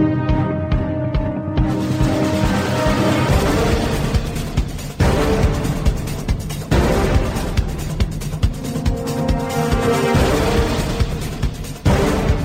Thank you.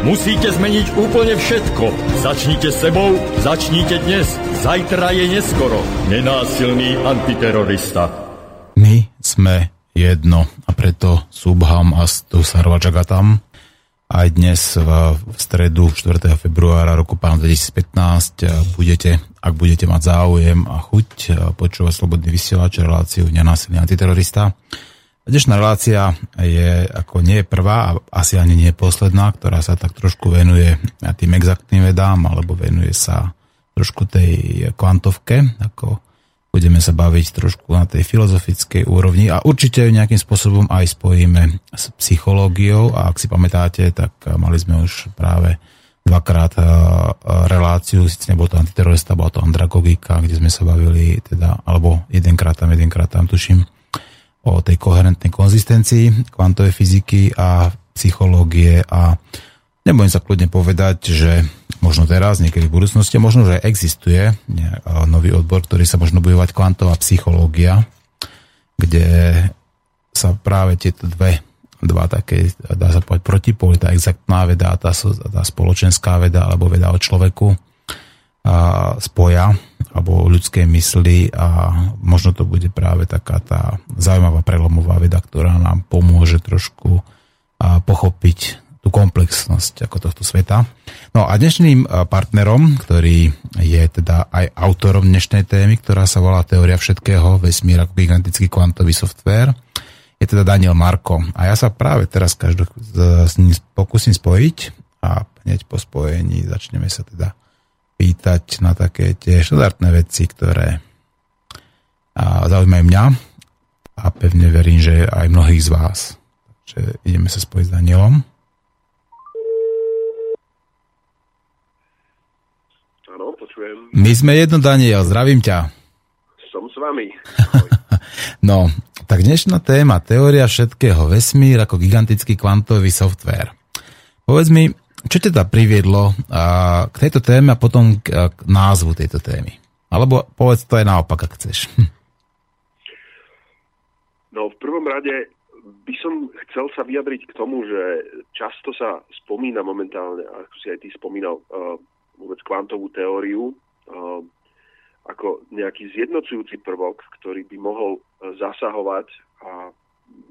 Musíte zmeniť úplne všetko. Začnite sebou, začnite dnes. Zajtra je neskoro. Nenásilný antiterorista sme jedno a preto Subham a Sarvajagatam aj dnes v, stredu 4. februára roku pána 2015 eh, budete, ak budete mať záujem a chuť počúvať Slobodný vysielač, reláciu Nenásilný antiterorista. Dnešná relácia je ako nie prvá a asi ani nie posledná, ktorá sa tak trošku venuje tým exaktným vedám alebo venuje sa trošku tej kvantovke, ako budeme sa baviť trošku na tej filozofickej úrovni. A určite ju nejakým spôsobom aj spojíme s psychológiou. A ak si pamätáte, tak mali sme už práve dvakrát eh, reláciu, síce nebol to antiterorista, bola to andragogika, kde sme sa bavili, teda, alebo jedenkrát tam, jedenkrát tam, tuším, o tej koherentnej konzistencii kvantovej fyziky a psychológie a nebudem sa kľudne povedať, že možno teraz, niekedy v budúcnosti, možno, že existuje nový odbor, ktorý sa možno bude volať kvantová psychológia, kde sa práve tieto dve dva také, dá sa povedať, protipóly, tá exaktná veda a tá, tá spoločenská veda alebo veda o človeku a spoja alebo ľudskej mysli a možno to bude práve taká tá zaujímavá prelomová veda, ktorá nám pomôže trošku pochopiť tú komplexnosť ako tohto sveta. No a dnešným partnerom, ktorý je teda aj autorom dnešnej témy, ktorá sa volá Teória všetkého, vesmír ako gigantický kvantový software, je teda Daniel Marko. A ja sa práve teraz každý s ním pokúsim spojiť a hneď po spojení začneme sa teda pýtať na také tie štandardné veci, ktoré zaujímajú mňa a pevne verím, že aj mnohých z vás. Takže ideme sa spojiť s Danielom. počujem. My sme jedno, Daniel, zdravím ťa. Som s vami. no, tak dnešná téma, teória všetkého, vesmír ako gigantický kvantový software. Povedz mi, čo ťa priviedlo k tejto téme a potom k, k názvu tejto témy? Alebo povedz to aj naopak, ak chceš. No, v prvom rade by som chcel sa vyjadriť k tomu, že často sa spomína momentálne, ako si aj ty spomínal, uh, vôbec kvantovú teóriu eh, ako nejaký zjednocujúci prvok, ktorý by mohol zasahovať a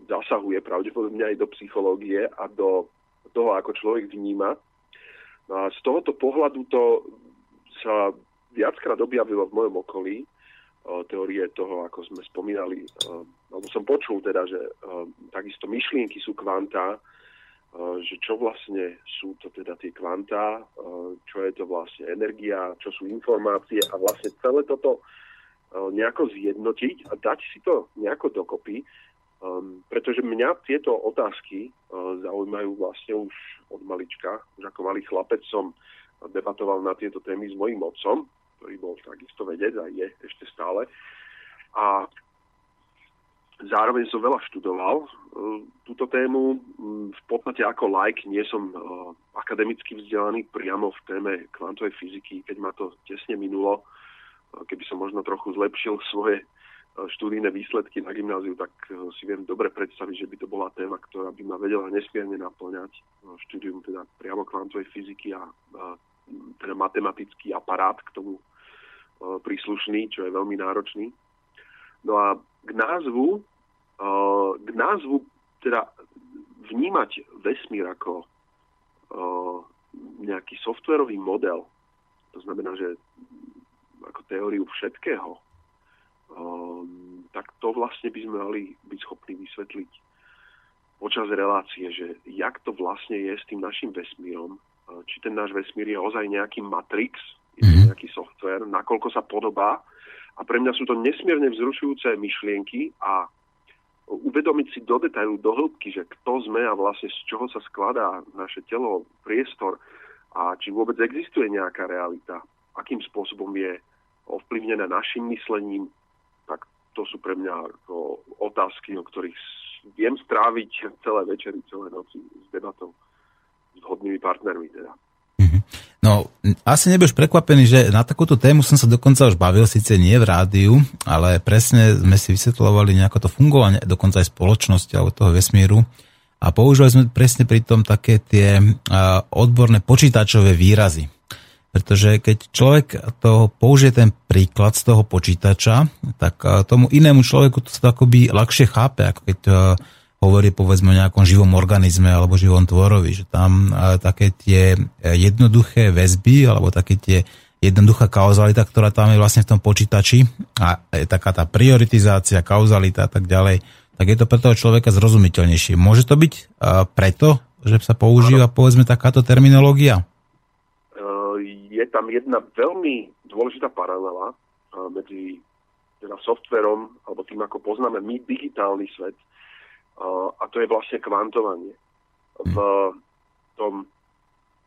zasahuje pravdepodobne aj do psychológie a do toho, ako človek vníma. No a z tohoto pohľadu to sa viackrát objavilo v mojom okolí, teórie toho, ako sme spomínali, alebo som počul teda, že takisto myšlienky sú kvantá, že čo vlastne sú to teda tie kvantá, čo je to vlastne energia, čo sú informácie a vlastne celé toto nejako zjednotiť a dať si to nejako dokopy, um, pretože mňa tieto otázky zaujímajú vlastne už od malička, už ako malý chlapec som debatoval na tieto témy s mojim otcom, ktorý bol takisto vedec a je ešte stále. A Zároveň som veľa študoval uh, túto tému. Mm, v podstate ako like nie som uh, akademicky vzdelaný priamo v téme kvantovej fyziky, keď ma to tesne minulo. Uh, keby som možno trochu zlepšil svoje študijné výsledky na gymnáziu, tak si viem dobre predstaviť, že by to bola téma, ktorá by ma vedela nesmierne naplňať. Štúdium teda priamo kvantovej fyziky a teda matematický aparát k tomu príslušný, čo je veľmi náročný. No a k názvu, uh, k názvu teda vnímať vesmír ako nejaký softwarový model, to znamená, že ako teóriu všetkého, um, tak to vlastne by sme mali byť schopní vysvetliť počas relácie, že jak to vlastne je s tým našim vesmírom, uh, či ten náš vesmír je ozaj nejaký matrix, je to mhm. nejaký software, nakoľko sa podobá a pre mňa sú to nesmierne vzrušujúce myšlienky a uvedomiť si do detailu, do hĺbky, že kto sme a vlastne z čoho sa skladá naše telo, priestor a či vôbec existuje nejaká realita, akým spôsobom je ovplyvnené našim myslením, to sú pre mňa ako otázky, o ktorých viem stráviť celé večery, celé noci s debatou s hodnými partnermi teda. Mhm. No, asi nebudeš prekvapený, že na takúto tému som sa dokonca už bavil, síce nie v rádiu, ale presne sme si vysvetľovali nejako to fungovanie dokonca aj spoločnosti alebo toho vesmíru a používali sme presne pri tom také tie odborné počítačové výrazy. Pretože keď človek to použije ten príklad z toho počítača, tak tomu inému človeku to sa akoby ľahšie chápe, ako keď hovorí povedzme o nejakom živom organizme alebo živom tvorovi, že tam také tie jednoduché väzby alebo také tie jednoduchá kauzalita, ktorá tam je vlastne v tom počítači a je taká tá prioritizácia, kauzalita a tak ďalej, tak je to pre toho človeka zrozumiteľnejšie. Môže to byť preto, že sa používa povedzme takáto terminológia? Je tam jedna veľmi dôležitá paralela medzi teda softverom, alebo tým, ako poznáme my digitálny svet, a to je vlastne kvantovanie. V tom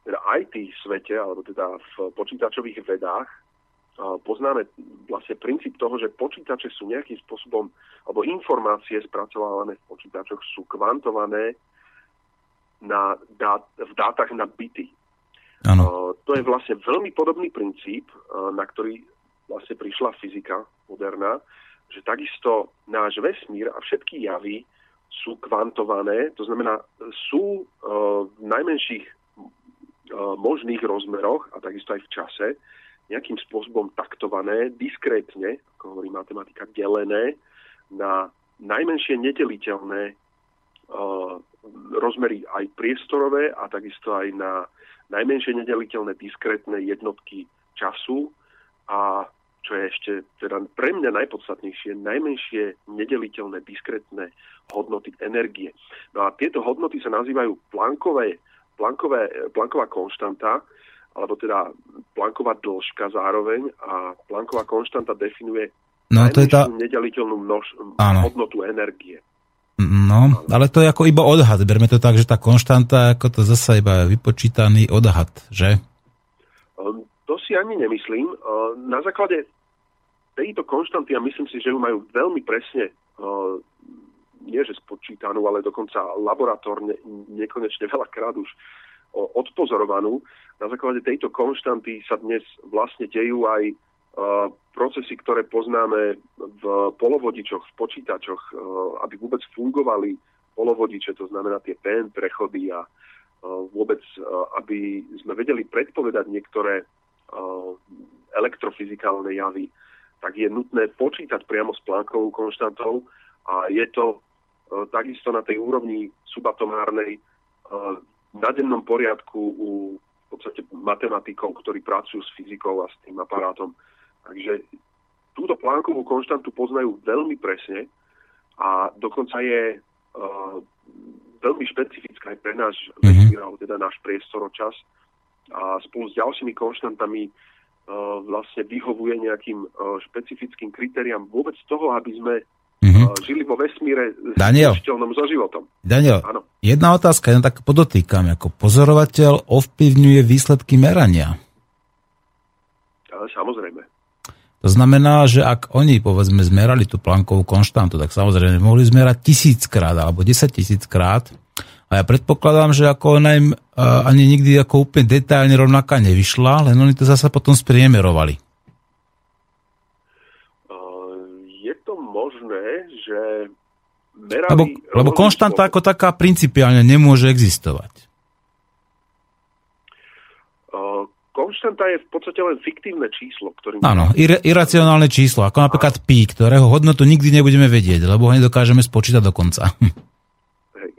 teda IT svete, alebo teda v počítačových vedách, poznáme vlastne princíp toho, že počítače sú nejakým spôsobom, alebo informácie spracovávané v počítačoch sú kvantované na dát, v dátach na byty. Ano. To je vlastne veľmi podobný princíp, na ktorý vlastne prišla fyzika moderná, že takisto náš vesmír a všetky javy sú kvantované, to znamená, sú v najmenších možných rozmeroch a takisto aj v čase nejakým spôsobom taktované, diskrétne, ako hovorí matematika, delené na najmenšie nedeliteľné rozmery aj priestorové a takisto aj na najmenšie nedeliteľné diskrétne jednotky času a čo je ešte teda pre mňa najpodstatnejšie, najmenšie nedeliteľné diskrétne hodnoty energie. No a tieto hodnoty sa nazývajú plankové, plankové, planková konštanta, alebo teda planková dĺžka zároveň a planková konštanta definuje no, to je tá... nedeliteľnú množ... hodnotu energie. No, ale to je ako iba odhad. Berme to tak, že tá konštanta, ako to zase iba vypočítaný odhad, že? Ehm, to si ani nemyslím. Ehm, na základe tejto konštanty, a myslím si, že ju majú veľmi presne, ehm, nie že spočítanú, ale dokonca laboratórne nekonečne veľakrát už odpozorovanú. Na základe tejto konštanty sa dnes vlastne dejú aj procesy, ktoré poznáme v polovodičoch, v počítačoch, aby vôbec fungovali polovodiče, to znamená tie PN prechody a vôbec, aby sme vedeli predpovedať niektoré elektrofyzikálne javy, tak je nutné počítať priamo s plánkovou konštantou a je to takisto na tej úrovni subatomárnej na dennom poriadku u v podstate matematikov, ktorí pracujú s fyzikou a s tým aparátom Takže túto plánkovú konštantu poznajú veľmi presne a dokonca je uh, veľmi špecifická aj pre náš mm-hmm. vesmír, alebo teda náš priestor čas a spolu s ďalšími konštantami uh, vlastne vyhovuje nejakým uh, špecifickým kritériám vôbec toho, aby sme mm-hmm. uh, žili vo vesmíre Daniel, s so životom. Daniel, ano. jedna otázka, jedna tak podotýkam, ako pozorovateľ ovplyvňuje výsledky merania. Samozrejme. To znamená, že ak oni, povedzme, zmerali tú plankovú konštantu, tak samozrejme mohli zmerať tisíckrát alebo desať tisíckrát. A ja predpokladám, že ako ona im uh, ani nikdy ako úplne detailne rovnaká nevyšla, len oni to zase potom spriemerovali. je to možné, že merali... Lebo, lebo konštanta ako taká principiálne nemôže existovať. Konštanta je v podstate len fiktívne číslo. Ktorým... Áno, ir- iracionálne číslo, ako napríklad pi, ktorého hodnotu nikdy nebudeme vedieť, lebo ho nedokážeme spočítať do konca. Hej.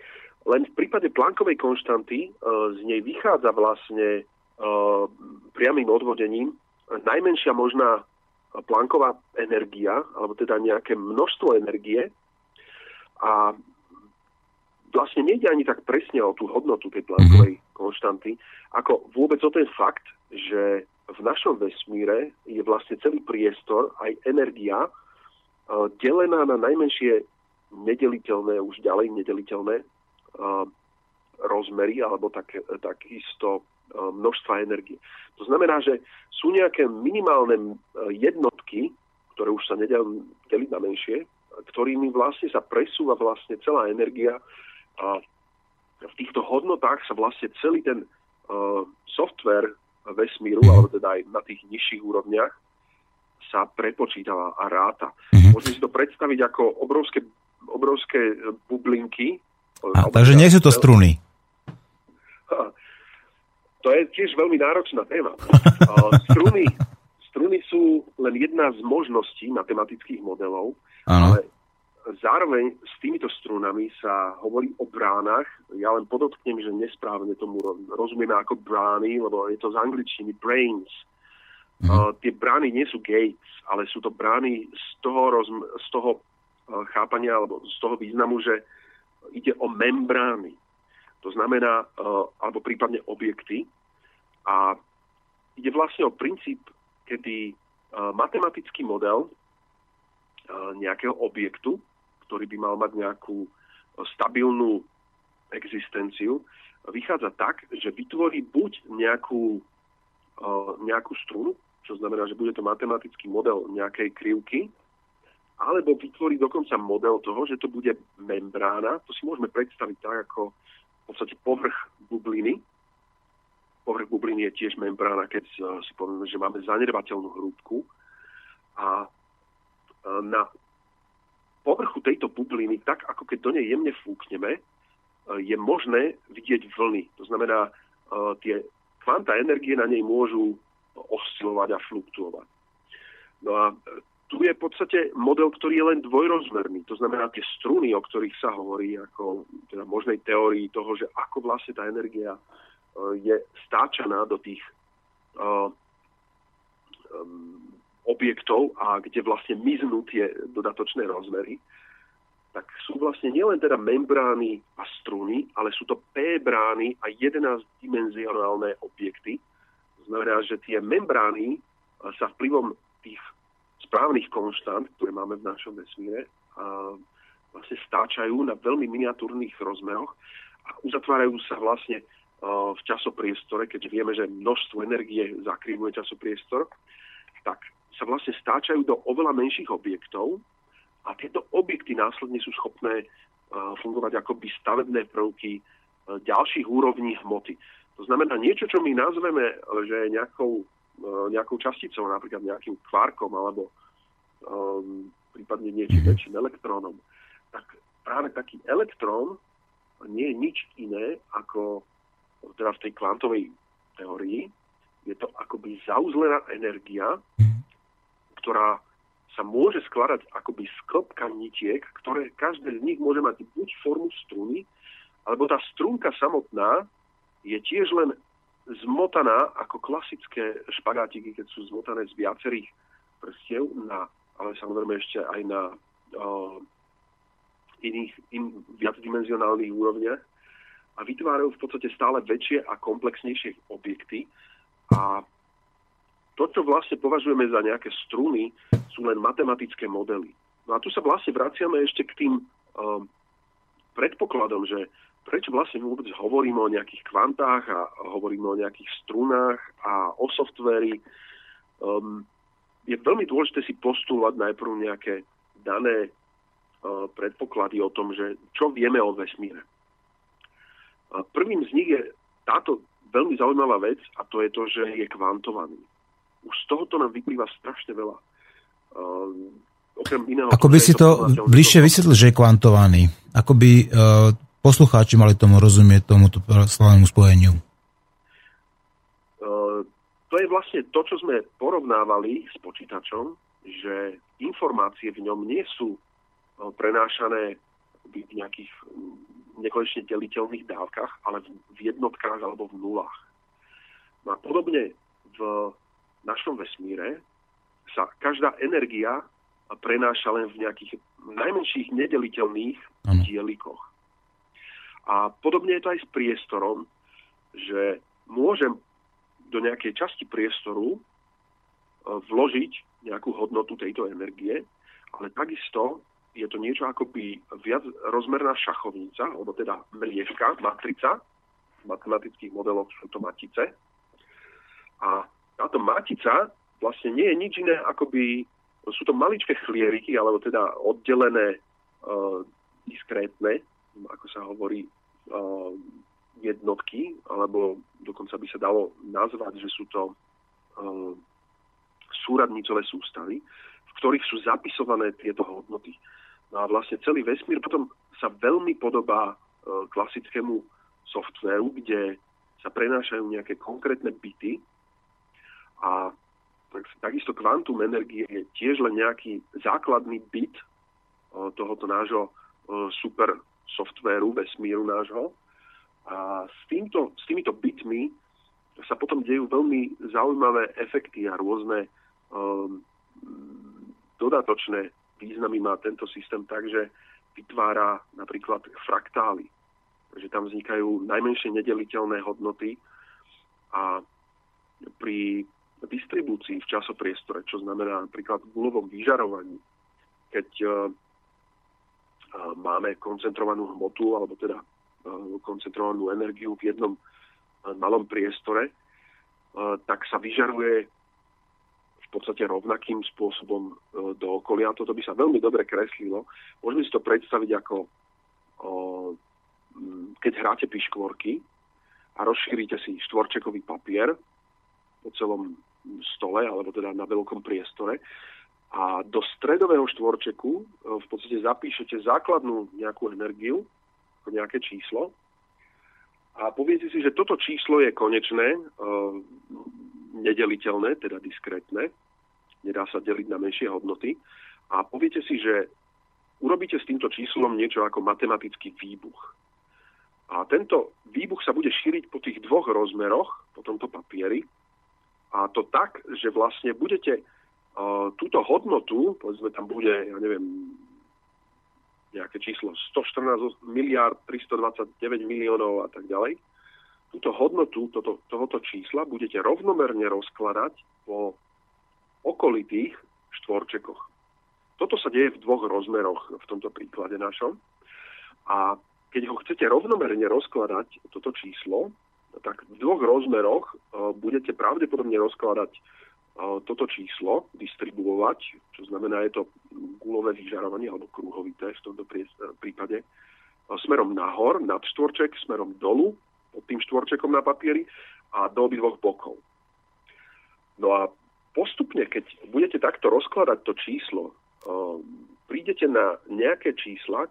Len v prípade plankovej konštanty uh, z nej vychádza vlastne uh, priamým odvodením najmenšia možná planková energia, alebo teda nejaké množstvo energie a vlastne nejde ani tak presne o tú hodnotu tej plankovej mm-hmm. konštanty, ako vôbec o ten fakt, že v našom vesmíre je vlastne celý priestor, aj energia, delená na najmenšie nedeliteľné, už ďalej nedeliteľné rozmery alebo tak, takisto množstva energie. To znamená, že sú nejaké minimálne jednotky, ktoré už sa nedajú deliť na menšie, ktorými vlastne sa presúva vlastne celá energia a v týchto hodnotách sa vlastne celý ten software vesmíru, mm. alebo teda aj na tých nižších úrovniach, sa prepočítava a ráta. Mm-hmm. Môžeme si to predstaviť ako obrovské, obrovské bublinky. A, takže nie sú to struny. To je tiež veľmi náročná téma. struny, struny sú len jedna z možností matematických modelov, ano. ale zároveň s týmito strunami sa hovorí o bránach. Ja len podotknem, že nesprávne tomu rozumieme ako brány, lebo je to z angličtiny brains. Uh, tie brány nie sú gates, ale sú to brány z toho, rozm- z toho uh, chápania alebo z toho významu, že ide o membrány. To znamená, uh, alebo prípadne objekty. A ide vlastne o princíp, kedy uh, matematický model uh, nejakého objektu ktorý by mal mať nejakú e, stabilnú existenciu, vychádza tak, že vytvorí buď nejakú, e, nejakú strunu, čo znamená, že bude to matematický model nejakej krivky, alebo vytvorí dokonca model toho, že to bude membrána. To si môžeme predstaviť tak, ako v podstate povrch bubliny. Povrch bubliny je tiež membrána, keď e, si povieme, že máme zanedbateľnú hrúbku. A na povrchu tejto bubliny, tak ako keď do nej jemne fúkneme, e, je možné vidieť vlny. To znamená, e, tie kvanta energie na nej môžu oscilovať a fluktuovať. No a e, tu je v podstate model, ktorý je len dvojrozmerný. To znamená, tie struny, o ktorých sa hovorí ako teda možnej teórii toho, že ako vlastne tá energia je stáčaná do tých objektov a kde vlastne miznú tie dodatočné rozmery, tak sú vlastne nielen teda membrány a struny, ale sú to P-brány a 11-dimenzionálne objekty. To znamená, že tie membrány sa vplyvom tých správnych konštant, ktoré máme v našom vesmíre, a vlastne stáčajú na veľmi miniatúrnych rozmeroch a uzatvárajú sa vlastne v časopriestore, keďže vieme, že množstvo energie zakrývuje časopriestor, tak sa vlastne stáčajú do oveľa menších objektov a tieto objekty následne sú schopné fungovať ako by stavebné prvky ďalších úrovní hmoty. To znamená niečo, čo my nazveme, že nejakou, nejakou časticou, napríklad nejakým kvárkom alebo um, prípadne niečím mhm. väčším elektrónom, tak práve taký elektrón nie je nič iné ako teda v tej kvantovej teórii. Je to akoby zauzlená energia, mhm ktorá sa môže skladať akoby z klopka nitiek, ktoré každé z nich môže mať buď formu struny, alebo tá strunka samotná je tiež len zmotaná ako klasické špagátiky, keď sú zmotané z viacerých prstiev, na, ale samozrejme ešte aj na uh, iných in, viacdimenzionálnych úrovniach a vytvárajú v podstate stále väčšie a komplexnejšie objekty a to, čo vlastne považujeme za nejaké struny, sú len matematické modely. No a tu sa vlastne vraciame ešte k tým um, predpokladom, že prečo vlastne vôbec hovoríme o nejakých kvantách a hovoríme o nejakých strunách a o softveri. Um, je veľmi dôležité si postulovať najprv nejaké dané uh, predpoklady o tom, že čo vieme o vesmíre. Uh, prvým z nich je táto veľmi zaujímavá vec a to je to, že je kvantovaný už z tohoto nám vyplýva strašne veľa. Uh, okrem iného... Ako by si to bližšie vysvetlil, že je kvantovaný? Ako by uh, poslucháči mali tomu rozumieť tomuto slavnému spojeniu? Uh, to je vlastne to, čo sme porovnávali s počítačom, že informácie v ňom nie sú prenášané v nejakých nekonečne deliteľných dávkach, ale v jednotkách alebo v nulách. No a podobne v našom vesmíre sa každá energia prenáša len v nejakých najmenších nedeliteľných ano. dielikoch. A podobne je to aj s priestorom, že môžem do nejakej časti priestoru e, vložiť nejakú hodnotu tejto energie, ale takisto je to niečo akoby viac rozmerná šachovnica, alebo teda mriežka, matrica. V matematických modeloch sú to matice. A táto matica vlastne nie je nič iné, akoby sú to maličké chlieriky, alebo teda oddelené uh, diskrétne, ako sa hovorí, uh, jednotky, alebo dokonca by sa dalo nazvať, že sú to uh, súradnicové sústavy, v ktorých sú zapisované tieto hodnoty. No a vlastne celý vesmír potom sa veľmi podobá klasickému softvéru, kde sa prenášajú nejaké konkrétne byty a tak, takisto kvantum energie je tiež len nejaký základný byt tohoto nášho super softvéru, vesmíru nášho. A s, týmto, s týmito bytmi sa potom dejú veľmi zaujímavé efekty a rôzne um, dodatočné významy má tento systém tak, že vytvára napríklad fraktály. Takže tam vznikajú najmenšie nedeliteľné hodnoty a pri distribúcii v časopriestore, čo znamená napríklad v gulovom vyžarovaní, keď uh, máme koncentrovanú hmotu alebo teda uh, koncentrovanú energiu v jednom malom priestore, tak sa vyžaruje podstate rovnakým spôsobom do okolia. Toto by sa veľmi dobre kreslilo. Môžeme si to predstaviť ako keď hráte piškvorky a rozšírite si štvorčekový papier po celom stole, alebo teda na veľkom priestore a do stredového štvorčeku e, v podstate zapíšete základnú nejakú energiu, nejaké číslo a poviete si, že toto číslo je konečné, e, nedeliteľné, teda diskrétne, nedá sa deliť na menšie hodnoty a poviete si, že urobíte s týmto číslom niečo ako matematický výbuch. A tento výbuch sa bude šíriť po tých dvoch rozmeroch, po tomto papieri, a to tak, že vlastne budete uh, túto hodnotu, povedzme tam bude, ja neviem, nejaké číslo 114 miliard 329 miliónov a tak ďalej, túto hodnotu toto, tohoto čísla budete rovnomerne rozkladať po okolitých štvorčekoch. Toto sa deje v dvoch rozmeroch v tomto príklade našom. A keď ho chcete rovnomerne rozkladať, toto číslo, tak v dvoch rozmeroch uh, budete pravdepodobne rozkladať uh, toto číslo, distribuovať, čo znamená, je to gulové vyžarovanie alebo kruhovité v tomto prípade, uh, smerom nahor, nad štvorček, smerom dolu, pod tým štvorčekom na papieri a do obidvoch bokov. No a postupne, keď budete takto rozkladať to číslo, prídete na nejaké čísla,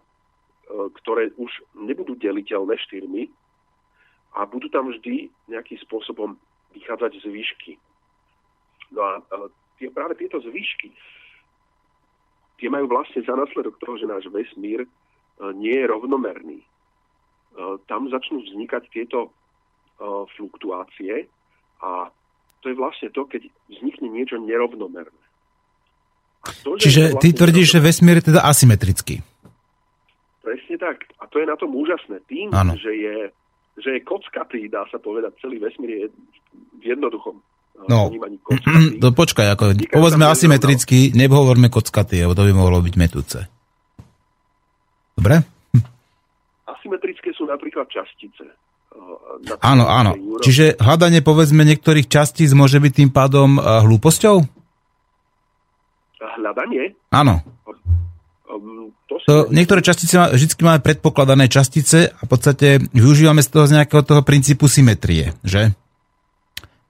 ktoré už nebudú deliteľné štyrmi a budú tam vždy nejakým spôsobom vychádzať z výšky. No a tie, práve tieto zvyšky, tie majú vlastne za následok toho, že náš vesmír nie je rovnomerný. Tam začnú vznikať tieto fluktuácie a to je vlastne to, keď vznikne niečo nerovnomerné. To, Čiže vlastne ty tvrdíš, že vesmír je teda asymetrický. Presne tak. A to je na tom úžasné. Tým, ano. že je, že je kockatý, dá sa povedať, celý vesmír je v jednoduchom eh, No, to počkaj, ako, povedzme asymetricky, nehovorme kockatý, lebo to by mohlo byť metúce. Dobre? Asymetrické sú napríklad častice. Áno, áno. Čiže hľadanie povedzme niektorých častíc môže byť tým pádom uh, hlúposťou? Hľadanie? Áno. To to, niektoré častice, vždy máme predpokladané častice a v podstate využívame z toho z nejakého toho princípu symetrie, že?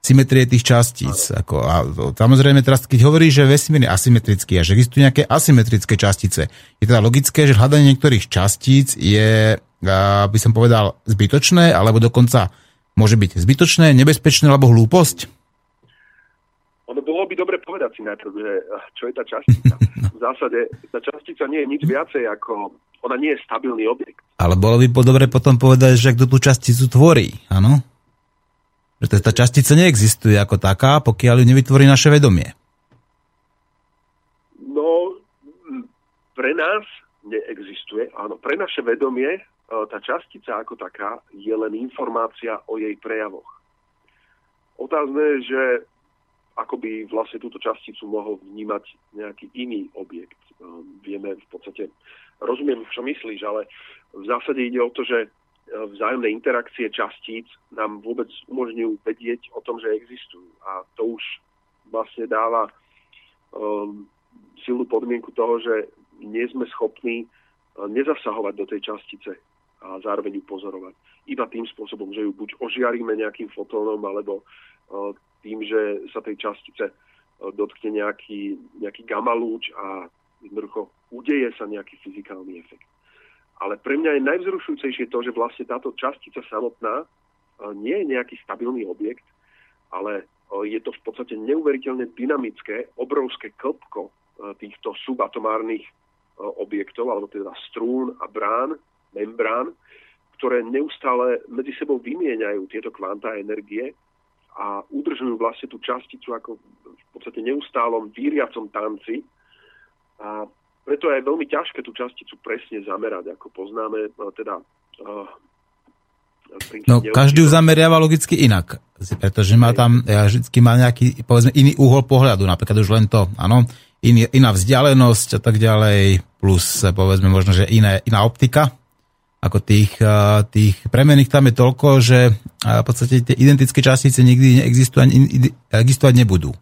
Symetrie tých častíc. Ako, a samozrejme teraz, keď hovorí, že vesmír je asymetrický a že existujú nejaké asymetrické častice, je teda logické, že hľadanie niektorých častíc je by som povedal, zbytočné, alebo dokonca môže byť zbytočné, nebezpečné alebo hlúposť? Ono bolo by dobre povedať si najprv, že čo je tá častica. V zásade tá častica nie je nič viacej ako, ona nie je stabilný objekt. Ale bolo by dobre potom povedať, že kto tú časticu tvorí, áno? Že tá častica neexistuje ako taká, pokiaľ ju nevytvorí naše vedomie. No, pre nás neexistuje, áno, pre naše vedomie E, tá častica ako taká je len informácia o jej prejavoch. Otázne je, že ako by vlastne túto časticu mohol vnímať nejaký iný objekt. E, vieme v podstate rozumiem, čo myslíš, ale v zásade ide o to, že vzájomné interakcie častíc nám vôbec umožňujú vedieť o tom, že existujú. A to už vlastne dáva um, silnú podmienku toho, že nie sme schopní uh, nezasahovať do tej častice a zároveň ju pozorovať. Iba tým spôsobom, že ju buď ožiaríme nejakým fotónom, alebo uh, tým, že sa tej častice uh, dotkne nejaký, nejaký gamma lúč a jednoducho udeje sa nejaký fyzikálny efekt. Ale pre mňa je najvzrušujúcejšie to, že vlastne táto častica samotná nie je nejaký stabilný objekt, ale je to v podstate neuveriteľne dynamické, obrovské klpko týchto subatomárnych objektov, alebo teda strún a brán, membrán, ktoré neustále medzi sebou vymieňajú tieto kvantá energie a udržujú vlastne tú časticu ako v podstate neustálom víriacom tanci. A preto je veľmi ťažké tú časticu presne zamerať, ako poznáme, teda No, každý ju zameriava logicky inak, pretože má tam, ja vždy má nejaký, povedzme, iný uhol pohľadu, napríklad už len to, áno, iný, iná vzdialenosť a tak ďalej, plus povedzme možno, že iné, iná optika, ako tých, tých premených tam je toľko, že v podstate tie identické častice nikdy neexistujú ani existovať nebudú.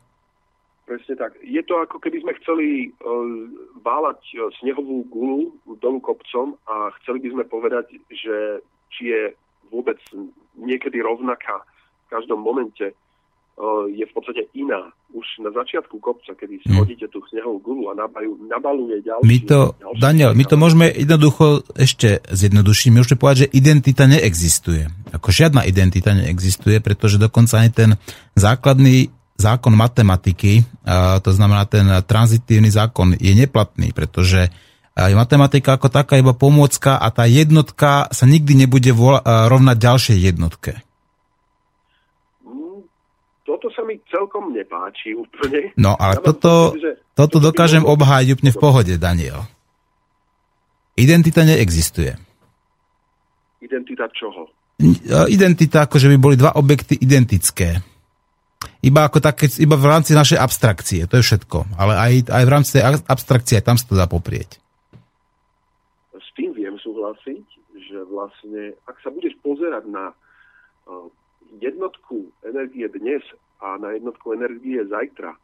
Presne tak. Je to ako keby sme chceli uh, snehovú gulu dolu kopcom a chceli by sme povedať, že či je vôbec niekedy rovnaká v každom momente, je v podstate iná. Už na začiatku kopca, kedy si hmm. hodíte tú snehovú gulu a nabajú, nabaluje ďalší... My to, ďalší Daniel, my to môžeme jednoducho ešte zjednodušiť. My môžeme povedať, že identita neexistuje. Ako žiadna identita neexistuje, pretože dokonca ani ten základný zákon matematiky, to znamená ten tranzitívny zákon, je neplatný, pretože matematika ako taká iba pomôcka a tá jednotka sa nikdy nebude rovnať ďalšej jednotke. Toto sa mi celkom nepáči úplne. No ale ja toto, povedať, toto dokážem obhájiť úplne v pohode, Daniel. Identita neexistuje. Identita čoho? Identita, ako že by boli dva objekty identické iba, ako také, iba v rámci našej abstrakcie, to je všetko. Ale aj, aj v rámci tej abstrakcie, tam sa to dá poprieť. S tým viem súhlasiť, že vlastne, ak sa budeš pozerať na uh, jednotku energie dnes a na jednotku energie zajtra,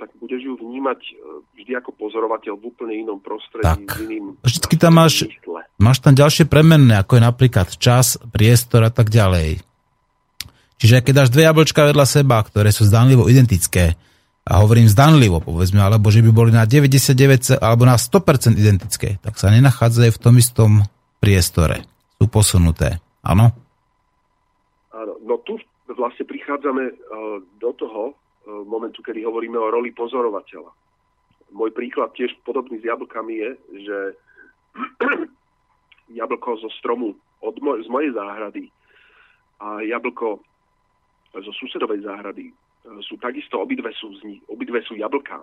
tak budeš ju vnímať uh, vždy ako pozorovateľ v úplne inom prostredí. Tak. Iným Vždycky tam máš, máš tam ďalšie premenné, ako je napríklad čas, priestor a tak ďalej. Čiže keď dáš dve jablčka vedľa seba, ktoré sú zdanlivo identické, a hovorím zdanlivo, povedzme, alebo že by boli na 99% alebo na 100% identické, tak sa nenachádzajú v tom istom priestore. Sú posunuté. Áno? No tu vlastne prichádzame uh, do toho uh, momentu, kedy hovoríme o roli pozorovateľa. Môj príklad tiež podobný s jablkami je, že jablko zo stromu od moj, z mojej záhrady a jablko zo susedovej záhrady e, sú takisto, obidve sú, z nich, obidve sú jablká.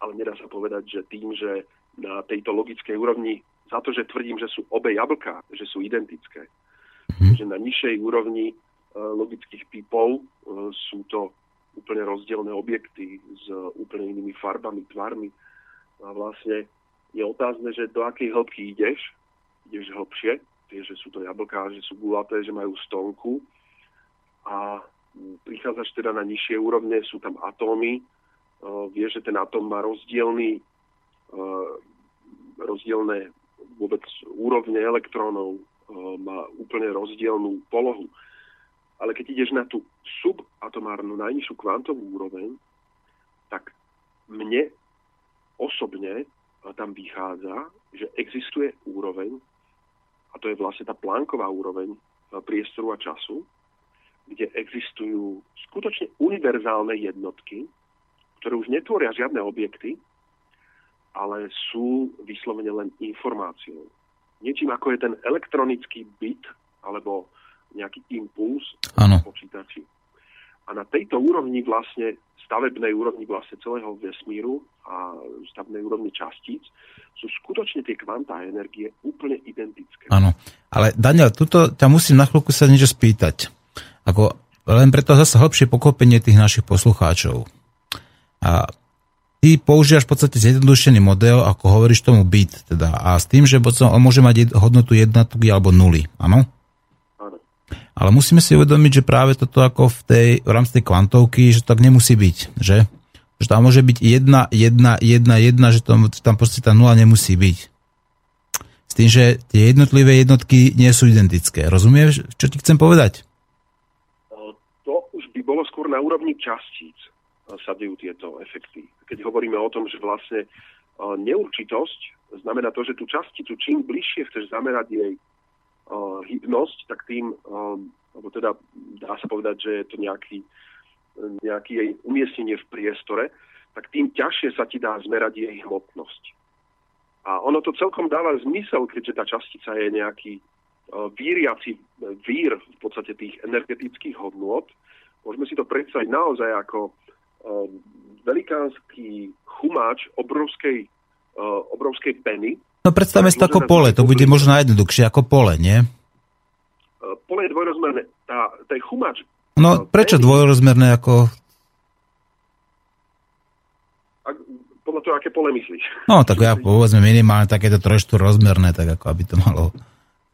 Ale nedá sa povedať, že tým, že na tejto logickej úrovni, za to, že tvrdím, že sú obe jablká, že sú identické. Mm. Že na nižšej úrovni uh, logických typov uh, sú to úplne rozdielne objekty s úplne inými farbami, tvarmi. A vlastne je otázne, že do akej hĺbky ideš, ideš hĺbšie, vieš, že sú to jablká, že sú gulaté, že majú stonku, a prichádzaš teda na nižšie úrovne, sú tam atómy, vieš, že ten atóm má rozdielný, rozdielne vôbec úrovne elektrónov, má úplne rozdielnú polohu. Ale keď ideš na tú subatomárnu najnižšiu kvantovú úroveň, tak mne osobne tam vychádza, že existuje úroveň, a to je vlastne tá plánková úroveň priestoru a času, kde existujú skutočne univerzálne jednotky, ktoré už netvoria žiadne objekty, ale sú vyslovene len informáciou. Niečím ako je ten elektronický bit alebo nejaký impuls ano. v počítači. A na tejto úrovni vlastne, stavebnej úrovni vlastne celého vesmíru a stavebnej úrovni častíc sú skutočne tie kvantá energie úplne identické. Áno, ale Daniel, tuto ťa musím na chvíľku sa niečo spýtať. Ako, len preto zase hlbšie pokopenie tých našich poslucháčov. A ty používaš v podstate zjednodušený model, ako hovoríš tomu byt, teda, a s tým, že on môže mať hodnotu jednotky alebo nuly, áno? Ale musíme si uvedomiť, že práve toto ako v, tej, v rámci tej kvantovky, že to tak nemusí byť, že? Že tam môže byť jedna, jedna, jedna, jedna, že tam, tam proste tá nula nemusí byť. S tým, že tie jednotlivé jednotky nie sú identické. Rozumieš, čo ti chcem povedať? To už by bolo skôr na úrovni častíc sa dejú tieto efekty. Keď hovoríme o tom, že vlastne neurčitosť znamená to, že tú časticu čím bližšie chceš zamerať jej hybnosť, tak tým, alebo teda dá sa povedať, že je to nejaký, nejaký jej umiestnenie v priestore, tak tým ťažšie sa ti dá zmerať jej hmotnosť. A ono to celkom dáva zmysel, keďže tá častica je nejaký víriaci vír v podstate tých energetických hodnôt. Môžeme si to predstaviť naozaj ako velikánsky chumáč obrovskej, obrovskej peny, No predstavme si to ako pole, to bude možno najjednoduchšie ako pole, nie? Pole je dvojrozmerné. Tá, ten chumač... No prečo dvojrozmerné ako... podľa toho, aké pole myslíš. No tak ja povedzme minimálne takéto trošku rozmerné, tak ako aby to malo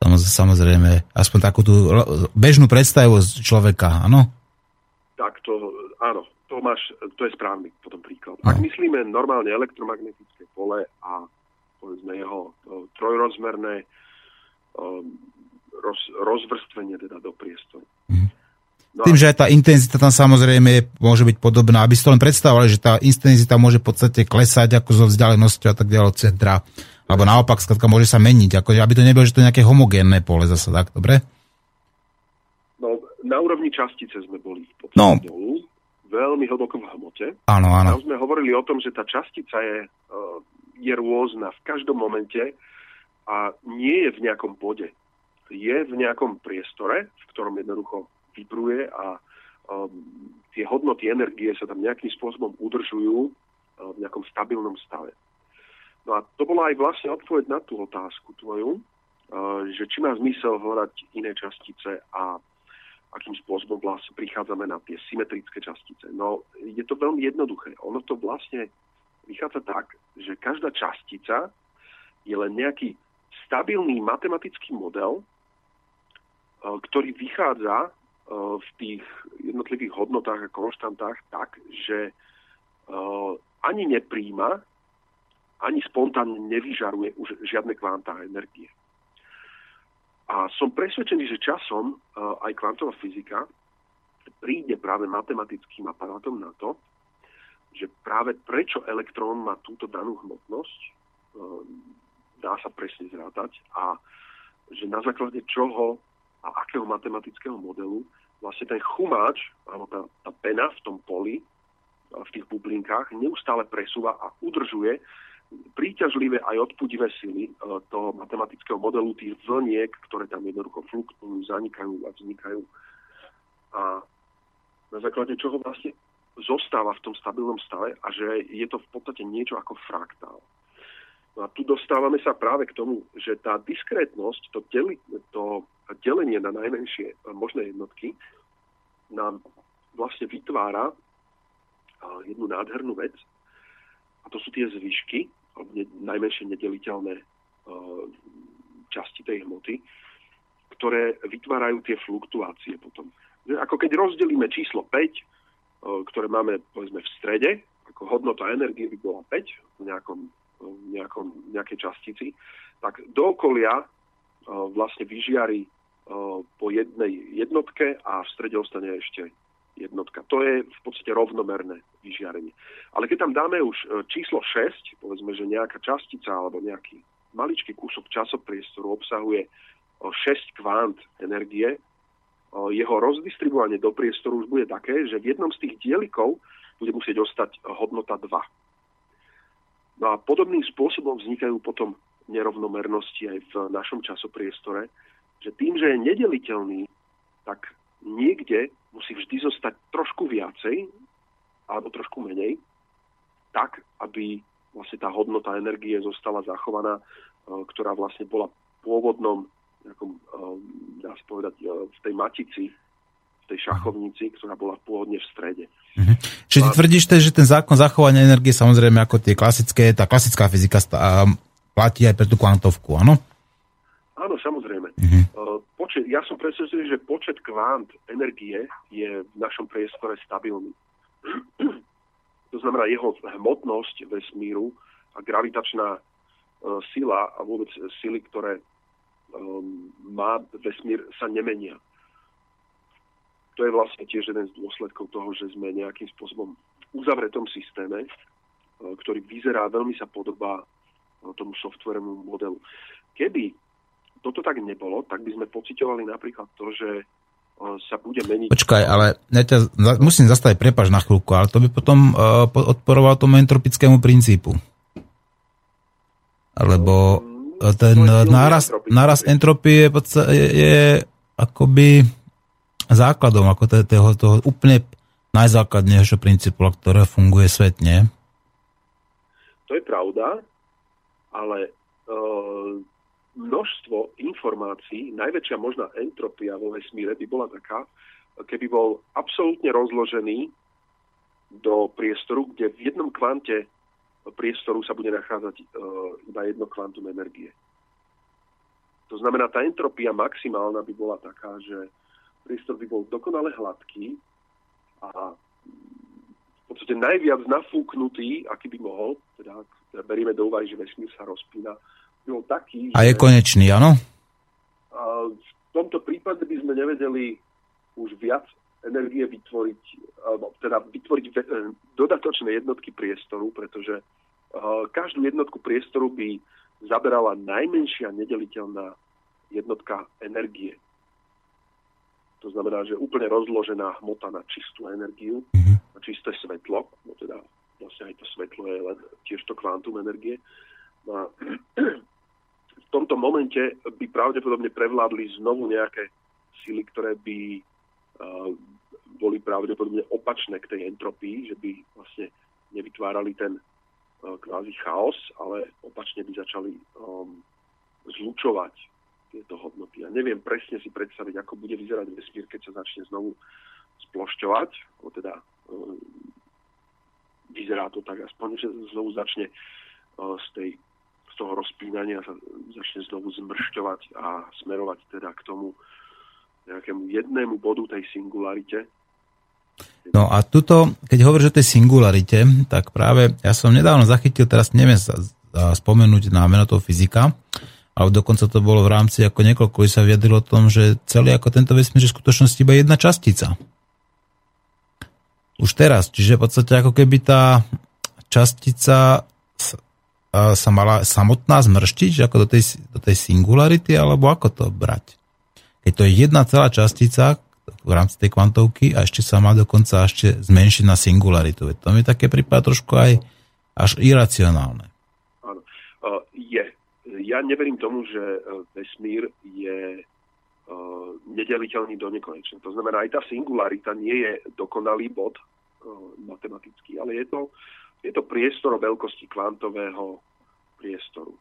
samozrejme aspoň takú tú bežnú predstavu z človeka, áno? Tak to, áno, to máš, to je správny potom príklad. No. Ak myslíme normálne elektromagnetické pole a povedzme jeho trojrozmerné um, roz, rozvrstvenie teda do priestoru. Mm. No Tým, a... že aj tá intenzita tam samozrejme môže byť podobná, aby ste len predstavovali, že tá intenzita môže v podstate klesať ako zo vzdialenosti a tak ďalej od centra. Alebo naopak, skladka môže sa meniť, ako, aby to nebolo, že to je nejaké homogénne pole zase, tak, dobre? No, na úrovni častice sme boli v no. dolu, veľmi hlboko v hmote. Áno, áno. Tam sme hovorili o tom, že tá častica je uh, je rôzna v každom momente a nie je v nejakom bode. Je v nejakom priestore, v ktorom jednoducho vibruje a um, tie hodnoty energie sa tam nejakým spôsobom udržujú uh, v nejakom stabilnom stave. No a to bola aj vlastne odpoveď na tú otázku tvoju, uh, že či má zmysel hľadať iné častice a akým spôsobom vlastne prichádzame na tie symetrické častice. No, je to veľmi jednoduché. Ono to vlastne vychádza tak, že každá častica je len nejaký stabilný matematický model, e, ktorý vychádza e, v tých jednotlivých hodnotách a konštantách tak, že e, ani nepríjma, ani spontánne nevyžaruje už žiadne kvantá energie. A som presvedčený, že časom aj kvantová fyzika príde práve matematickým aparátom na to, že práve prečo elektrón má túto danú hmotnosť, ehm, dá sa presne zrátať a že na základe čoho a akého matematického modelu vlastne ten chumáč, alebo tá, tá pena v tom poli, v tých bublinkách, neustále presúva a udržuje príťažlivé aj odpudivé sily e, toho matematického modelu tých vlniek, ktoré tam jednoducho fluktujú, zanikajú a vznikajú. A na základe čoho vlastne zostáva v tom stabilnom stave a že je to v podstate niečo ako fraktál. No a tu dostávame sa práve k tomu, že tá diskrétnosť, to, deli, to delenie na najmenšie možné jednotky nám vlastne vytvára jednu nádhernú vec a to sú tie zvyšky, ne, najmenšie nedeliteľné časti tej hmoty, ktoré vytvárajú tie fluktuácie potom. Ako keď rozdelíme číslo 5 ktoré máme povedzme v strede, ako hodnota energie by bola 5 v nejakom, v nejakom, nejakej častici, tak do okolia vlastne vyžiari po jednej jednotke a v strede ostane ešte jednotka. To je v podstate rovnomerné vyžiarenie. Ale keď tam dáme už e, číslo 6, povedzme, že nejaká častica alebo nejaký maličký kúsok časopriestoru obsahuje 6 kvant energie, jeho rozdistribuovanie do priestoru už bude také, že v jednom z tých dielikov bude musieť ostať hodnota 2. No a podobným spôsobom vznikajú potom nerovnomernosti aj v našom časopriestore, že tým, že je nedeliteľný, tak niekde musí vždy zostať trošku viacej alebo trošku menej, tak, aby vlastne tá hodnota energie zostala zachovaná, ktorá vlastne bola v pôvodnom nejakom, ehm, dá sa povedať, e, v tej matici tej šachovnici, ktorá bola pôvodne v strede. Mhm. Čiže ty tvrdíš, že ten zákon zachovania energie, samozrejme ako tie klasické, tá klasická fyzika platí aj pre tú kvantovku? Áno, Uh-huh. Počet, ja som presvedčený, že počet kvant energie je v našom priestore stabilný. to znamená jeho hmotnosť vesmíru a gravitačná uh, sila a vôbec sily, ktoré um, má vesmír, sa nemenia. To je vlastne tiež jeden z dôsledkov toho, že sme nejakým spôsobom uzavretom systéme, uh, ktorý vyzerá, veľmi sa podobá tomu softwarému modelu. Keby toto tak nebolo, tak by sme pocitovali napríklad to, že e, sa bude meniť... Počkaj, ale ja ťa, musím zastaviť, prepaž na chvíľku, ale to by potom uh, odporovalo tomu entropickému princípu. Lebo mm, ten náraz, náraz entropie je, je, je akoby základom ako toho, toho úplne najzákladnejšieho princípu, ktoré funguje svet, nie? To je pravda, ale uh, množstvo informácií, najväčšia možná entropia vo vesmíre by bola taká, keby bol absolútne rozložený do priestoru, kde v jednom kvante priestoru sa bude nachádzať uh, iba jedno kvantum energie. To znamená, tá entropia maximálna by bola taká, že priestor by bol dokonale hladký a v podstate najviac nafúknutý, aký by mohol, teda berieme do úvahy, že vesmír sa rozpína, bol taký, A je konečný, áno? v tomto prípade by sme nevedeli už viac energie vytvoriť, alebo teda vytvoriť e, dodatočné jednotky priestoru, pretože e, každú jednotku priestoru by zaberala najmenšia nedeliteľná jednotka energie. To znamená, že úplne rozložená hmota na čistú energiu, mm-hmm. na čisté svetlo, no teda vlastne aj to svetlo je len tiež to kvantum energie. No a v tomto momente by pravdepodobne prevládli znovu nejaké síly, ktoré by uh, boli pravdepodobne opačné k tej entropii, že by vlastne nevytvárali ten uh, kvázi chaos, ale opačne by začali um, zlučovať tieto hodnoty. Ja neviem presne si predstaviť, ako bude vyzerať vesmír, keď sa začne znovu splošťovať, alebo teda um, vyzerá to tak aspoň, že znovu začne uh, z tej toho rozpínania sa začne znovu zmršťovať a smerovať teda k tomu nejakému jednému bodu tej singularite. No a tuto, keď hovoríš o tej singularite, tak práve ja som nedávno zachytil, teraz neviem sa spomenúť na meno toho fyzika, ale dokonca to bolo v rámci ako niekoľko, sa vyjadrilo o tom, že celý ako tento vesmír je v skutočnosti iba jedna častica. Už teraz, čiže v podstate ako keby tá častica sa mala samotná zmrštiť, ako do tej, do tej singularity, alebo ako to brať? Keď to je jedna celá častica v rámci tej kvantovky a ešte sa má dokonca ešte zmenšiť na singularitu. To mi také prípad trošku aj až iracionálne. Áno. Je. Ja neverím tomu, že vesmír je nedeliteľný do nekonečna. To znamená, aj tá singularita nie je dokonalý bod matematický, ale je to to priestor veľkosti kvantového priestoru.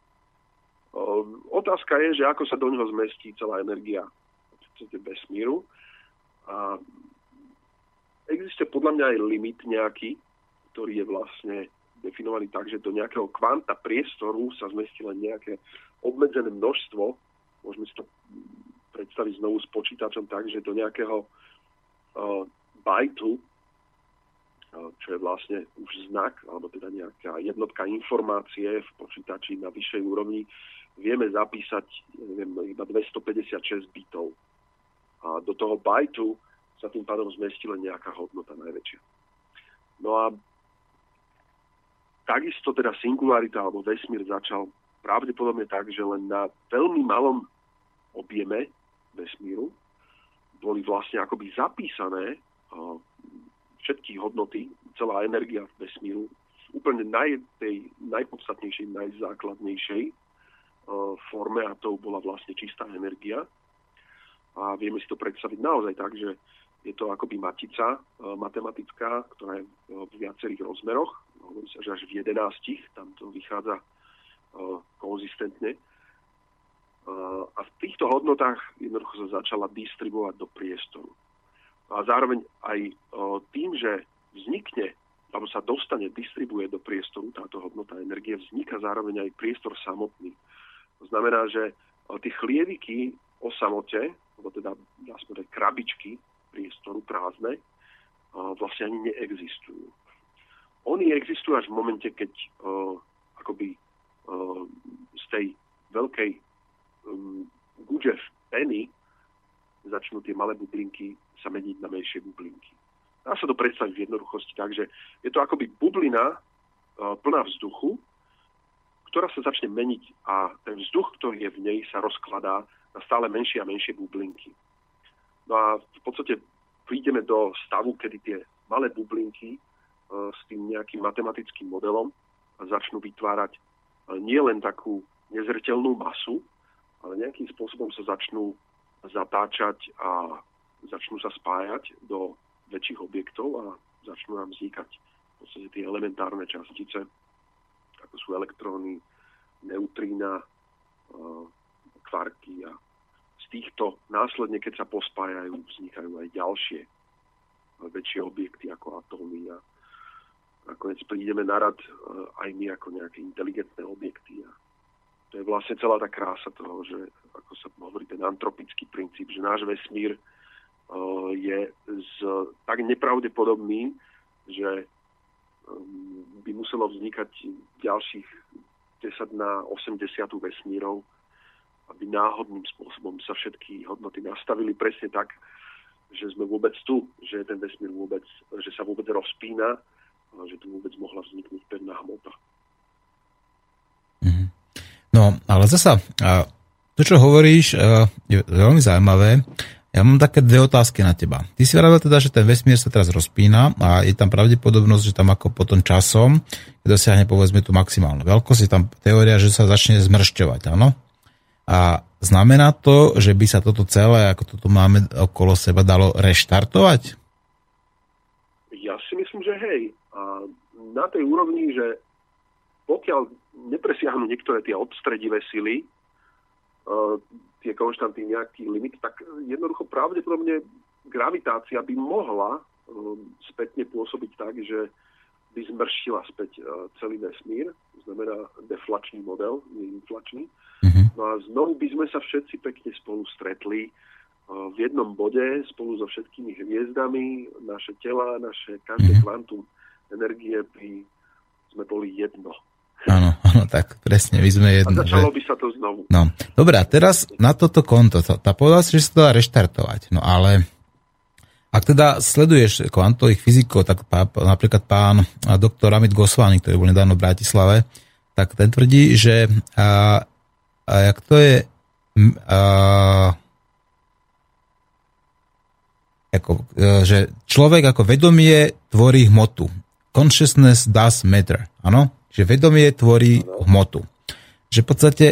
Otázka je, že ako sa do neho zmestí celá energia vesmíru. A existuje podľa mňa aj limit nejaký, ktorý je vlastne definovaný tak, že do nejakého kvanta priestoru sa zmestí len nejaké obmedzené množstvo, môžeme si to predstaviť znovu s počítačom tak, že do nejakého uh, bajtu čo je vlastne už znak, alebo teda nejaká jednotka informácie v počítači na vyššej úrovni, vieme zapísať neviem, iba 256 bitov. A do toho bajtu sa tým pádom zmestí nejaká hodnota najväčšia. No a takisto teda singularita alebo vesmír začal pravdepodobne tak, že len na veľmi malom objeme vesmíru boli vlastne akoby zapísané všetky hodnoty, celá energia v vesmíru úplne naj, tej najpodstatnejšej, najzákladnejšej uh, forme a to bola vlastne čistá energia. A vieme si to predstaviť naozaj tak, že je to akoby matica uh, matematická, ktorá je uh, v viacerých rozmeroch, hovorí sa, že až v jedenástich, tam to vychádza uh, konzistentne. Uh, a v týchto hodnotách jednoducho sa začala distribuovať do priestoru. A zároveň aj tým, že vznikne alebo sa dostane, distribuje do priestoru táto hodnota energie, vzniká zároveň aj priestor samotný. To znamená, že tie chlieviky o samote, alebo teda dá krabičky priestoru prázdne, vlastne ani neexistujú. Oni existujú až v momente, keď akoby z tej veľkej um, guže peny začnú tie malé bublinky sa meniť na menšie bublinky. Dá sa to predstaviť v jednoduchosti tak, že je to akoby bublina uh, plná vzduchu, ktorá sa začne meniť a ten vzduch, ktorý je v nej, sa rozkladá na stále menšie a menšie bublinky. No a v podstate prídeme do stavu, kedy tie malé bublinky uh, s tým nejakým matematickým modelom začnú vytvárať uh, nielen takú nezretelnú masu, ale nejakým spôsobom sa začnú zatáčať a začnú sa spájať do väčších objektov a začnú nám vznikať v podstate tie elementárne častice, ako sú elektróny, neutrína, kvarky a z týchto následne, keď sa pospájajú, vznikajú aj ďalšie väčšie objekty ako atómy a nakoniec prídeme na rad aj my ako nejaké inteligentné objekty a to je vlastne celá tá krása toho, že ako sa hovorí ten antropický princíp, že náš vesmír uh, je z, tak nepravdepodobný, že um, by muselo vznikať ďalších 10 na 80 vesmírov, aby náhodným spôsobom sa všetky hodnoty nastavili presne tak, že sme vôbec tu, že ten vesmír vôbec, že sa vôbec rozpína, že tu vôbec mohla vzniknúť pevná hmota. No, ale zasa, to, čo hovoríš, je veľmi zaujímavé. Ja mám také dve otázky na teba. Ty si vravil teda, že ten vesmír sa teraz rozpína a je tam pravdepodobnosť, že tam ako potom časom, dosiahne povedzme tú maximálnu veľkosť, je tam teória, že sa začne zmršťovať, áno? A znamená to, že by sa toto celé, ako toto máme okolo seba, dalo reštartovať? Ja si myslím, že hej. A na tej úrovni, že pokiaľ nepresiahnu niektoré tie odstredivé sily, uh, tie konštanty nejaký limit, tak jednoducho pravdepodobne gravitácia by mohla uh, spätne pôsobiť tak, že by zmršila späť uh, celý vesmír, znamená deflačný model, nie inflačný. Mm-hmm. No a znovu by sme sa všetci pekne spolu stretli v jednom bode spolu so všetkými hviezdami, naše tela, naše každé mm-hmm. kvantum energie by sme boli jedno. Áno, áno, tak presne, my sme jedno. A začalo že... by sa to znovu. No, dobre, a teraz na toto konto, tá povedal si, že sa to dá reštartovať, no ale ak teda sleduješ kvantových fyzikov, tak pá, napríklad pán doktor Amit Goswami, ktorý bol nedávno v Bratislave, tak ten tvrdí, že a, a jak to je a, ako, e, že človek ako vedomie tvorí hmotu. Consciousness does matter, áno? Že vedomie tvorí hmotu. Že v podstate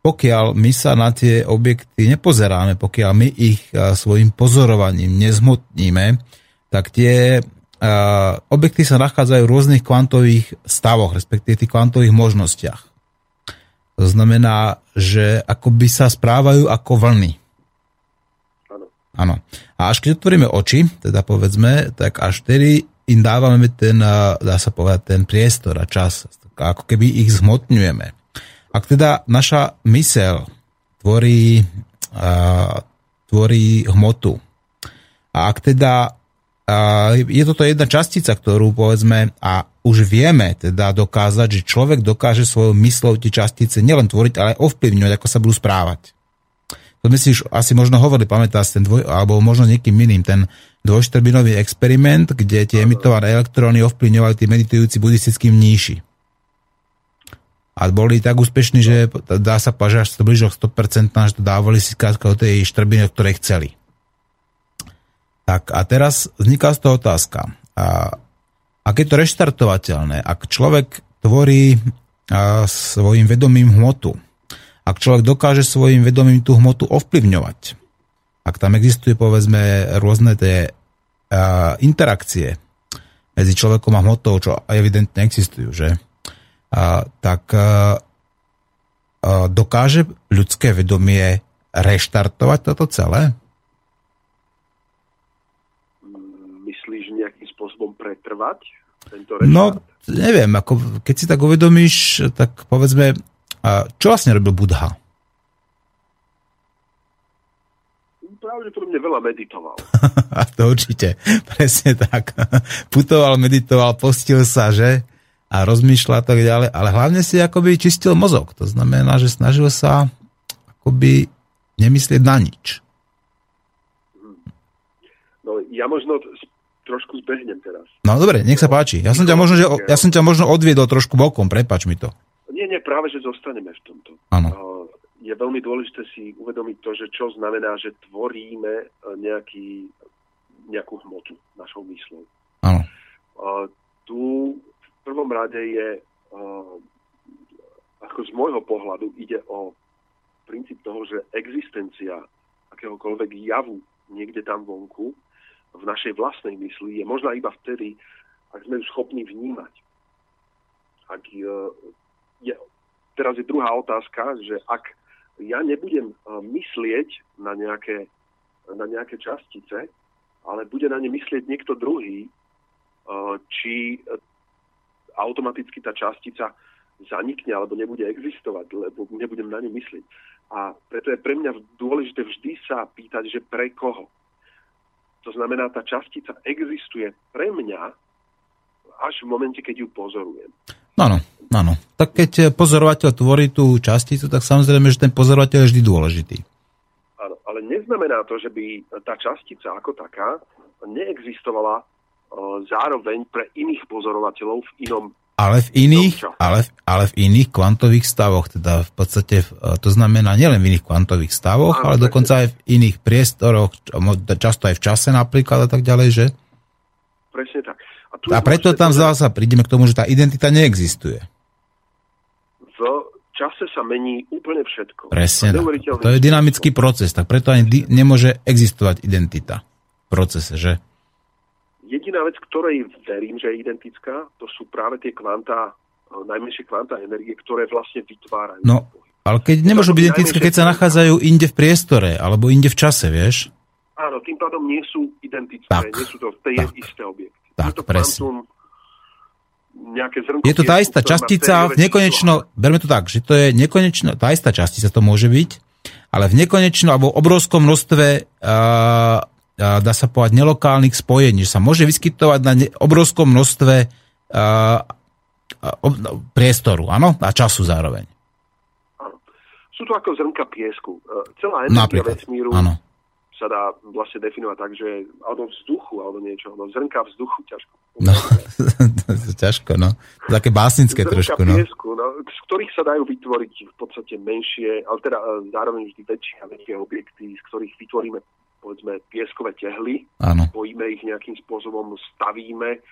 pokiaľ my sa na tie objekty nepozeráme, pokiaľ my ich svojim pozorovaním nezmotníme, tak tie objekty sa nachádzajú v rôznych kvantových stavoch, respektíve tých kvantových možnostiach. To znamená, že akoby sa správajú ako vlny. Áno. A až keď otvoríme oči, teda povedzme, tak až vtedy im dávame ten, dá sa povedať, ten priestor a čas ako keby ich zhmotňujeme. Ak teda naša mysel tvorí, uh, tvorí hmotu a ak teda uh, je toto jedna častica, ktorú povedzme a už vieme teda dokázať, že človek dokáže svojou myslou tie častice nielen tvoriť, ale ovplyvňovať, ako sa budú správať. To sme si už asi možno hovorili, pamätáš ten dvoj, alebo možno niekým iným, ten dvojštrbinový experiment, kde tie emitované elektróny ovplyvňovali tí meditujúci buddhistickým mníši a boli tak úspešní, že dá sa povedať, že to blížilo 100%, že to dávali si skrátka o tej štrbine, o ktorej chceli. Tak a teraz vzniká z toho otázka. A, ak je to reštartovateľné, ak človek tvorí a, svojim vedomím hmotu, ak človek dokáže svojim vedomím tú hmotu ovplyvňovať, ak tam existuje povedzme rôzne tie a, interakcie medzi človekom a hmotou, čo evidentne existujú, že? Tak dokáže ľudské vedomie reštartovať toto celé? trvať tento restart? No, neviem, ako, keď si tak uvedomíš, tak povedzme, čo vlastne robil Budha? pravdepodobne veľa meditoval. to určite, presne tak. Putoval, meditoval, postil sa, že? A rozmýšľa tak ďalej, ale hlavne si akoby čistil mozog. To znamená, že snažil sa akoby nemyslieť na nič. No ja možno trošku zbehnem teraz. No dobre, nech sa páči. Ja som ťa možno, že, ja som ťa možno odviedol trošku bokom, prepač mi to. Nie, nie, práve, že zostaneme v tomto. Áno je veľmi dôležité si uvedomiť to, že čo znamená, že tvoríme e, nejaký, nejakú hmotu našou myslou. Áno. tu prvom rade je, ako z môjho pohľadu, ide o princíp toho, že existencia akéhokoľvek javu niekde tam vonku v našej vlastnej mysli je možná iba vtedy, ak sme ju schopní vnímať. Ak je, je, teraz je druhá otázka, že ak ja nebudem eh, myslieť na nejaké, na nejaké častice, ale bude na ne myslieť niekto druhý, eh, či eh, automaticky tá častica zanikne alebo nebude existovať, lebo nebudem na ňu myslieť. A preto je pre mňa dôležité vždy sa pýtať, že pre koho. To znamená, tá častica existuje pre mňa až v momente, keď ju pozorujem. Áno, áno. Tak keď pozorovateľ tvorí tú časticu, tak samozrejme, že ten pozorovateľ je vždy dôležitý. Áno, ale neznamená to, že by tá častica ako taká neexistovala zároveň pre iných pozorovateľov v inom ale v iných, ale, ale v iných kvantových stavoch, teda v podstate, to znamená nielen v iných kvantových stavoch, ale dokonca aj v iných priestoroch, často aj v čase napríklad a tak ďalej, že? Presne tak. A, a preto tam zasa prídeme k tomu, že tá identita neexistuje. V čase sa mení úplne všetko. Presne. To je dynamický proces, tak preto ani di- nemôže existovať identita v procese, že? Jediná vec, ktorej verím, že je identická, to sú práve tie kvantá, eh, najmenšie kvantá energie, ktoré vlastne vytvárajú. No, ale keď nemôžu byť identické, keď sa nachádzajú inde v priestore, alebo inde v čase, vieš? Áno, tým pádom nie sú identické, tak, nie sú to tie isté objekty. Tak, je to presne. nejaké zrnko je to tá istá častica v nekonečno, berme to tak, že to je nekonečno, tá istá častica to môže byť, ale v nekonečno alebo obrovskom množstve uh, dá sa povedať nelokálnych spojení, že sa môže vyskytovať na obrovskom množstve no, priestoru, áno, a času zároveň. Áno. Sú to ako zrnka piesku. Uh, celá energia vesmíru áno sa dá vlastne definovať tak, že alebo vzduchu, alebo niečo, no zrnka vzduchu, ťažko. No, ťažko, no. Také básnické zrnka trošku, no. Piesku, no. Z ktorých sa dajú vytvoriť v podstate menšie, ale teda e, zároveň vždy väčšie a väčšie objekty, z ktorých vytvoríme povedzme pieskové tehly, Áno. spojíme ich nejakým spôsobom, stavíme,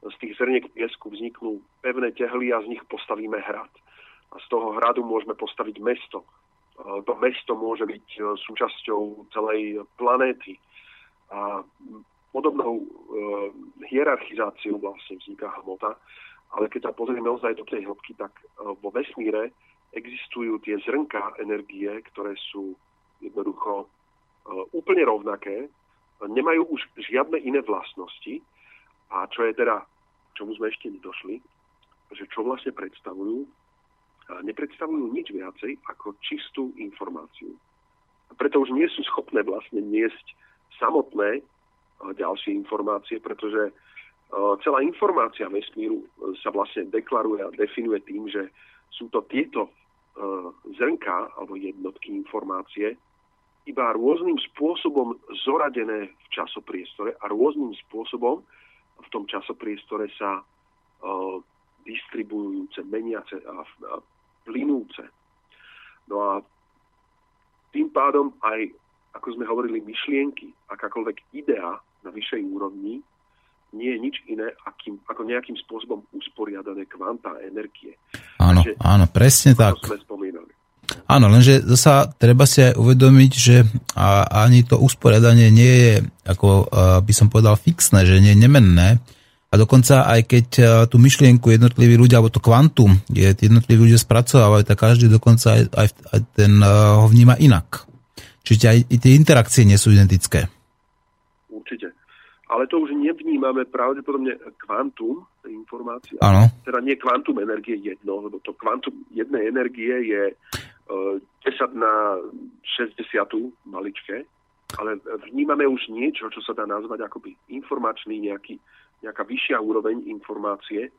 z tých zrniek piesku vzniknú pevné tehly a z nich postavíme hrad. A z toho hradu môžeme postaviť mesto to mesto môže byť e, súčasťou celej planéty. A podobnou e, hierarchizáciou vlastne vzniká hmota, ale keď sa pozrieme ozaj do tej hĺbky, tak e, vo vesmíre existujú tie zrnká energie, ktoré sú jednoducho úplne rovnaké, nemajú už žiadne iné vlastnosti a čo je teda, čomu sme ešte nedošli, že čo vlastne predstavujú, nepredstavujú nič viacej ako čistú informáciu. A preto už nie sú schopné vlastne niesť samotné ďalšie informácie, pretože celá informácia vesmíru sa vlastne deklaruje a definuje tým, že sú to tieto zrnká alebo jednotky informácie iba rôznym spôsobom zoradené v časopriestore a rôznym spôsobom v tom časopriestore sa e, distribuujúce, meniace a, a plynúce. No a tým pádom aj, ako sme hovorili, myšlienky, akákoľvek idea na vyššej úrovni, nie je nič iné akým, ako nejakým spôsobom usporiadané kvanta energie. Áno, Takže, áno, presne tak. Sme. Áno, lenže zasa treba si aj uvedomiť, že ani to usporiadanie nie je, ako by som povedal, fixné, že nie je nemenné, a dokonca aj keď e, tú myšlienku jednotliví ľudia, alebo to kvantum, je, jednotliví ľudia spracovávajú, tak každý dokonca aj, aj, aj ten uh, ho vníma inak. Čiže aj, tie interakcie nie sú identické. Určite. ale to už nevnímame pravdepodobne kvantum informácie. Áno. Teda nie kvantum energie jedno, lebo to kvantum jednej energie je 10 na 60 maličké, ale vnímame už niečo, čo sa dá nazvať akoby informačný nejaký, nejaká vyššia úroveň informácie.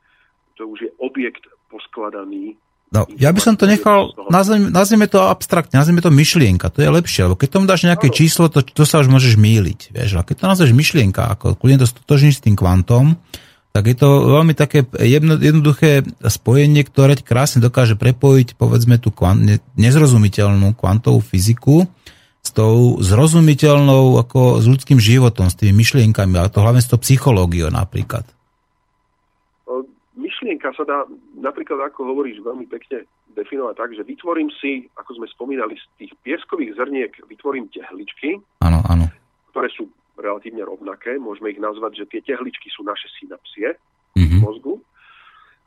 To už je objekt poskladaný No, ja by som to nechal, nazvime, nazvime to abstraktne, nazvime to myšlienka, to je lepšie, lebo keď tomu dáš nejaké číslo, to, to sa už môžeš míliť, vieš, a keď to nazveš myšlienka, ako kľudne to stotožníš s tým kvantom, tak je to veľmi také jedno, jednoduché spojenie, ktoré krásne dokáže prepojiť, povedzme, tú kvant, nezrozumiteľnú kvantovú fyziku s tou zrozumiteľnou, ako s ľudským životom, s tými myšlienkami, a to hlavne s tou psychológiou napríklad myšlienka sa dá napríklad, ako hovoríš, veľmi pekne definovať tak, že vytvorím si, ako sme spomínali, z tých pieskových zrniek vytvorím tehličky, áno, áno. ktoré sú relatívne rovnaké. Môžeme ich nazvať, že tie tehličky sú naše synapsie mm-hmm. v mozgu.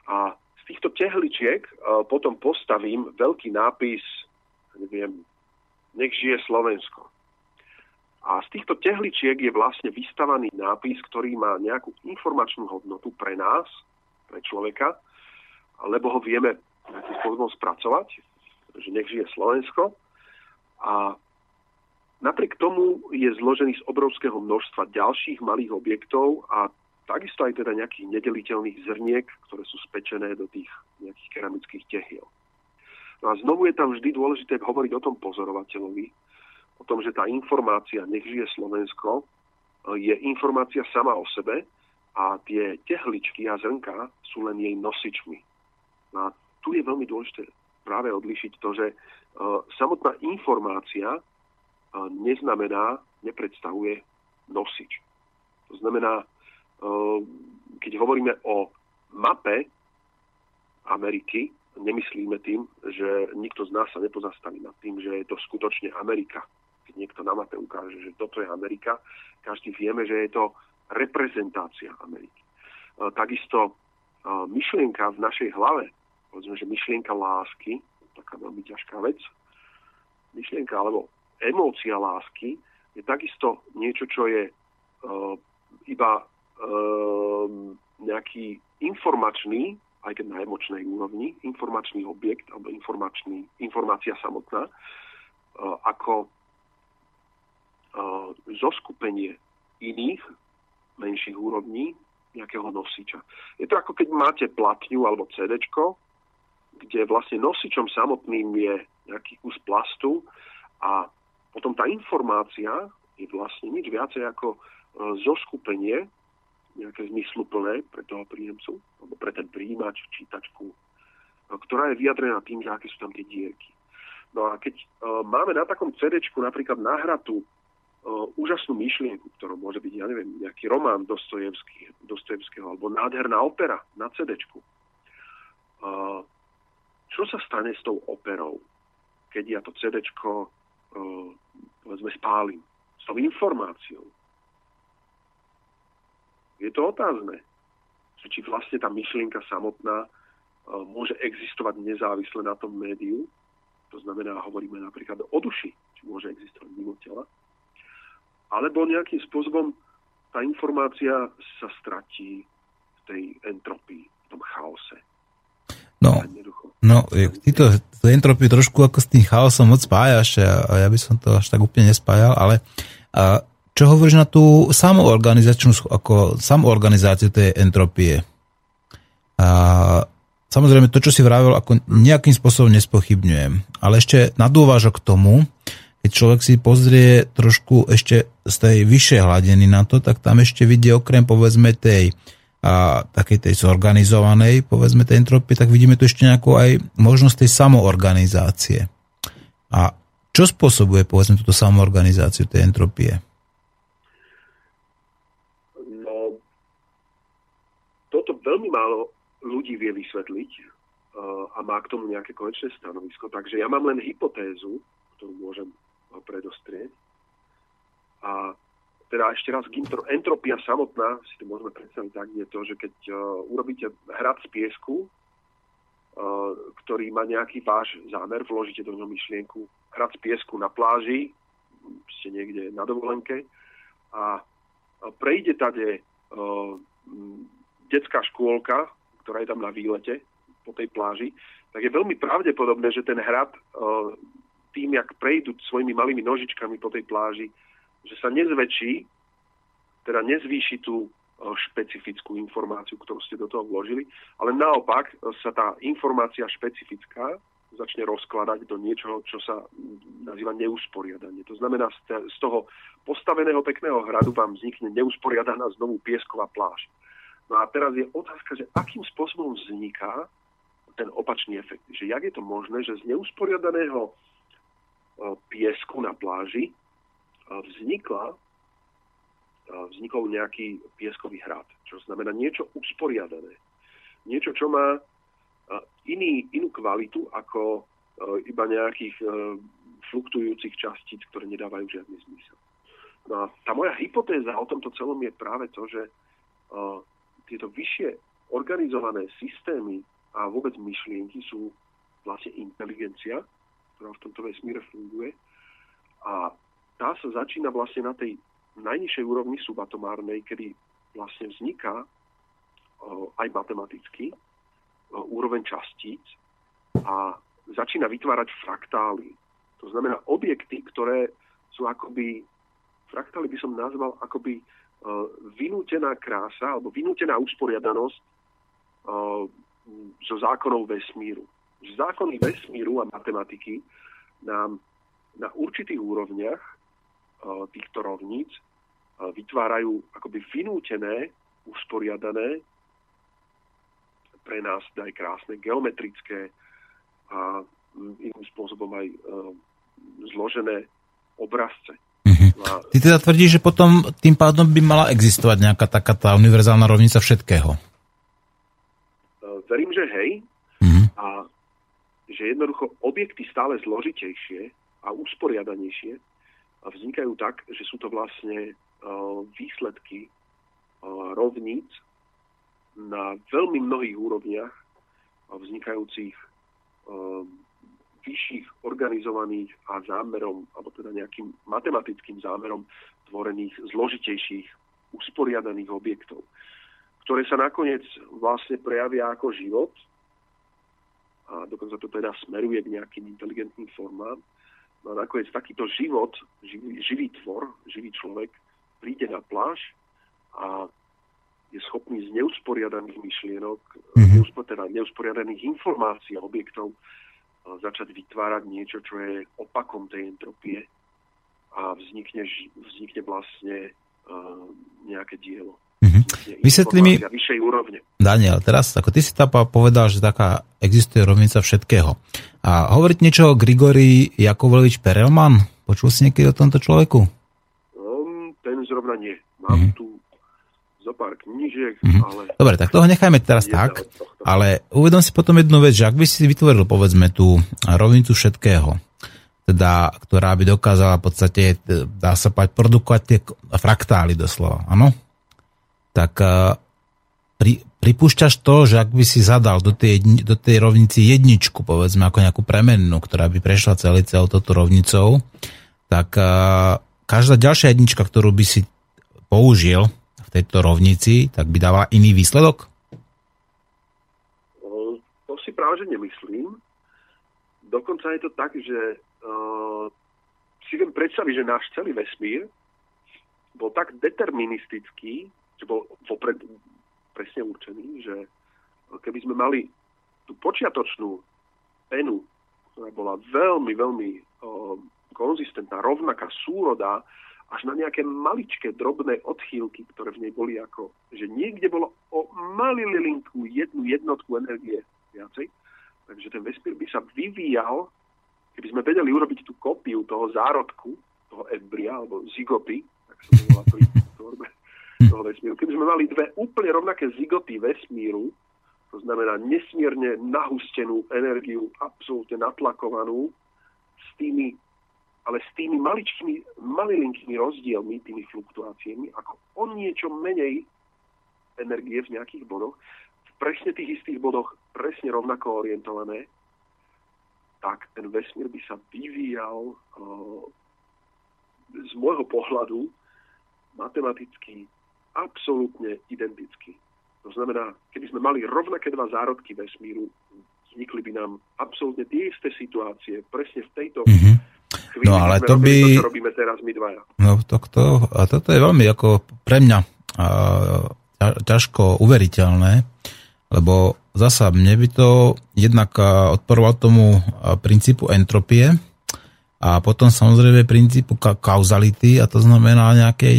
A z týchto tehličiek uh, potom postavím veľký nápis, neviem, nech žije Slovensko. A z týchto tehličiek je vlastne vystavaný nápis, ktorý má nejakú informačnú hodnotu pre nás, pre človeka, lebo ho vieme nejakým spôsobom spracovať, že nech žije Slovensko. A napriek tomu je zložený z obrovského množstva ďalších malých objektov a takisto aj teda nejakých nedeliteľných zrniek, ktoré sú spečené do tých nejakých keramických tehiel. No a znovu je tam vždy dôležité hovoriť o tom pozorovateľovi, o tom, že tá informácia Nech žije Slovensko je informácia sama o sebe a tie tehličky a zrnka sú len jej nosičmi. No a tu je veľmi dôležité práve odlišiť to, že uh, samotná informácia neznamená, nepredstavuje nosič. To znamená, uh, keď hovoríme o mape Ameriky, nemyslíme tým, že nikto z nás sa nepozastaví nad tým, že je to skutočne Amerika. Keď niekto na mape ukáže, že toto je Amerika, každý vieme, že je to reprezentácia Ameriky. E, takisto e, myšlienka v našej hlave, povedzme, že myšlienka lásky, taká veľmi ťažká vec, myšlienka alebo emócia lásky je takisto niečo, čo je uh, iba uh, nejaký informačný, aj keď na emočnej úrovni, informačný objekt alebo informačný, informácia samotná, uh, ako uh, zoskupenie iných menších úrovní nejakého nosiča. Je to ako keď máte platňu alebo CD, kde vlastne nosičom samotným je nejaký kus plastu a potom tá informácia je vlastne nič viacej ako e, zoskupenie nejaké zmysluplné pre toho príjemcu, alebo pre ten príjimač, čítačku, e, ktorá je vyjadrená tým, že aké sú tam tie dierky. No a keď uh, máme na takom CD napríklad nahratú uh, úžasnú myšlienku, ktorou môže byť, ja neviem, nejaký román Dostojevského alebo nádherná opera na CD. Čo sa stane s tou operou, keď ja to CD povedzme spálim s tou informáciou? Je to otázne, že či vlastne tá myšlienka samotná uh, môže existovať nezávisle na tom médiu, to znamená, hovoríme napríklad o duši, či môže existovať mimo tela, alebo nejakým spôsobom tá informácia sa stratí v tej entropii, v tom chaose. No, no ty to, to entropiu trošku ako s tým chaosom moc spájaš a ja by som to až tak úplne nespájal, ale a čo hovoríš na tú samoorganizačnú, ako samoorganizáciu tej entropie? A samozrejme to, čo si vravel, ako nejakým spôsobom nespochybňujem, ale ešte nadôvážok k tomu, keď človek si pozrie trošku ešte z tej vyššej hladiny na to, tak tam ešte vidie okrem povedzme tej a takej tej zorganizovanej, povedzme tej entropie, tak vidíme tu ešte nejakú aj možnosť tej samoorganizácie. A čo spôsobuje, povedzme, túto samoorganizáciu tej entropie? No, toto veľmi málo ľudí vie vysvetliť uh, a má k tomu nejaké konečné stanovisko, takže ja mám len hypotézu, ktorú môžem predostrieť. A teda ešte raz, entropia samotná, si to môžeme predstaviť tak, je to, že keď uh, urobíte hrad z piesku, uh, ktorý má nejaký váš zámer, vložíte do ňom myšlienku, hrad z piesku na pláži, ste niekde na dovolenke a prejde tade detská škôlka, ktorá je tam na výlete po tej pláži, tak je veľmi pravdepodobné, že ten hrad tým, jak prejdú svojimi malými nožičkami po tej pláži, že sa nezväčší, teda nezvýši tú špecifickú informáciu, ktorú ste do toho vložili, ale naopak sa tá informácia špecifická začne rozkladať do niečoho, čo sa nazýva neusporiadanie. To znamená, z toho postaveného pekného hradu vám vznikne neusporiadaná znovu piesková pláž. No a teraz je otázka, že akým spôsobom vzniká ten opačný efekt. Že jak je to možné, že z neusporiadaného e, piesku na pláži e, vznikla vznikol nejaký pieskový hrad, čo znamená niečo usporiadané. Niečo, čo má iný, inú kvalitu ako e, iba nejakých e, fluktujúcich častíc, ktoré nedávajú žiadny zmysel. No a tá moja hypotéza o tomto celom je práve to, že e, tieto vyššie organizované systémy a vôbec myšlienky sú vlastne inteligencia, ktorá v tomto vesmíre funguje. A tá sa začína vlastne na tej najnižšej úrovni subatomárnej, kedy vlastne vzniká aj matematicky úroveň častíc a začína vytvárať fraktály. To znamená objekty, ktoré sú akoby, fraktály by som nazval akoby vynútená krása alebo vynútená usporiadanosť zo zákonov vesmíru. Zákony vesmíru a matematiky nám na určitých úrovniach týchto rovníc uh, vytvárajú akoby vynútené, usporiadané pre nás aj krásne, geometrické a iným spôsobom aj uh, zložené obrazce. A... Ty teda tvrdíš, že potom tým pádom by mala existovať nejaká taká tá univerzálna rovnica všetkého? Verím, že hej. Mm-hmm. A že jednoducho objekty stále zložitejšie a usporiadanejšie vznikajú tak, že sú to vlastne uh, výsledky uh, rovníc na veľmi mnohých úrovniach vznikajúcich um, vyšších organizovaných a zámerom, alebo teda nejakým matematickým zámerom tvorených zložitejších usporiadaných objektov, ktoré sa nakoniec vlastne prejavia ako život a dokonca to teda smeruje k nejakým inteligentným formám. A nakoniec takýto život, živý, živý tvor, živý človek príde na pláž a je schopný z neusporiadaných myšlienok, mm-hmm. teda neusporiadaných informácií a objektov začať vytvárať niečo, čo je opakom tej entropie a vznikne, vznikne vlastne uh, nejaké dielo. Mm-hmm. Vysvetli mi. Daniel, teraz, ako ty si tam povedal, že taká existuje rovnica všetkého. A hovoriť niečo o Grigori Jakovovič Perelman? Počul si niekedy o tomto človeku? Um, ten zrovna nie. Mám mm-hmm. tu zo pár knížiek, mm-hmm. ale... Dobre, tak toho nechajme teraz tak, ale uvedom si potom jednu vec, že ak by si vytvoril, povedzme, tú rovnicu všetkého, teda, ktorá by dokázala v podstate, dá sa povedať, produkovať tie fraktály doslova, áno? Tak uh, pri, pripúšťaš to, že ak by si zadal do tej, do tej rovnici jedničku, povedzme, ako nejakú premennú, ktorá by prešla celý celou toto rovnicou, tak uh, každá ďalšia jednička, ktorú by si použil, tejto rovnici, tak by dávala iný výsledok? To si práve, že nemyslím. Dokonca je to tak, že uh, si viem predstaviť, že náš celý vesmír bol tak deterministický, že bol vopred presne určený, že keby sme mali tú počiatočnú penu, ktorá bola veľmi, veľmi konzistentná, rovnaká, súroda, až na nejaké maličké, drobné odchýlky, ktoré v nej boli ako, že niekde bolo o malilinku jednu jednotku energie viacej. Takže ten vesmír by sa vyvíjal, keby sme vedeli urobiť tú kopiu toho zárodku, toho embria, alebo zigoty, tak sa to volá pri tvorbe toho vesmíru. Keby sme mali dve úplne rovnaké zigoty vesmíru, to znamená nesmierne nahustenú energiu, absolútne natlakovanú, s tými ale s tými maličkými, malilinkými rozdielmi, tými fluktuáciami, ako o niečo menej energie v nejakých bodoch, v presne tých istých bodoch presne rovnako orientované, tak ten vesmír by sa vyvíjal uh, z môjho pohľadu matematicky absolútne identický. To znamená, keby sme mali rovnaké dva zárodky vesmíru, vznikli by nám absolútne tie isté situácie, presne v tejto mm-hmm. chvíli, no, ale to by... to, čo robíme teraz my dvaja. No, to, to, a toto je veľmi ako pre mňa a, ťažko uveriteľné, lebo zasa mne by to jednak odporoval tomu princípu entropie a potom samozrejme princípu ka- kauzality a to znamená nejakej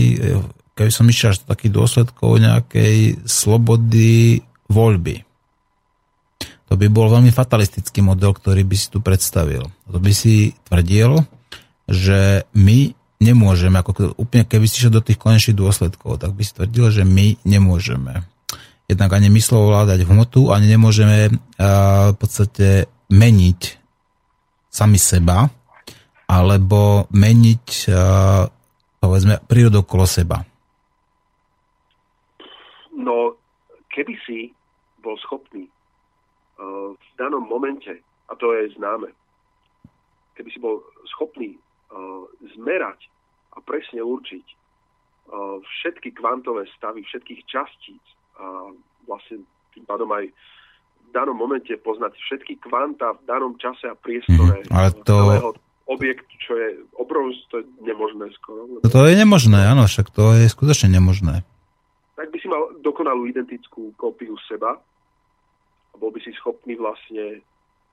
keby som išiel až takých dôsledkov nejakej slobody voľby. To by bol veľmi fatalistický model, ktorý by si tu predstavil. To by si tvrdil, že my nemôžeme, ako úplne keby si šiel do tých konečných dôsledkov, tak by si tvrdil, že my nemôžeme. Jednak ani myslov vládať hmotu, ani nemôžeme uh, v podstate meniť sami seba, alebo meniť uh, povedzme prírodu okolo seba. No, keby si bol schopný uh, v danom momente, a to je známe, keby si bol schopný uh, zmerať a presne určiť uh, všetky kvantové stavy všetkých častíc a vlastne tým pádom aj v danom momente poznať všetky kvanta v danom čase a priestore mm, ale to... celého objektu, čo je obrovské, to je nemožné skoro. To je nemožné, áno, však to je skutočne nemožné tak by si mal dokonalú identickú kópiu seba a bol by si schopný vlastne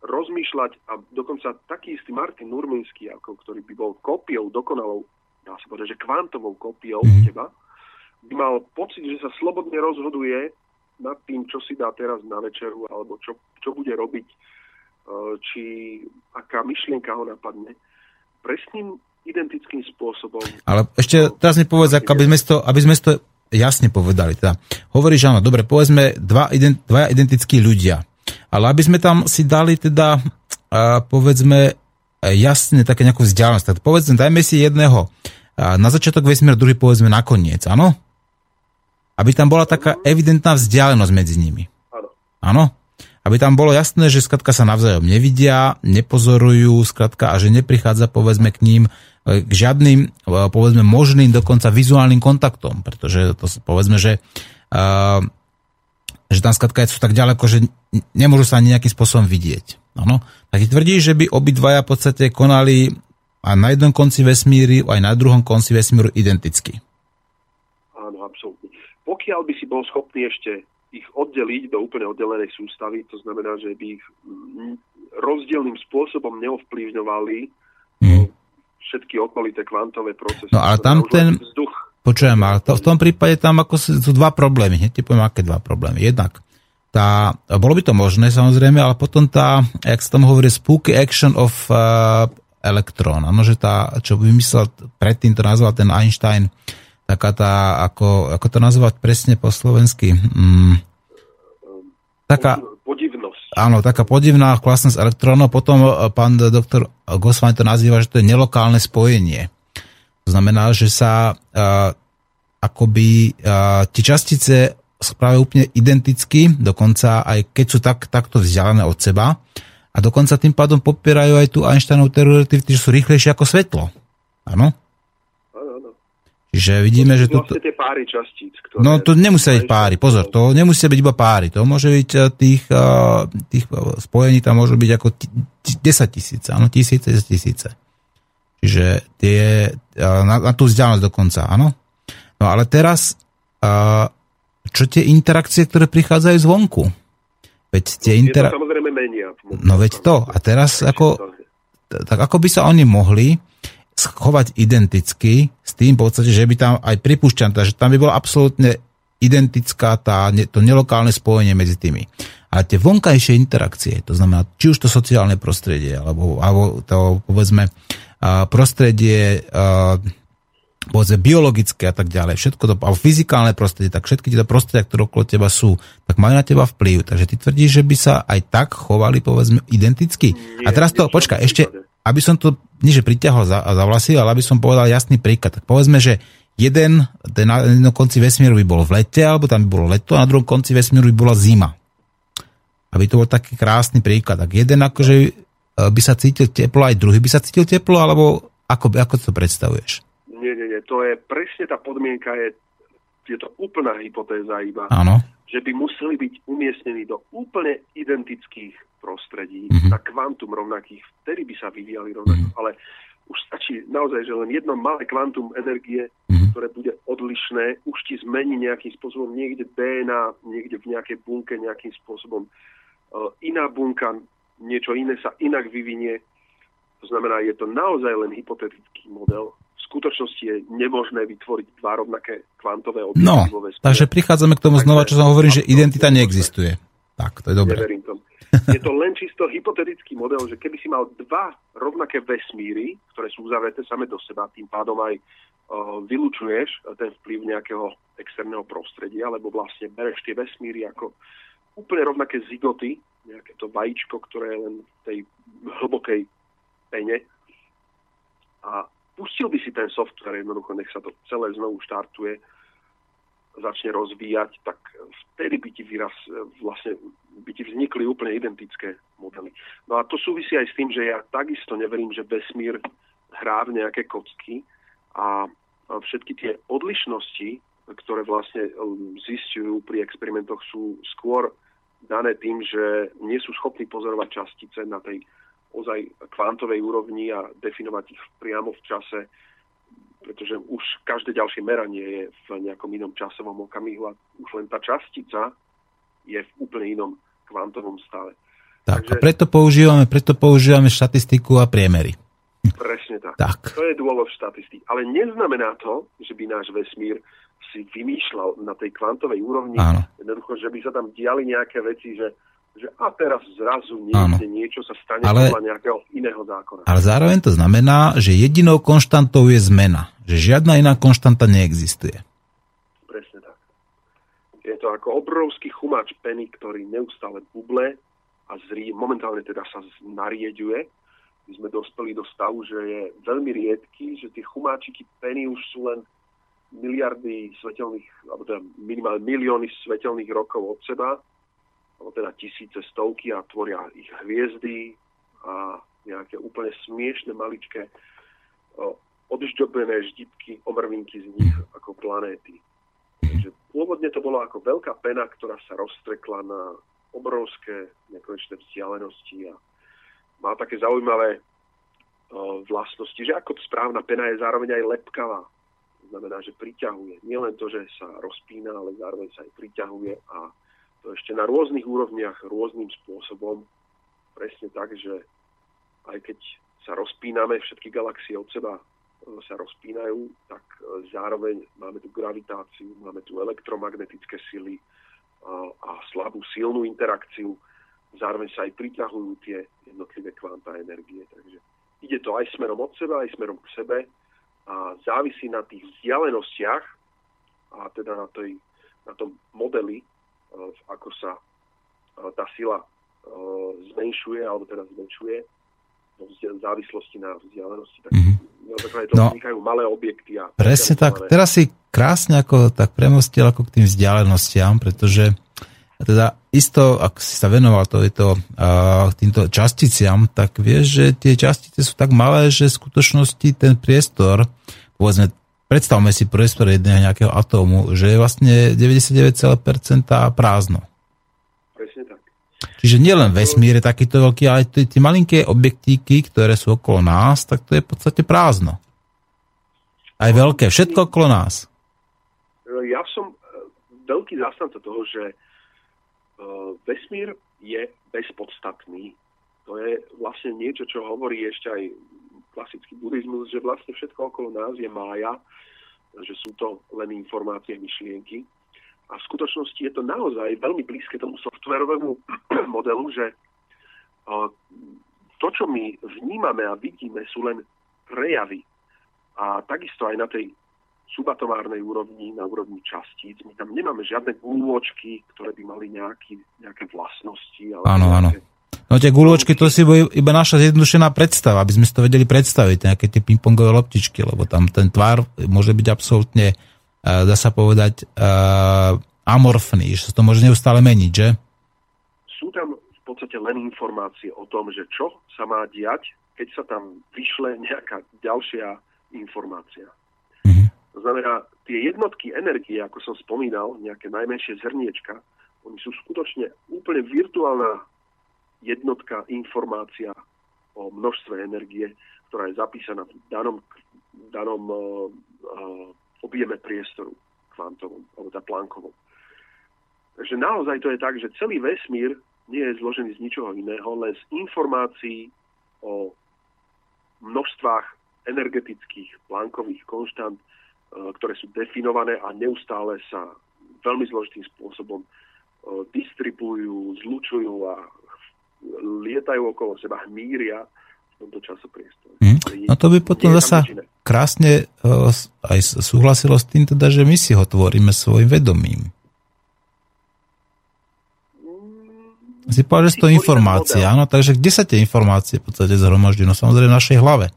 rozmýšľať a dokonca taký istý Martin Nurminský, ako ktorý by bol kópiou dokonalou, dá sa povedať, že kvantovou kópiou mm-hmm. teba, by mal pocit, že sa slobodne rozhoduje nad tým, čo si dá teraz na večeru, alebo čo, čo bude robiť, e, či aká myšlienka ho napadne. Presným identickým spôsobom. Ale ešte teraz mi povedz, aby sme to, aby sme to jasne povedali. Teda, hovoríš, áno, dobre, povedzme dva, ident, dvaja identickí ľudia. Ale aby sme tam si dali teda, povedzme, jasne také nejakú vzdialenosť. Tak povedzme, dajme si jedného na začiatok vesmíru, druhý povedzme na koniec, áno? Aby tam bola taká evidentná vzdialenosť medzi nimi. Áno? Aby tam bolo jasné, že skratka sa navzájom nevidia, nepozorujú, skratka, a že neprichádza povedzme k ním k žiadnym, e, povedzme, možným dokonca vizuálnym kontaktom, pretože to povedzme, že, uh, že tam skratka sú tak ďaleko, že nemôžu sa ani nejakým spôsobom vidieť. Ano? Tak tvrdí, že by obidvaja v podstate konali aj na jednom konci vesmíru, aj na druhom konci vesmíru identicky. Áno, absolútne. Pokiaľ by si bol schopný ešte ich oddeliť do úplne oddelenej sústavy, to znamená, že by ich rozdielným spôsobom neovplyvňovali mm všetky okolité kvantové procesy. No ale tam ten... Vzduch. Počujem, ale to, v tom prípade tam ako sú dva problémy. Hneď ti poviem, aké dva problémy. Jednak tá, bolo by to možné samozrejme, ale potom tá, jak sa tam hovorí, spooky action of uh, electron. Ano, že tá, čo vymyslel, predtým to nazval ten Einstein, taká tá, ako, ako to nazvať presne po slovensky, mm, taká, Áno, taká podivná vlastnosť elektrónov. Potom e, pán doktor Gosvani to nazýva, že to je nelokálne spojenie. To znamená, že sa uh, akoby uh, tie častice správajú úplne identicky, dokonca aj keď sú tak, takto vzdialené od seba. A dokonca tým pádom popierajú aj tú Einsteinovú teóriu že sú rýchlejšie ako svetlo. Áno? Čiže vidíme, že to... Vlastne tie páry častíc. Ktoré... No to nemusia byť páry, pozor, to nemusia byť iba páry, to môže byť eh, tých, eh, tých spojení tam môžu byť ako 10 tisíce, áno, tisíce, tisíce. Čiže tie, na, na tú vzdialenosť dokonca, áno. No ale teraz, čo tie interakcie, ktoré prichádzajú zvonku? Veď tie intera... samozrejme menia. No veď to. A teraz ako, tak ako by sa oni mohli schovať identicky s tým v podstate, že by tam aj pripúšťam, že tam by bola absolútne identická tá, to nelokálne spojenie medzi tými. A tie vonkajšie interakcie, to znamená, či už to sociálne prostredie, alebo, alebo to, povedzme, prostredie, povedzme, biologické a tak ďalej, všetko to, alebo fyzikálne prostredie, tak všetky tieto prostredia, ktoré okolo teba sú, tak majú na teba vplyv. Takže ty tvrdíš, že by sa aj tak chovali, povedzme, identicky? Nie, a teraz to, počkaj, ešte, aby som to nie že priťahol za, za vlasy, ale aby som povedal jasný príklad. Tak povedzme, že jeden, ten na jednom konci vesmíru by bol v lete, alebo tam by bolo leto, a na druhom konci vesmíru by bola zima. Aby to bol taký krásny príklad. Tak jeden akože e, by sa cítil teplo, aj druhý by sa cítil teplo, alebo ako, ako to predstavuješ? Nie, nie, nie. To je presne tá podmienka je je to úplná hypotéza iba, Áno. že by museli byť umiestnení do úplne identických prostredí, mm-hmm. na kvantum rovnakých, vtedy by sa vyvíjali rovnako, mm-hmm. ale už stačí naozaj, že len jedno malé kvantum energie, mm-hmm. ktoré bude odlišné, už ti zmení nejakým spôsobom niekde DNA, niekde v nejakej bunke nejakým spôsobom uh, iná bunka, niečo iné sa inak vyvinie. To znamená, je to naozaj len hypotetický model. V skutočnosti je nemožné vytvoriť dva rovnaké kvantové objekty No, takže prichádzame k tomu znova, čo som hovoril, že identita neexistuje. Tak, to je dobré. Neverím tomu. Je to len čisto hypotetický model, že keby si mal dva rovnaké vesmíry, ktoré sú uzavreté same do seba, tým pádom aj uh, vylučuješ ten vplyv nejakého externého prostredia, lebo vlastne bereš tie vesmíry ako úplne rovnaké zigoty, nejaké to vajíčko, ktoré je len v tej hlbokej pene. A pustil by si ten software, jednoducho nech sa to celé znovu štartuje, začne rozvíjať, tak vtedy by ti výraz, vlastne by ti vznikli úplne identické modely. No a to súvisí aj s tým, že ja takisto neverím, že vesmír hrá v nejaké kocky a všetky tie odlišnosti, ktoré vlastne um, zistujú pri experimentoch, sú skôr dané tým, že nie sú schopní pozorovať častice na tej ozaj kvantovej úrovni a definovať ich priamo v čase pretože už každé ďalšie meranie je v nejakom inom časovom okamihu a už len tá častica je v úplne inom kvantovom stave. Tak, Takže, a preto používame, preto používame štatistiku a priemery. Presne tak. tak. To je dôvod štatistik. Ale neznamená to, že by náš vesmír si vymýšľal na tej kvantovej úrovni, Áno. jednoducho, že by sa tam diali nejaké veci, že že a teraz zrazu niekde Áno. niečo sa stane ale, podľa nejakého iného zákona. Ale zároveň to znamená, že jedinou konštantou je zmena. Že žiadna iná konštanta neexistuje. Presne tak. Je to ako obrovský chumáč peny, ktorý neustále buble a zrí, momentálne teda sa narieďuje. My sme dospeli do stavu, že je veľmi riedky, že tie chumáčiky peny už sú len miliardy svetelných, alebo teda minimálne milióny svetelných rokov od seba alebo teda tisíce, stovky a tvoria ich hviezdy a nejaké úplne smiešne maličké odžďobené ždibky, omrvinky z nich ako planéty. Takže pôvodne to bolo ako veľká pena, ktorá sa rozstrekla na obrovské nekonečné vzdialenosti a má také zaujímavé vlastnosti, že ako správna pena je zároveň aj lepkavá. To znamená, že priťahuje. Nielen to, že sa rozpína, ale zároveň sa aj priťahuje a ešte na rôznych úrovniach, rôznym spôsobom. Presne tak, že aj keď sa rozpíname, všetky galaxie od seba e, sa rozpínajú, tak e, zároveň máme tu gravitáciu, máme tu elektromagnetické sily a, a slabú silnú interakciu. Zároveň sa aj priťahujú tie jednotlivé kvanta energie. Takže ide to aj smerom od seba, aj smerom k sebe a závisí na tých vzdialenostiach a teda na, tej, na tom modeli, ako sa tá sila zmenšuje, alebo teda zmenšuje v závislosti na vzdialenosti. Tak mm-hmm. no, vznikajú malé objekty. A presne tak. Teraz si krásne ako tak premostil ako k tým vzdialenostiam, pretože teda isto, ak si sa venoval to, to, uh, týmto časticiam, tak vieš, že tie častice sú tak malé, že v skutočnosti ten priestor, povedzme predstavme si priestor jedného nejakého atómu, že je vlastne 99,% prázdno. Presne tak. Čiže nielen vesmír je takýto veľký, ale tie, tie malinké objektíky, ktoré sú okolo nás, tak to je v podstate prázdno. Aj veľké, všetko okolo nás. Ja som e, veľký zastanca toho, že e, vesmír je bezpodstatný. To je vlastne niečo, čo hovorí ešte aj klasický buddhizmus, že vlastne všetko okolo nás je mája, že sú to len informácie, myšlienky. A v skutočnosti je to naozaj veľmi blízke tomu softwarovému modelu, že to, čo my vnímame a vidíme, sú len prejavy. A takisto aj na tej subatomárnej úrovni, na úrovni častíc. My tam nemáme žiadne gúľočky, ktoré by mali nejaký, nejaké vlastnosti. Áno, áno. No tie guľočky, to si iba naša zjednodušená predstava, aby sme si to vedeli predstaviť, nejaké tie pingpongové loptičky, lebo tam ten tvar môže byť absolútne, uh, dá sa povedať, uh, amorfný, že sa to môže neustále meniť, že? Sú tam v podstate len informácie o tom, že čo sa má diať, keď sa tam vyšle nejaká ďalšia informácia. Mm-hmm. To znamená, tie jednotky energie, ako som spomínal, nejaké najmenšie zrniečka, oni sú skutočne úplne virtuálna jednotka informácia o množstve energie, ktorá je zapísaná v danom, danom uh, uh, objeme priestoru kvantovom, alebo tá plánkovom. Takže naozaj to je tak, že celý vesmír nie je zložený z ničoho iného, len z informácií o množstvách energetických plánkových konštant, e, ktoré sú definované a neustále sa veľmi zložitým spôsobom distribujú, zlučujú a lietajú okolo seba, hmíria v tomto časopriestore. Hmm. No to by potom zasa krásne uh, aj súhlasilo s tým, teda, že my si ho tvoríme svojim vedomím. Si povedal, že to informácia, áno, takže kde sa tie informácie v podstate zhromažďujú? No samozrejme v našej hlave.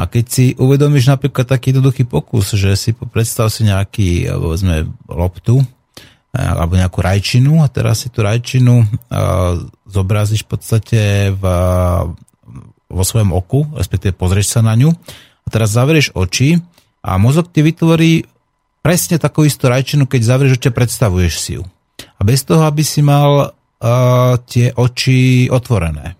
A keď si uvedomíš napríklad taký jednoduchý pokus, že si predstav si nejaký, povedzme, loptu, eh, alebo nejakú rajčinu a teraz si tú rajčinu uh, zobrazíš v podstate v, vo svojom oku, respektíve pozrieš sa na ňu a teraz zavrieš oči a mozog ti vytvorí presne takú istú rajčinu, keď zavrieš oči predstavuješ si ju. A bez toho, aby si mal uh, tie oči otvorené.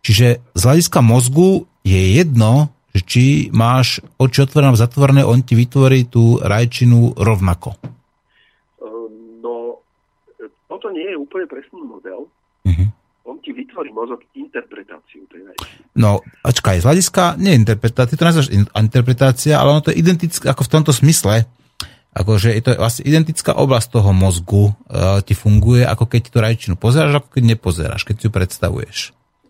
Čiže z hľadiska mozgu je jedno, či máš oči otvorené alebo zatvorené, on ti vytvorí tú rajčinu rovnako. Toto nie je úplne presný model. Uh-huh. On ti vytvorí mozog interpretáciu tej rajčiny. No, ačkaj, z hľadiska, nie interpretácia, to nazvaš interpretácia, ale ono to je identické ako v tomto smysle, akože je to vlastne identická oblasť toho mozgu uh, ti funguje, ako keď tú rajčinu pozeráš, ako keď nepozeráš, keď si ju predstavuješ.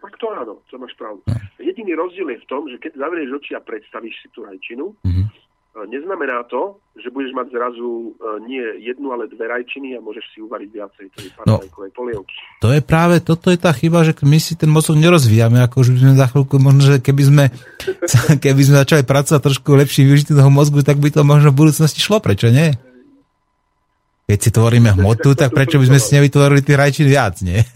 Tak to áno, to máš pravdu. No. Jediný rozdiel je v tom, že keď zavrieš oči a predstavíš si tú rajčinu, uh-huh. Neznamená to, že budeš mať zrazu e, nie jednu, ale dve rajčiny a môžeš si uvariť viacej tej no, polievky. To je práve, toto je tá chyba, že my si ten mozog nerozvíjame, ako už by sme za chvíľku, možno, že keby sme, keby sme začali pracovať trošku lepším využitím toho mozgu, tak by to možno v budúcnosti šlo, prečo nie? Keď si tvoríme hmotu, tak prečo by sme si nevytvorili tých rajčín viac, nie?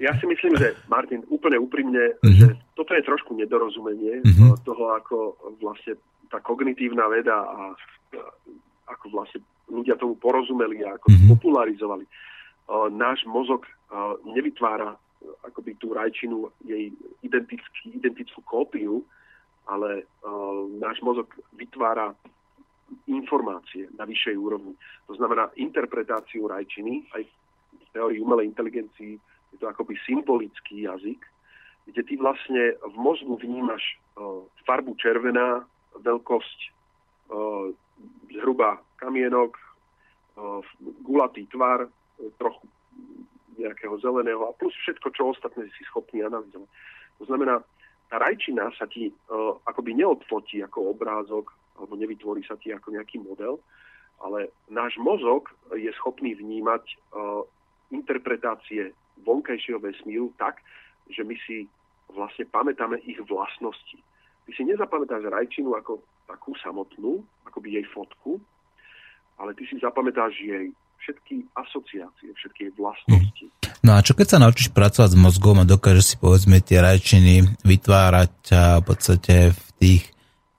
Ja si myslím, že Martin, úplne úprimne, uh-huh. že toto je trošku nedorozumenie uh-huh. toho, ako vlastne tá kognitívna veda a ako vlastne ľudia tomu porozumeli a ako mm-hmm. popularizovali. Náš mozog nevytvára akoby tú rajčinu, jej identický, identickú kópiu, ale náš mozog vytvára informácie na vyššej úrovni. To znamená interpretáciu rajčiny, aj v teórii umelej inteligencii je to akoby symbolický jazyk, kde ty vlastne v mozgu vnímaš farbu červená, veľkosť e, zhruba kamienok, e, gulatý tvar, e, trochu nejakého zeleného a plus všetko, čo ostatné si schopný analyzovať. To znamená, tá rajčina sa ti uh, akoby neodfotí ako obrázok, alebo nevytvorí sa ti ako nejaký model, ale náš mozog je schopný vnímať uh, interpretácie vonkajšieho vesmíru tak, že my si vlastne pamätáme ich vlastnosti ty si nezapamätáš rajčinu ako takú samotnú, by jej fotku, ale ty si zapamätáš jej všetky asociácie, všetky jej vlastnosti. No a čo keď sa naučíš pracovať s mozgom a dokážeš si povedzme tie rajčiny vytvárať a v podstate v tých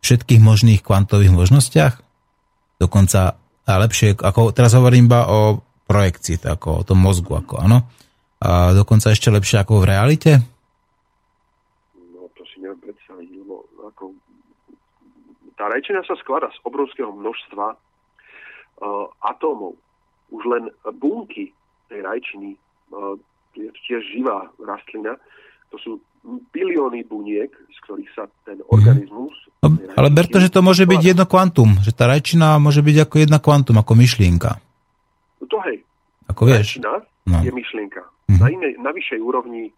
všetkých možných kvantových možnostiach? Dokonca a lepšie, ako teraz hovorím iba o projekcii, ako o tom mozgu, ako áno. A dokonca ešte lepšie ako v realite? Tá rajčina sa skladá z obrovského množstva uh, atómov. Už len bunky tej rajčiny, uh, je to tiež živá rastlina, to sú bilióny buniek, z ktorých sa ten mhm. organizmus... No, ale ber to, že to môže byť jedno kvantum, že tá rajčina môže byť ako jedna kvantum, ako myšlienka. No to hej. Ako vieš. Rajčina no. je myšlienka. Mm-hmm. Na, inej, na vyššej úrovni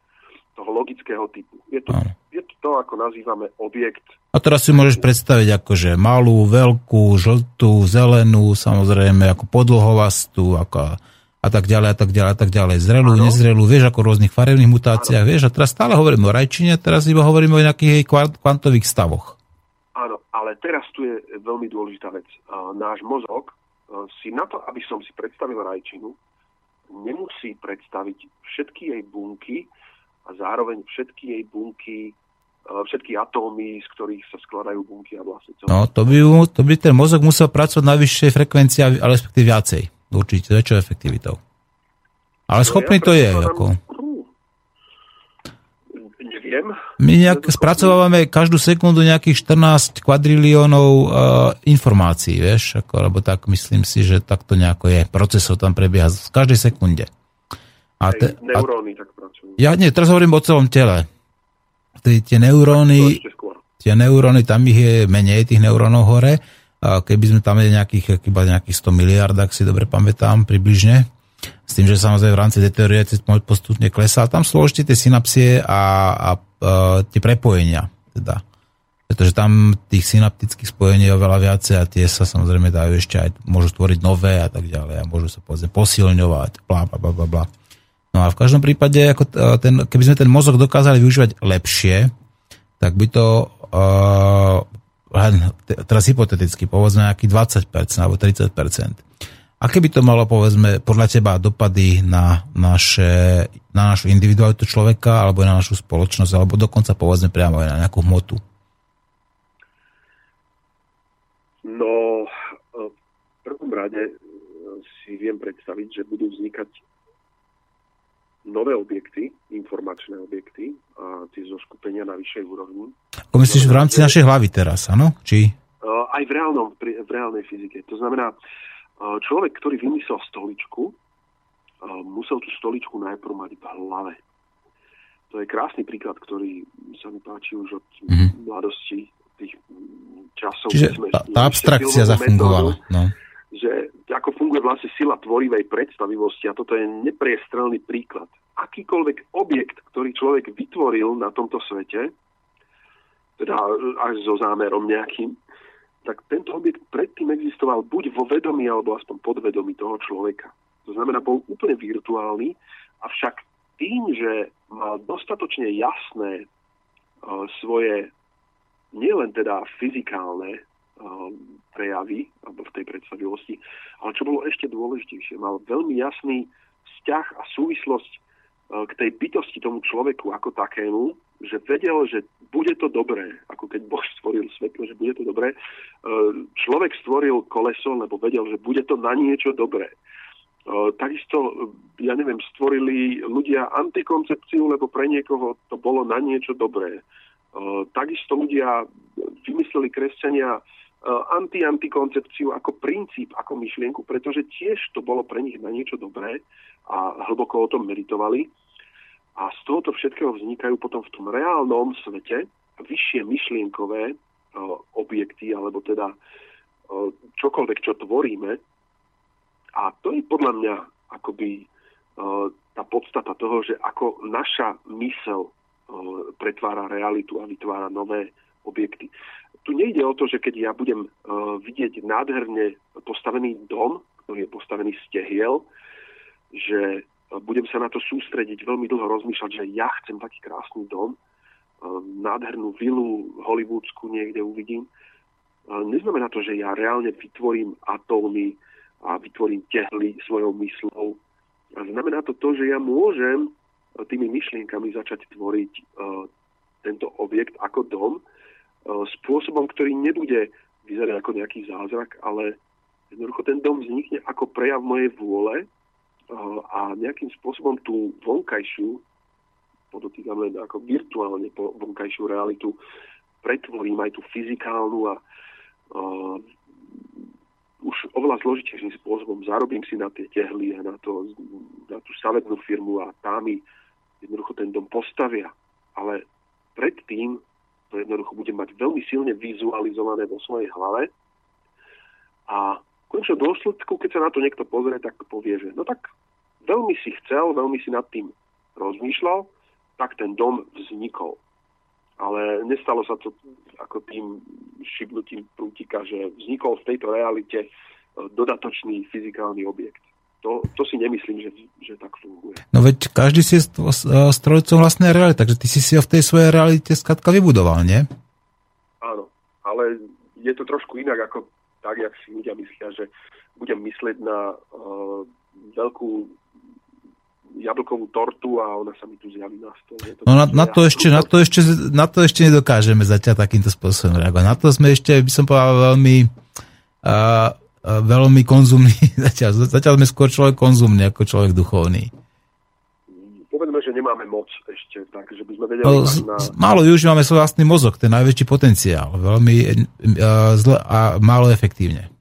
toho logického typu. Je to, je to to, ako nazývame objekt. A teraz si môžeš predstaviť akože malú, veľkú, žltú, zelenú, samozrejme ako podlhovastú, ako a tak ďalej, a tak ďalej, a tak ďalej. Zrelú, ano. nezrelú, vieš, ako v rôznych farebných mutáciách, ano. vieš, a teraz stále hovoríme o rajčine, teraz iba hovoríme o nejakých jej kvantových stavoch. Áno, ale teraz tu je veľmi dôležitá vec. Náš mozog si na to, aby som si predstavil rajčinu, nemusí predstaviť všetky jej bunky, a zároveň všetky jej bunky všetky atómy, z ktorých sa skladajú bunky a vlastne celé. No, to by, to by ten mozog musel pracovať na vyššej frekvencii, ale respektíve viacej. Určite, väčšou efektivitou. Ale no, schopný ja to je. Ako... Neviem. My nejak spracovávame každú sekundu nejakých 14 kvadriliónov uh, informácií, vieš, ako, lebo tak myslím si, že takto nejako je. Procesor tam prebieha v každej sekunde. A te, neuróny tak pracujú. Ja nie, teraz hovorím o celom tele tie, tie neuróny, tie neuróny, tam ich je menej, tých neurónov hore. A keby sme tam je nejakých, iba nejakých 100 miliard, ak si dobre pamätám, približne. S tým, že samozrejme v rámci deterioriácie postupne klesá. Tam sú tie synapsie a, a, a tie prepojenia. Teda. Pretože tam tých synaptických spojení je oveľa viacej a tie sa samozrejme dajú ešte aj, môžu stvoriť nové a tak ďalej a môžu sa povedzme posilňovať, bla, bla, bla, bla, bla. No a v každom prípade, ako ten, keby sme ten mozog dokázali využívať lepšie, tak by to uh, teraz hypoteticky, povedzme nejaký 20% alebo 30%. Aké by to malo, povedzme, podľa teba dopady na, naše, na našu individualitu človeka, alebo na našu spoločnosť, alebo dokonca, povedzme, priamo aj na nejakú hmotu? No, v prvom rade si viem predstaviť, že budú vznikať nové objekty, informačné objekty a tie zoskupenia na vyššej úrovni. Ako myslíš v rámci našej hlavy teraz, áno? Či? Aj v, reálnom, v reálnej fyzike. To znamená, človek, ktorý vymyslel stoličku, musel tú stoličku najprv mať v hlave. To je krásny príklad, ktorý sa mi páči už od mm-hmm. mladosti, tých časov. Čiže tá, tá abstrakcia zafungovala. No že ako funguje vlastne sila tvorivej predstavivosti a toto je nepriestrelný príklad. Akýkoľvek objekt, ktorý človek vytvoril na tomto svete, teda až so zámerom nejakým, tak tento objekt predtým existoval buď vo vedomí alebo aspoň podvedomí toho človeka. To znamená, bol úplne virtuálny, avšak tým, že mal dostatočne jasné uh, svoje nielen teda fyzikálne prejavy alebo v tej predstavivosti. Ale čo bolo ešte dôležitejšie, mal veľmi jasný vzťah a súvislosť uh, k tej bytosti tomu človeku ako takému, že vedel, že bude to dobré, ako keď Boh stvoril svetlo, že bude to dobré. Uh, človek stvoril koleso, lebo vedel, že bude to na niečo dobré. Takisto, ja neviem, stvorili ľudia antikoncepciu, lebo pre niekoho to bolo na niečo dobré. Takisto ľudia vymysleli kresťania Eh, anti-antikoncepciu ako princíp, ako myšlienku, pretože tiež to bolo pre nich na niečo dobré a hlboko o tom meditovali. A z tohoto všetkého vznikajú potom v tom reálnom svete vyššie myšlienkové uh, objekty, alebo teda uh, čokoľvek, čo tvoríme. A to je podľa mňa akoby tá podstata toho, že ako naša mysel pretvára realitu a vytvára nové objekty tu nejde o to, že keď ja budem uh, vidieť nádherne postavený dom, ktorý je postavený z tehiel, že uh, budem sa na to sústrediť, veľmi dlho rozmýšľať, že ja chcem taký krásny dom, uh, nádhernú vilu hollywoodsku niekde uvidím. Neznamená to, že ja reálne vytvorím atómy a vytvorím tehly svojou myslou. Znamená to to, že ja môžem tými myšlienkami začať tvoriť tento objekt ako dom, E, spôsobom, ktorý nebude vyzerať ako nejaký zázrak, ale jednoducho ten dom vznikne ako prejav mojej vôle e, a nejakým spôsobom tú vonkajšiu, podotýkam len ako virtuálne vonkajšiu realitu, pretvorím aj tú fyzikálnu a uh, už oveľa zložitejším spôsobom zarobím si na tie tehly a na, to, na tú stavebnú firmu a tá mi jednoducho ten dom postavia. Ale predtým to jednoducho bude mať veľmi silne vizualizované vo svojej hlave a v končnom dôsledku, keď sa na to niekto pozrie, tak povie, že no tak veľmi si chcel, veľmi si nad tým rozmýšľal, tak ten dom vznikol. Ale nestalo sa to ako tým šibnutím prútika, že vznikol v tejto realite e, dodatočný fyzikálny objekt. To, to si nemyslím, že, že tak funguje. No veď každý si je strojcom vlastnej reality, takže ty si si ho v tej svojej realite skladka vybudoval, nie? Áno, ale je to trošku inak ako tak, jak si ľudia myslia, že budem myslieť na uh, veľkú jablkovú tortu a ona sa mi tu zjaví na stole. No na, na, to ešte, na, to ešte, na to ešte nedokážeme zatiaľ takýmto spôsobom reagovať. Na to sme ešte, by som povedal, veľmi, uh, veľmi konzumní. Zatiaľ, zatiaľ sme skôr človek konzumný ako človek duchovný. Povedzme, že nemáme moc ešte, tak, že by sme vedeli... No, na... Málo využívame svoj vlastný mozog, ten najväčší potenciál. Veľmi uh, zle a málo efektívne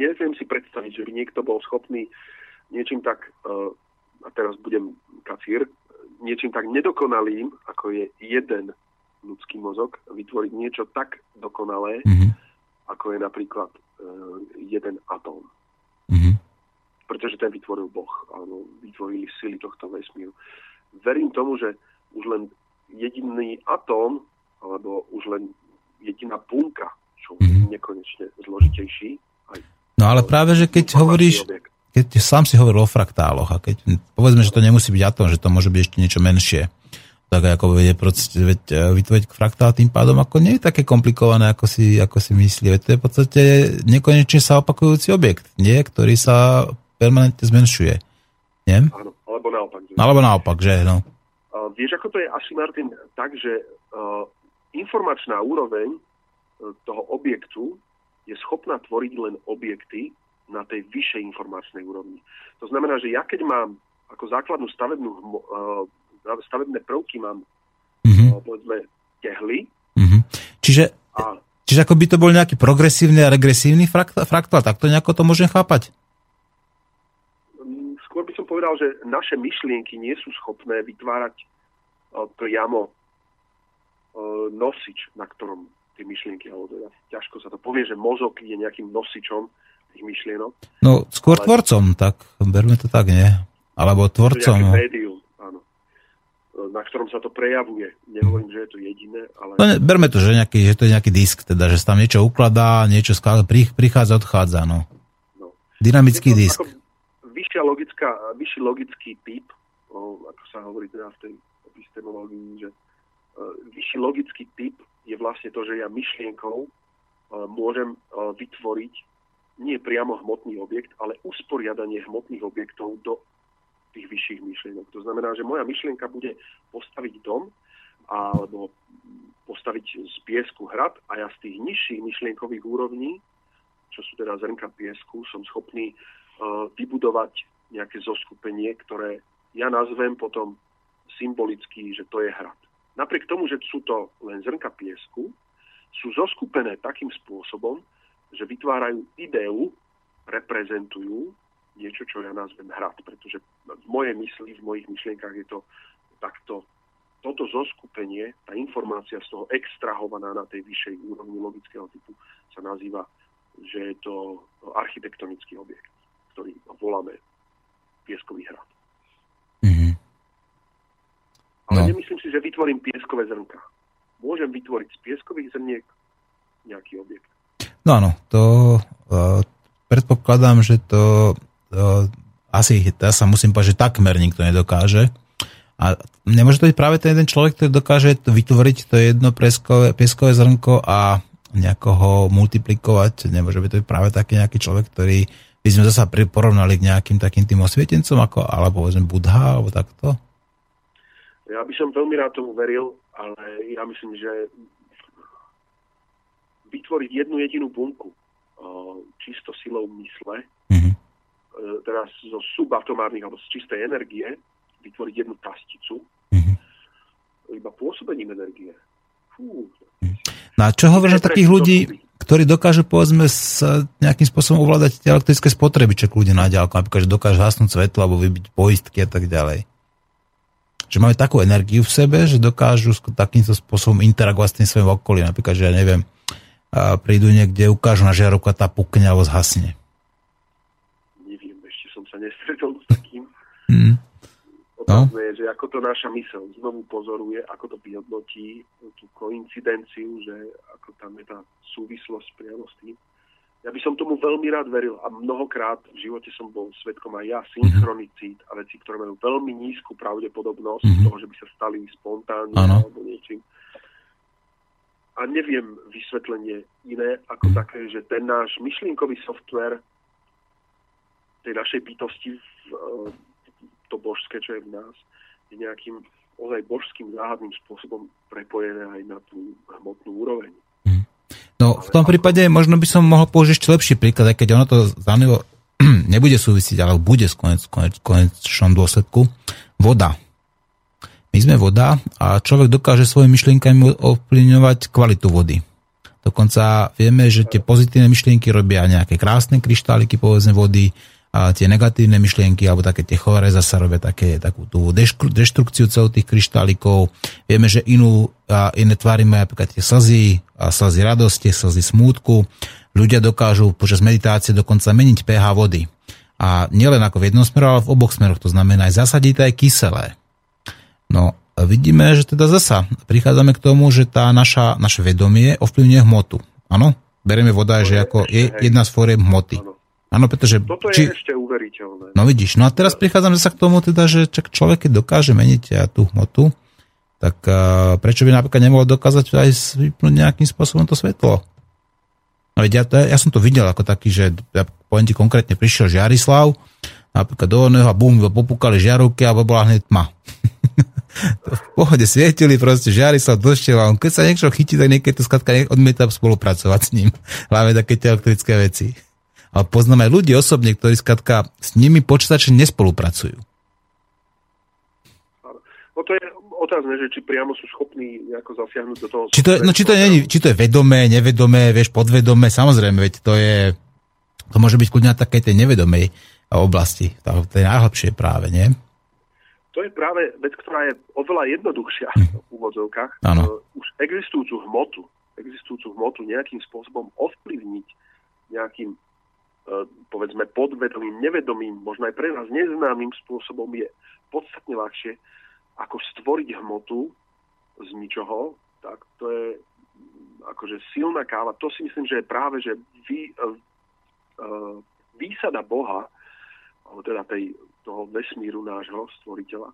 neviem si predstaviť, že by niekto bol schopný niečím tak, uh, a teraz budem kacír, niečím tak nedokonalým, ako je jeden ľudský mozog, vytvoriť niečo tak dokonalé, mm-hmm. Ako je napríklad uh, jeden atóm. Mm-hmm. Pretože ten vytvoril Boh, alebo vytvorili sily tohto vesmíru. Verím tomu, že už len jediný atóm, alebo už len jediná bunka, čo mm-hmm. nekonečne zložitejší, No ale práve, že keď hovoríš, keď sám si hovoril o fraktáloch a keď povedzme, že to nemusí byť atom, že to môže byť ešte niečo menšie, tak ako vedie veď, e, vytvoriť fraktál tým pádom ako nie je také komplikované, ako si, ako si myslí. Veď to je v podstate nekonečne sa opakujúci objekt, nie? ktorý sa permanentne zmenšuje. Nie? Áno, alebo naopak. Že? Alebo naopak, že? No. Uh, vieš, ako to je asi, Martin, tak, že uh, informačná úroveň uh, toho objektu je schopná tvoriť len objekty na tej vyššej informačnej úrovni. To znamená, že ja keď mám ako základnú stavebnú, uh, stavebné prvky mám mm-hmm. povedzme tehly. Mm-hmm. Čiže, a, čiže ako by to bol nejaký progresívny a regresívny fraktál, tak to nejako to môžem chápať? Mm, skôr by som povedal, že naše myšlienky nie sú schopné vytvárať priamo nosič, na ktorom tie myšlienky, alebo teda ťažko sa to povie, že mozog je nejakým nosičom tých myšlienok. No, skôr ale... tvorcom, tak berme to tak, nie? Alebo tvorcom. No. médium. Na ktorom sa to prejavuje. Nehovorím, že je to jediné, ale... No, ne, berme to, že, nejaký, že to je nejaký disk, teda, že sa tam niečo ukladá, niečo skále, prichádza, odchádza, no. no. Dynamický disk. vyššia logická, vyšší logický typ, o, ako sa hovorí teda v tej epistemológii, že uh, vyšší logický typ je vlastne to, že ja myšlienkou e, môžem e, vytvoriť nie priamo hmotný objekt, ale usporiadanie hmotných objektov do tých vyšších myšlienok. To znamená, že moja myšlienka bude postaviť dom alebo postaviť z piesku hrad a ja z tých nižších myšlienkových úrovní, čo sú teda zrnka piesku, som schopný uh, vybudovať nejaké zoskupenie, ktoré ja nazvem potom symbolicky, že to je hrad. Napriek tomu, že sú to len zrnka piesku, sú zoskupené takým spôsobom, že vytvárajú ideu, reprezentujú niečo, čo ja nazvem hrad, pretože v mojej mysli, v mojich myšlienkach je to takto toto zoskupenie, tá informácia z toho extrahovaná na tej vyššej úrovni logického typu sa nazýva, že je to architektonický objekt, ktorý voláme pieskový hrad. Ale no. nemyslím si, že vytvorím pieskové zrnka. Môžem vytvoriť z pieskových zrniek nejaký objekt. No áno, to uh, predpokladám, že to asi, ja sa musím povedať, že takmer nikto nedokáže. A nemôže to byť práve ten jeden človek, ktorý dokáže vytvoriť to jedno pieskové, pieskové zrnko a nejako ho multiplikovať. Nemôže byť to byť práve taký nejaký človek, ktorý by sme zase porovnali k nejakým takým tým osvietencom, ako, alebo povedzme Budha, alebo takto? Ja by som veľmi rád tomu veril, ale ja myslím, že vytvoriť jednu jedinú bunku čisto silou mysle, mm-hmm. Teda zo subatomárnych alebo z čistej energie, vytvoriť jednu tasticu, mm-hmm. iba pôsobením energie. Fú. No a čo hovoríš na takých ľudí, ktorí dokážu povedzme s nejakým spôsobom ovládať tie elektrické spotreby, čo ľudia na ďalku, napríklad, že dokážu hasnúť svetlo alebo vybiť poistky a tak ďalej že majú takú energiu v sebe, že dokážu takýmto spôsobom interagovať s tým svojim okolím. Napríklad, že ja neviem, prídu niekde, ukážu na žiarovku a tá pukne alebo zhasne. Neviem, ešte som sa nestretol s takým. Mm. Otázne no? je, že ako to naša mysel znovu pozoruje, ako to vyhodnotí tú koincidenciu, že ako tam je tá súvislosť priamo s tým ja by som tomu veľmi rád veril a mnohokrát v živote som bol svetkom aj ja synchronicít a veci, ktoré majú veľmi nízku pravdepodobnosť mm-hmm. toho, že by sa stali spontánne ano. alebo niečím. A neviem vysvetlenie iné ako mm. také, že ten náš myšlienkový software tej našej bytosti, v, to božské, čo je v nás, je nejakým ozaj božským záhadným spôsobom prepojené aj na tú hmotnú úroveň. Mhm. No v tom prípade možno by som mohol použiť ešte lepší príklad, aj keď ono to zanilo nebude súvisiť, ale bude v konec, konec, konečnom dôsledku. Voda. My sme voda a človek dokáže svojimi myšlienkami ovplyvňovať kvalitu vody. Dokonca vieme, že tie pozitívne myšlienky robia nejaké krásne kryštáliky, povedzme vody, a tie negatívne myšlienky alebo také tie chore zase robia také, takú tú deštrukciu celých tých kryštálikov. Vieme, že inú, a iné tvary majú napríklad tie slzy, a slzy radosti, slzy smútku. Ľudia dokážu počas meditácie dokonca meniť pH vody. A nielen ako v jednom smeru, ale v oboch smeroch. To znamená aj zasadiť aj kyselé. No, vidíme, že teda zasa prichádzame k tomu, že tá naša, naše vedomie ovplyvňuje hmotu. Áno? Bereme voda, že ako je jedna z fóriem hmoty. Áno, pretože... Toto je či... ešte uveriteľné. No vidíš, no a teraz prichádzame sa k tomu teda, že človek keď dokáže meniť tú hmotu, tak uh, prečo by napríklad nemohol dokázať aj vypnúť nejakým spôsobom to svetlo? No veď ja, ja som to videl ako taký, že ja poviem ti konkrétne, prišiel Žiarislav, napríklad do oného a bum, popúkali žiarovky a bola hneď tma. v pohode svietili, proste Žiarislav došiel a on keď sa niečo chytí, tak niekedy to skladka odmieta spolupracovať s ním. Hlavne také tie elektrické veci ale poznám aj ľudí osobne, ktorí skratka s nimi počítače nespolupracujú. No to je otázne, že či priamo sú schopní nejako zasiahnuť do toho. Či to, je, no, či to, je, či to je vedomé, nevedomé, vieš, podvedomé, samozrejme, veď to je, to môže byť kľudne na takej tej nevedomej oblasti, to je najhlbšie práve, nie? To je práve vec, ktorá je oveľa jednoduchšia hm. v úvodzovkách. Ano. Uh, už existujúcu hmotu, existujúcu hmotu nejakým spôsobom ovplyvniť nejakým E, povedzme podvedomým, nevedomým, možno aj pre nás neznámym spôsobom je podstatne ľahšie ako stvoriť hmotu z ničoho, tak to je akože silná káva. To si myslím, že je práve, že vy, uh, výsada Boha, alebo teda tej, toho vesmíru nášho stvoriteľa,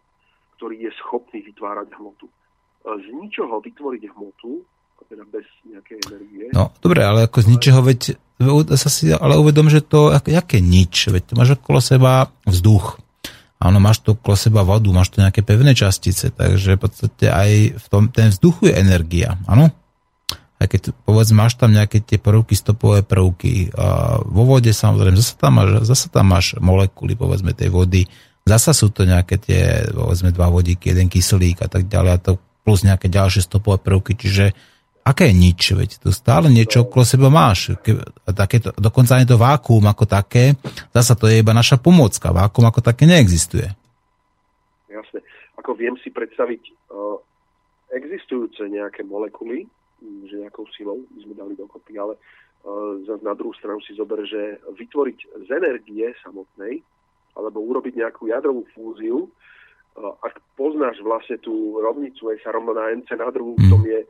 ktorý je schopný vytvárať hmotu. Z ničoho vytvoriť hmotu teda bez nejakej energie. No, dobre, ale ako z ničoho, veď sa si ale uvedom, že to, aké nič, veď máš okolo seba vzduch, áno, máš to okolo seba vodu, máš to nejaké pevné častice, takže v podstate aj v tom, ten vzduch je energia, áno? Aj keď povedz, máš tam nejaké tie prvky, stopové prvky, a vo vode samozrejme, zase tam máš, zase tam máš molekuly, povedzme, tej vody, zasa sú to nejaké tie, povedzme, dva vodíky, jeden kyslík a tak ďalej, a to plus nejaké ďalšie stopové prvky, čiže aké nič, veď tu stále niečo okolo seba máš. Takéto, dokonca ani to vákuum ako také, zasa to je iba naša pomocka. Vákuum ako také neexistuje. Jasne. Ako viem si predstaviť uh, existujúce nejaké molekuly, že nejakou silou by sme dali dokopy, ale uh, zase na druhú stranu si zober, že vytvoriť z energie samotnej, alebo urobiť nejakú jadrovú fúziu, uh, ak poznáš vlastne tú rovnicu S a rovno na NC na druhú, v tom je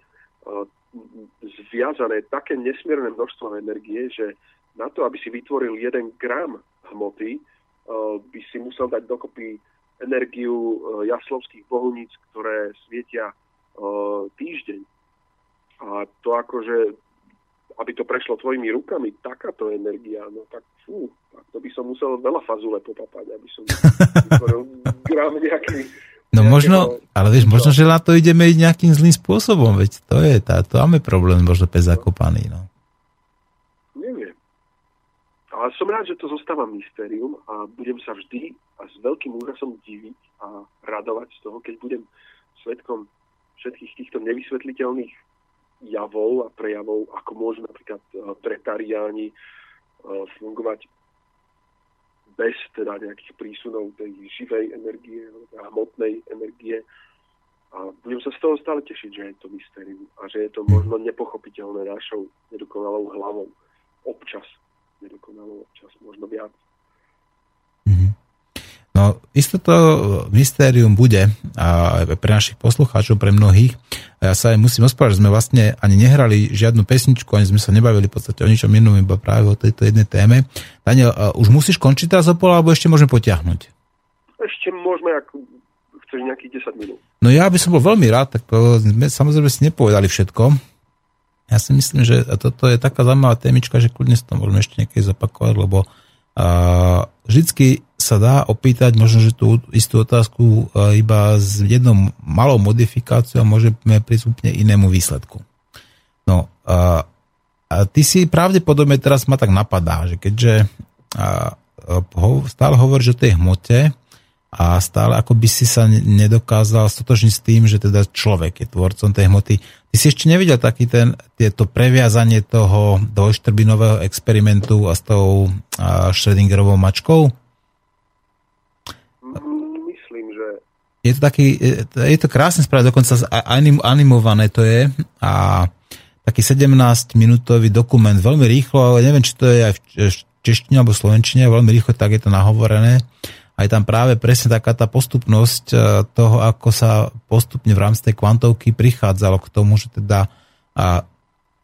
zviazané také nesmierne množstvo energie, že na to, aby si vytvoril 1 gram hmoty, uh, by si musel dať dokopy energiu uh, jaslovských bohuníc, ktoré svietia uh, týždeň. A to akože, aby to prešlo tvojimi rukami, takáto energia, no tak fú, tak to by som musel veľa fazule popapať, aby som vytvoril gram nejaký No možno, ale vieš, možno, že na to ideme ísť nejakým zlým spôsobom, veď to je, tá, to máme problém možno pes zakopaný, no. Neviem. Ale som rád, že to zostáva mystérium a budem sa vždy a s veľkým úrasom diviť a radovať z toho, keď budem svetkom všetkých týchto nevysvetliteľných javov a prejavov, ako môžu napríklad pretariáni eh, fungovať bez teda nejakých prísunov tej živej energie, teda hmotnej energie. A budem sa z toho stále tešiť, že je to mystérium a že je to možno nepochopiteľné našou nedokonalou hlavou. Občas nedokonalou, občas možno viac. Isto to mystérium bude a pre našich poslucháčov, pre mnohých. Ja sa aj musím ospravedlniť, že sme vlastne ani nehrali žiadnu pesničku, ani sme sa nebavili v podstate o ničom inom, iba práve o tejto jednej téme. Daniel, už musíš končiť teraz o pol, alebo ešte môžeme potiahnuť? Ešte môžeme, ak chceš nejakých 10 minút. No ja by som bol veľmi rád, tak sme samozrejme si nepovedali všetko. Ja si myslím, že toto je taká zaujímavá témička, že kľudne si to môžeme ešte niekedy zopakovať, lebo vždycky sa dá opýtať možno, že tú istú otázku iba s jednou malou modifikáciou a môžeme prísť inému výsledku. No, a, ty si pravdepodobne teraz ma tak napadá, že keďže stále hovoríš o tej hmote, a stále ako by si sa nedokázal stotožniť s tým, že teda človek je tvorcom tej hmoty. Ty si ešte nevidel taký ten, tieto previazanie toho dvojštrbinového experimentu a s tou Schrödingerovou mačkou? Myslím, že... Je to taký, je to krásne spraviť, dokonca anim, animované to je a taký 17-minútový dokument, veľmi rýchlo, ale neviem, či to je aj v češtine alebo slovenčine, veľmi rýchlo tak je to nahovorené aj tam práve presne taká tá postupnosť e, toho, ako sa postupne v rámci tej kvantovky prichádzalo k tomu, že teda a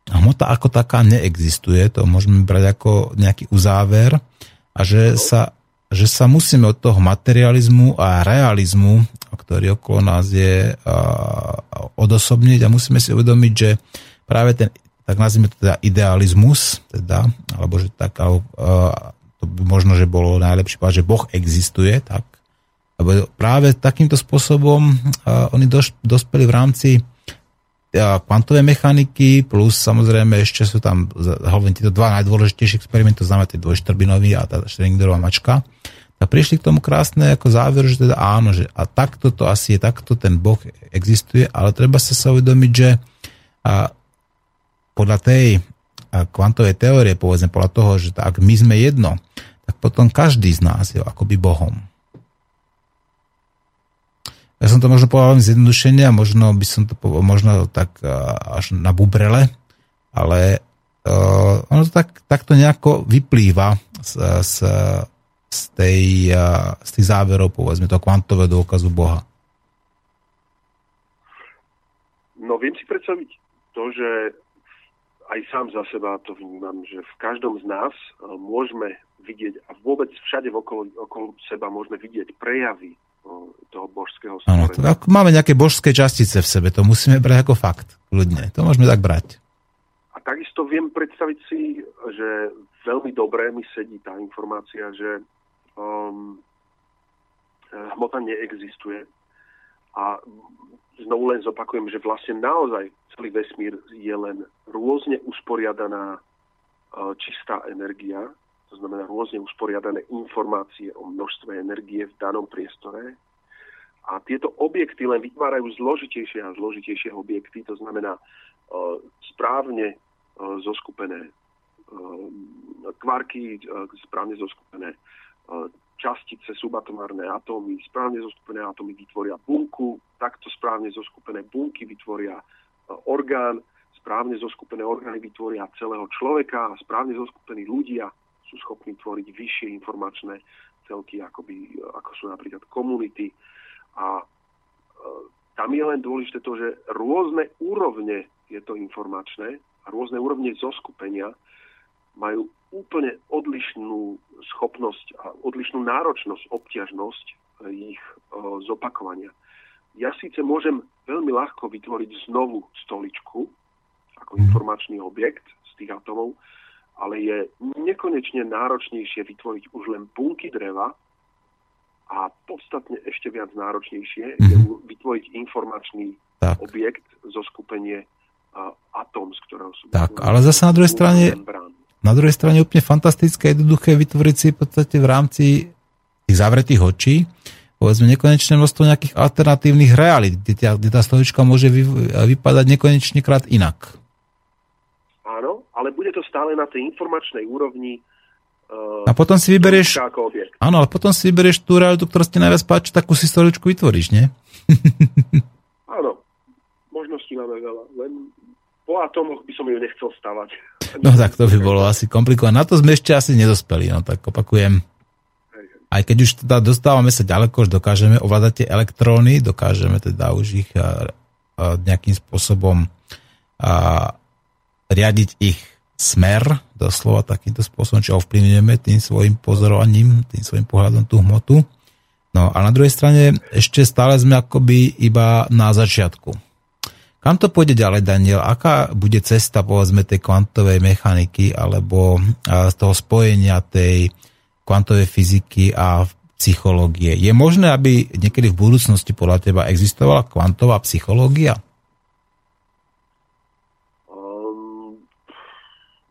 hmota ako taká neexistuje, to môžeme brať ako nejaký uzáver a že sa, že sa musíme od toho materializmu a realizmu, ktorý okolo nás je, odosobniť a musíme si uvedomiť, že práve ten, tak nazvime to teda idealizmus, teda, alebo že tak, alebo, to by možno, že bolo najlepšie povedať, že Boh existuje, tak. Lebo práve takýmto spôsobom uh, oni doš, dospeli v rámci uh, kvantovej mechaniky, plus samozrejme ešte sú tam hovorím tieto dva najdôležitejšie experimenty, to znamená tie dvojštrbinový a tá Schrödingerová mačka, tak prišli k tomu krásne ako záver, že teda áno, že a takto to asi je, takto ten Boh existuje, ale treba sa sa uvedomiť, že a podľa tej kvantovej teórie, povedzme podľa toho, že ak my sme jedno, tak potom každý z nás je akoby Bohom. Ja som to možno povedal zjednodušenie a možno by som to povedal, možno tak až na bubrele, ale uh, ono to tak, takto nejako vyplýva z, z, z, tej, uh, z tých záverov, povedzme, toho kvantového dôkazu Boha. No viem si predstaviť to, že aj sám za seba to vnímam, že v každom z nás e, môžeme vidieť a vôbec všade okolo, okolo seba môžeme vidieť prejavy e, toho božského stvorenia. Áno, to, máme nejaké božské častice v sebe, to musíme brať ako fakt, ľudne. To môžeme tak brať. A takisto viem predstaviť si, že veľmi dobre mi sedí tá informácia, že um, hmota neexistuje. A znovu len zopakujem, že vlastne naozaj celý vesmír je len rôzne usporiadaná e, čistá energia, to znamená rôzne usporiadané informácie o množstve energie v danom priestore. A tieto objekty len vytvárajú zložitejšie a zložitejšie objekty, to znamená uh, správne uh, zoskupené kvarky, správne zoskupené častice, subatomárne atómy, správne zoskupené atómy vytvoria bunku, takto správne zoskupené bunky vytvoria e, orgán, správne zoskupené orgány vytvoria celého človeka a správne zoskupení ľudia sú schopní tvoriť vyššie informačné celky, akoby, ako sú napríklad komunity. A e, tam je len dôležité to, že rôzne úrovne je to informačné a rôzne úrovne zoskupenia majú úplne odlišnú schopnosť a odlišnú náročnosť, obťažnosť ich e, zopakovania. Ja síce môžem veľmi ľahko vytvoriť znovu stoličku ako mhm. informačný objekt z tých atomov, ale je nekonečne náročnejšie vytvoriť už len bunky dreva a podstatne ešte viac náročnejšie je mhm. vytvoriť informačný tak. objekt zo skupenie uh, atom, z ktorého sú... Tak, ale zase na druhej strane membrán. Na druhej strane úplne fantastické, jednoduché vytvoriť si v podstate v rámci tých zavretých očí povedzme nekonečné množstvo nejakých alternatívnych realít, kde tá, kde tá stolička môže vy, vypadať nekonečne krát inak. Áno, ale bude to stále na tej informačnej úrovni uh, a potom si vyberieš... Áno, ale potom si vyberieš tú realitu, ktorá ti najviac páči, takú si stoličku vytvoríš, nie? áno, možností máme veľa, len po atomoch by som ju nechcel stavať. No tak to by bolo asi komplikované. Na to sme ešte asi nedospeli, no tak opakujem. Aj keď už teda dostávame sa ďaleko, už dokážeme ovládať tie elektróny, dokážeme teda už ich a, a nejakým spôsobom a, riadiť ich smer, doslova takýmto spôsobom, čo ovplyvňujeme tým svojim pozorovaním, tým svojim pohľadom tú hmotu. No a na druhej strane ešte stále sme akoby iba na začiatku kam to pôjde ďalej, Daniel? Aká bude cesta, povedzme, tej kvantovej mechaniky alebo z toho spojenia tej kvantovej fyziky a psychológie. Je možné, aby niekedy v budúcnosti podľa teba existovala kvantová psychológia? Um,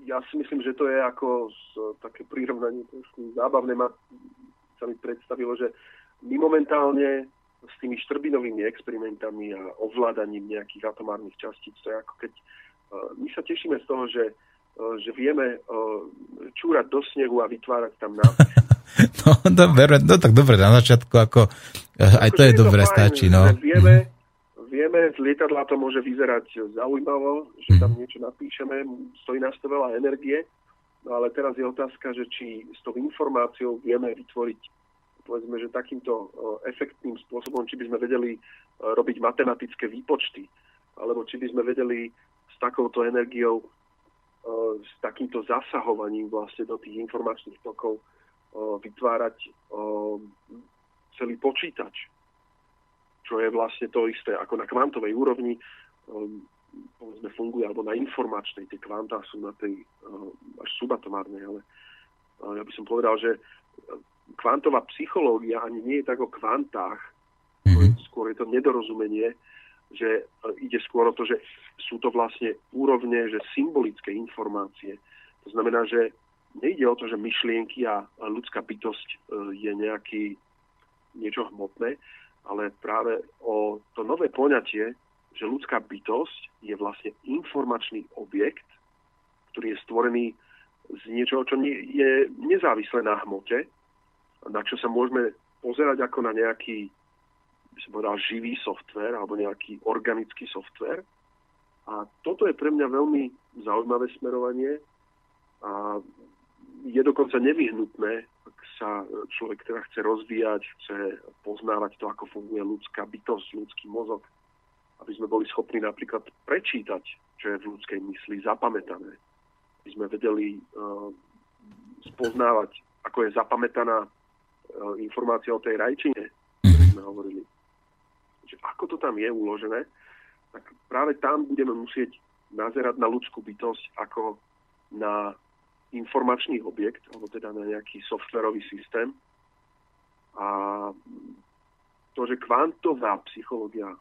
ja si myslím, že to je ako také prirovnanie trošku zábavné. Ma, sa mi predstavilo, že my momentálne s tými štrbinovými experimentami a ovládaním nejakých atomárnych častíc, to je ako keď uh, my sa tešíme z toho, že, uh, že vieme uh, čúrať do snehu a vytvárať tam nápis. No, dobre, no tak dobre, na začiatku ako, aj to je, je dobre, stačí, no. Vieme, mm-hmm. vieme, z lietadla to môže vyzerať zaujímavo, že tam mm-hmm. niečo napíšeme, stojí nás to veľa energie, no ale teraz je otázka, že či s tou informáciou vieme vytvoriť povedzme, že takýmto efektným spôsobom, či by sme vedeli robiť matematické výpočty, alebo či by sme vedeli s takouto energiou, s takýmto zasahovaním vlastne do tých informačných tokov vytvárať celý počítač, čo je vlastne to isté ako na kvantovej úrovni povedzme funguje, alebo na informačnej, tie kvantá sú na tej až subatomárnej, ale ja by som povedal, že kvantová psychológia ani nie je tak o kvantách, mm-hmm. skôr je to nedorozumenie, že ide skôr o to, že sú to vlastne úrovne, že symbolické informácie. To znamená, že nejde o to, že myšlienky a ľudská bytosť e, je nejaký niečo hmotné, ale práve o to nové poňatie, že ľudská bytosť je vlastne informačný objekt, ktorý je stvorený z niečoho, čo je nezávislé na hmote, na čo sa môžeme pozerať ako na nejaký, by som povedal, živý software alebo nejaký organický software. A toto je pre mňa veľmi zaujímavé smerovanie a je dokonca nevyhnutné, ak sa človek teda chce rozvíjať, chce poznávať to, ako funguje ľudská bytosť, ľudský mozog, aby sme boli schopní napríklad prečítať, čo je v ľudskej mysli zapamätané. Aby sme vedeli uh, spoznávať, ako je zapamätaná informácia o tej rajčine, o ktorej sme hovorili. Že ako to tam je uložené, tak práve tam budeme musieť nazerať na ľudskú bytosť ako na informačný objekt, alebo teda na nejaký softverový systém. A to, že kvantová psychológia,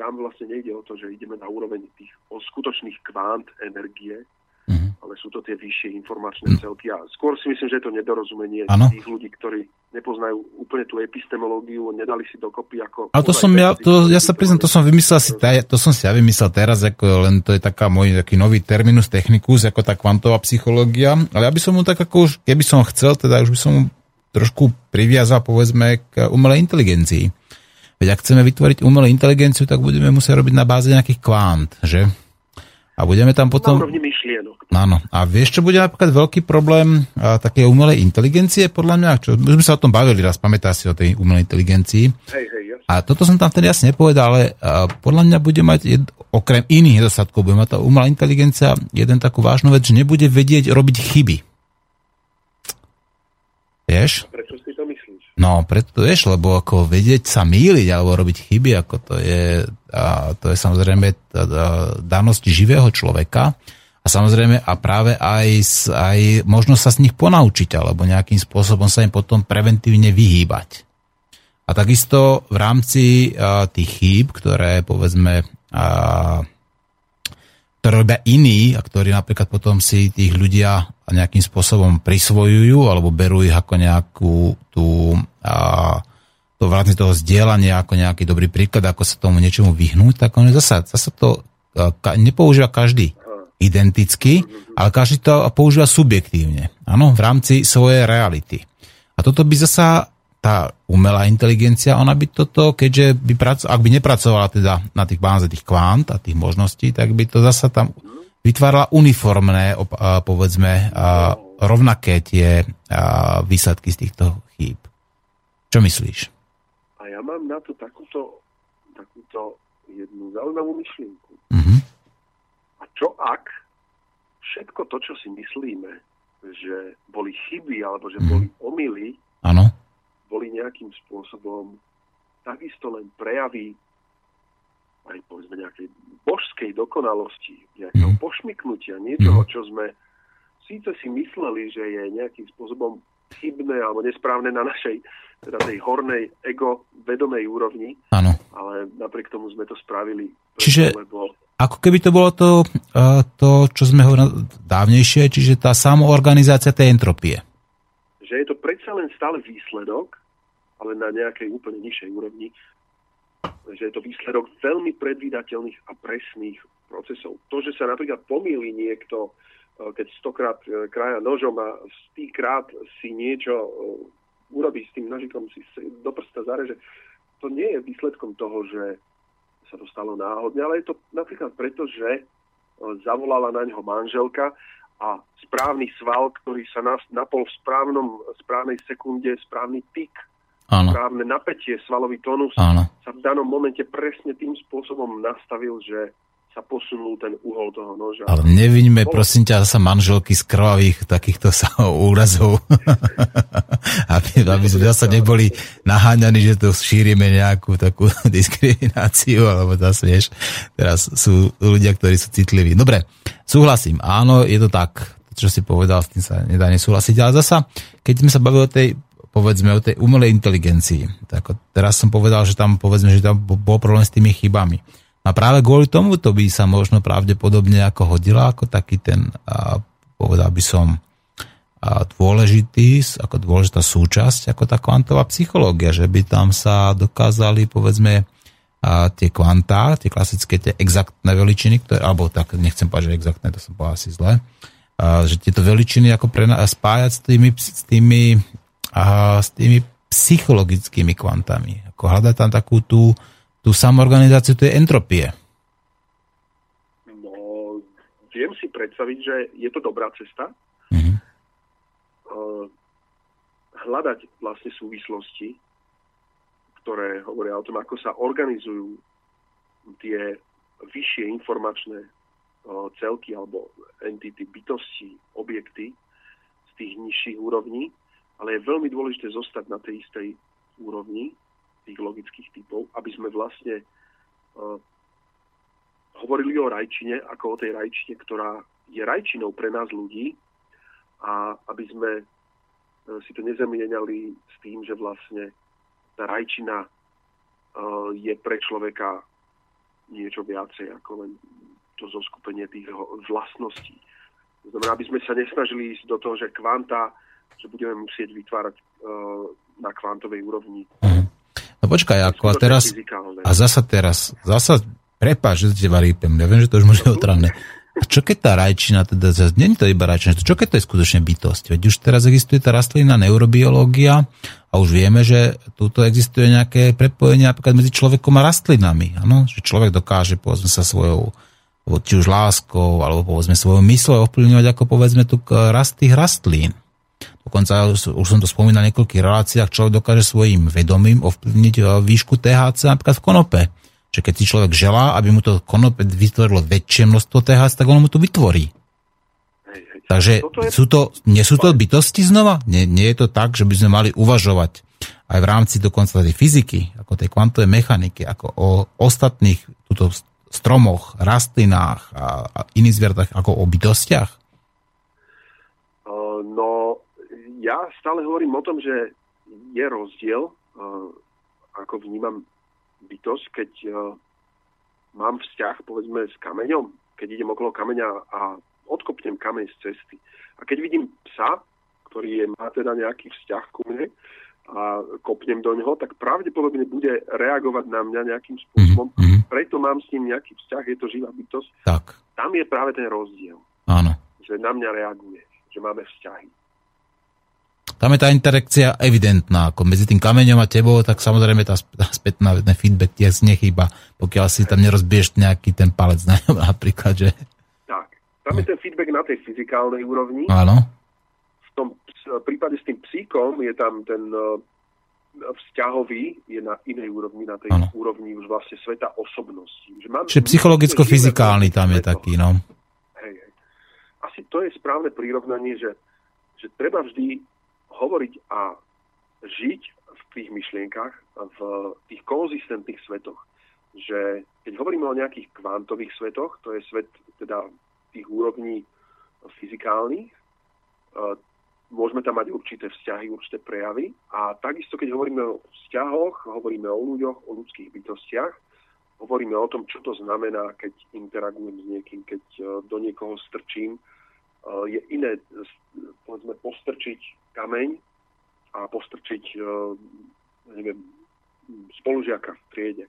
tam vlastne nejde o to, že ideme na úroveň tých skutočných kvant energie, ale sú to tie vyššie informačné hm. celky. A skôr si myslím, že je to nedorozumenie ano. tých ľudí, ktorí nepoznajú úplne tú epistemológiu, nedali si dokopy ako... Ale to som ja, to, ja sa priznám, to som vymyslel si, to som si ja vymyslel teraz, ako len to je taká môj taký nový terminus technicus, ako tá kvantová psychológia, ale ja by som mu tak ako už, keby som chcel, teda už by som mu trošku priviazal, povedzme, k umelej inteligencii. Veď ak chceme vytvoriť umelú inteligenciu, tak budeme musieť robiť na báze nejakých kvant, že? A budeme tam potom... Na úrovni myšlienok. Áno. A vieš, čo bude napríklad veľký problém a, také umelej inteligencie, podľa mňa? Čo, my sme sa o tom bavili raz, pamätáš si o tej umelej inteligencii. Hej, hej, jasne. A toto som tam vtedy jasne nepovedal, ale a, podľa mňa bude mať, jed, okrem iných nedostatkov, bude mať tá umelá inteligencia jeden takú vážnu vec, že nebude vedieť robiť chyby. Vieš? Prečo si? No, preto vieš, lebo ako vedieť sa míliť alebo robiť chyby, ako to je, a to je samozrejme danosť živého človeka a samozrejme a práve aj, aj možno sa z nich ponaučiť alebo nejakým spôsobom sa im potom preventívne vyhýbať. A takisto v rámci a, tých chýb, ktoré povedzme a, ktoré robia iní a ktorí napríklad potom si tých ľudia nejakým spôsobom prisvojujú alebo berú ich ako nejakú tú, a, to vrátne toho zdieľania ako nejaký dobrý príklad, ako sa tomu niečomu vyhnúť, tak on zasa, zasa to ka, nepoužíva každý identicky, ale každý to používa subjektívne, áno, v rámci svojej reality. A toto by zasa tá umelá inteligencia, ona by toto, keďže by praco- ak by nepracovala teda na tých báze tých kvant a tých možností, tak by to zasa tam vytvárala uniformné, povedzme, rovnaké tie výsledky z týchto chýb. Čo myslíš? A ja mám na to takúto, takúto jednu zaujímavú myšlienku. Mm-hmm. A čo ak všetko to, čo si myslíme, že boli chyby alebo že mm. boli omily, ano boli nejakým spôsobom takisto len prejavy aj povedzme nejakej božskej dokonalosti, nejakého mm. pošmyknutia, niečoho, mm. čo sme síce si mysleli, že je nejakým spôsobom chybné alebo nesprávne na našej teda tej hornej ego vedomej úrovni. Áno. Ale napriek tomu sme to spravili. Čiže lebo... ako keby to bolo to, to, čo sme hovorili dávnejšie, čiže tá samoorganizácia tej entropie. Že je to predsa len stále výsledok, ale na nejakej úplne nižšej úrovni, že je to výsledok veľmi predvídateľných a presných procesov. To, že sa napríklad pomýli niekto, keď stokrát e, kraja nožom a stýkrát si niečo urobí s tým nožikom, si do prsta zareže. To nie je výsledkom toho, že sa to stalo náhodne, ale je to napríklad preto, že e, zavolala na ňo manželka a správny sval, ktorý sa napol v správnom, správnej sekunde, správny tik, Áno. správne napätie, svalový tónus Áno. sa v danom momente presne tým spôsobom nastavil, že sa posunul ten uhol toho noža. Ale neviňme, prosím ťa, zase manželky z krvavých takýchto sa úrazov. aby, aby sme zase neboli naháňaní, že to šírime nejakú takú diskrimináciu, alebo zase, vieš, teraz sú ľudia, ktorí sú citliví. Dobre, súhlasím, áno, je to tak, čo si povedal, s tým sa nedá nesúhlasiť, ale zasa, keď sme sa bavili o tej povedzme o tej umelej inteligencii. Tak teraz som povedal, že tam povedzme, že tam bol problém s tými chybami. A práve kvôli tomu to by sa možno pravdepodobne ako hodila ako taký ten, a povedal by som, a dôležitý, ako dôležitá súčasť, ako tá kvantová psychológia, že by tam sa dokázali, povedzme, a tie kvantá, tie klasické, tie exaktné veličiny, ktoré, alebo tak, nechcem povedať, že exaktné, to som povedal asi zle, a, že tieto veličiny ako pre, spájať s tými, s tými, a, s tými psychologickými kvantami. Ako hľadať tam takú tú, tú samoorganizáciu tej entropie? No, viem si predstaviť, že je to dobrá cesta. Mm-hmm. Hľadať vlastne súvislosti, ktoré hovoria o tom, ako sa organizujú tie vyššie informačné celky alebo entity, bytosti, objekty z tých nižších úrovní, ale je veľmi dôležité zostať na tej istej úrovni tých logických typov, aby sme vlastne uh, hovorili o rajčine ako o tej rajčine, ktorá je rajčinou pre nás ľudí a aby sme uh, si to nezamieniali s tým, že vlastne tá rajčina uh, je pre človeka niečo viacej ako len to zoskupenie tých vlastností. To znamená, aby sme sa nesnažili ísť do toho, že kvanta, že budeme musieť vytvárať uh, na kvantovej úrovni mhm. No počkaj, ako a teraz, a zasa teraz, zasa, prepáč, že teba rýpem, ja viem, že to už môže otravné. A čo keď tá rajčina, teda, nie je to iba rajčina, čo keď to je skutočne bytosť? Veď už teraz existuje tá rastlina neurobiológia a už vieme, že túto existuje nejaké prepojenie napríklad medzi človekom a rastlinami. Ano? Že človek dokáže, povedzme sa svojou, či už láskou, alebo povedzme svojou myslou ovplyvňovať ako povedzme tu rast tých rastlín. Dokonca už som to spomínal v niekoľkých reláciách, človek dokáže svojim vedomím ovplyvniť eh, výšku THC napríklad v konope. Čiže keď si človek želá, aby mu to konope vytvorilo väčšie množstvo THC, tak ono mu to vytvorí. Takže je... sú to, nie sú to bytosti znova? Nie, nie je to tak, že by sme mali uvažovať aj v rámci dokonca tej fyziky, ako tej kvantovej mechaniky, ako o ostatných túto stromoch, rastlinách a, a iných zvieratách ako o bytostiach? No, ja stále hovorím o tom, že je rozdiel, uh, ako vnímam bytosť, keď uh, mám vzťah, povedzme, s kameňom, keď idem okolo kameňa a odkopnem kameň z cesty. A keď vidím psa, ktorý je, má teda nejaký vzťah ku mne a kopnem do neho, tak pravdepodobne bude reagovať na mňa nejakým spôsobom. Mm-hmm. Preto mám s ním nejaký vzťah, je to živá bytosť. Tak. Tam je práve ten rozdiel. Áno. Že na mňa reaguje že máme vzťahy. Tam je tá interakcia evidentná, ako medzi tým kameňom a tebou, tak samozrejme tá, tá spätná ten feedback tiež nechýba, pokiaľ si tam nerozbiješ nejaký ten palec na ňom napríklad, že... Tak, tam je ten feedback na tej fyzikálnej úrovni. Áno. V tom prípade s tým psíkom je tam ten uh, vzťahový, je na inej úrovni, na tej ano. úrovni už vlastne sveta osobnosti. Že mám, Čiže psychologicko-fyzikálny tam je taký, no asi to je správne prirovnanie, že, že treba vždy hovoriť a žiť v tých myšlienkach, v tých konzistentných svetoch. Že keď hovoríme o nejakých kvantových svetoch, to je svet teda tých úrovní fyzikálnych, môžeme tam mať určité vzťahy, určité prejavy. A takisto, keď hovoríme o vzťahoch, hovoríme o ľuďoch, o ľudských bytostiach, hovoríme o tom, čo to znamená, keď interagujem s niekým, keď do niekoho strčím. Je iné, povedzme, postrčiť kameň a postrčiť, neviem, spolužiaka v triede.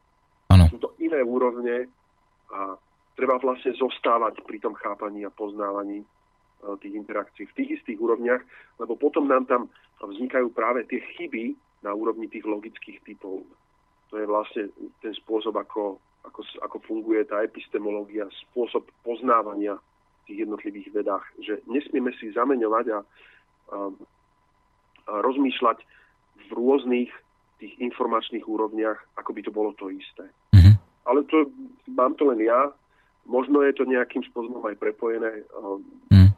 Ano. Sú to iné úrovne a treba vlastne zostávať pri tom chápaní a poznávaní e, tých interakcií v tých istých úrovniach, lebo potom nám tam vznikajú práve tie chyby na úrovni tých logických typov. To je vlastne ten spôsob, ako, ako, ako funguje tá epistemológia, spôsob poznávania v tých jednotlivých vedách, že nesmieme si zameňovať a, a rozmýšľať v rôznych tých informačných úrovniach, ako by to bolo to isté. Mm-hmm. Ale to mám to len ja, Možno je to nejakým spôsobom aj prepojené hmm.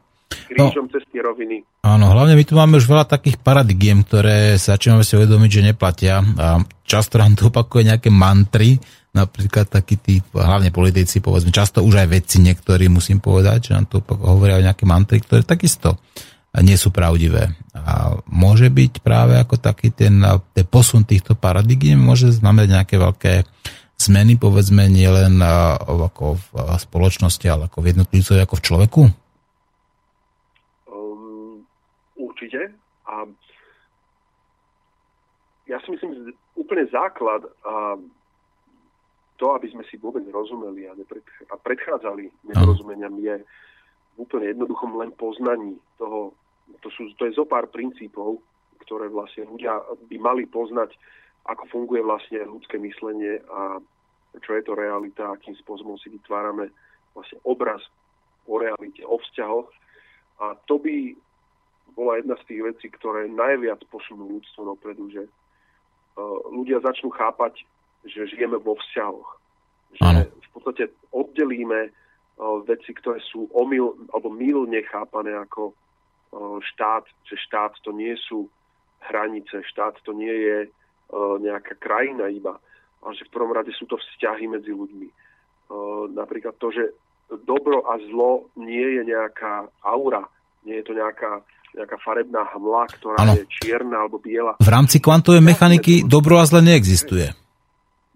krížom no, cez tie roviny. Áno, hlavne my tu máme už veľa takých paradigiem, ktoré sa začíname si uvedomiť, že neplatia a často nám to opakuje nejaké mantry, napríklad takí tí, hlavne politici, povedzme, často už aj vedci niektorí, musím povedať, že nám to hovoria o nejaké mantry, ktoré takisto nie sú pravdivé. A môže byť práve ako taký ten, ten posun týchto paradigiem, môže znamenať nejaké veľké zmeny, povedzme, nielen ako v spoločnosti, ale ako v jednotlivcovi, ako v človeku? Um, určite. A ja si myslím, že úplne základ a to, aby sme si vôbec rozumeli a, nepredch- a predchádzali nedorozumeniam, je v úplne jednoduchom len poznaní toho. To, sú, to je zo pár princípov, ktoré vlastne ľudia by mali poznať ako funguje vlastne ľudské myslenie a čo je to realita, akým spôsobom si vytvárame vlastne obraz o realite, o vzťahoch. A to by bola jedna z tých vecí, ktoré najviac posunú ľudstvo dopredu, že uh, ľudia začnú chápať, že žijeme vo vzťahoch. Že ano. v podstate oddelíme uh, veci, ktoré sú omyl, alebo mylne chápané ako štát, že štát to nie sú hranice, štát to nie je nejaká krajina iba, ale že v prvom rade sú to vzťahy medzi ľuďmi. Napríklad to, že dobro a zlo nie je nejaká aura, nie je to nejaká, nejaká farebná hmla, ktorá ano. je čierna alebo biela. V rámci kvantovej mechaniky dobro a zle neexistuje.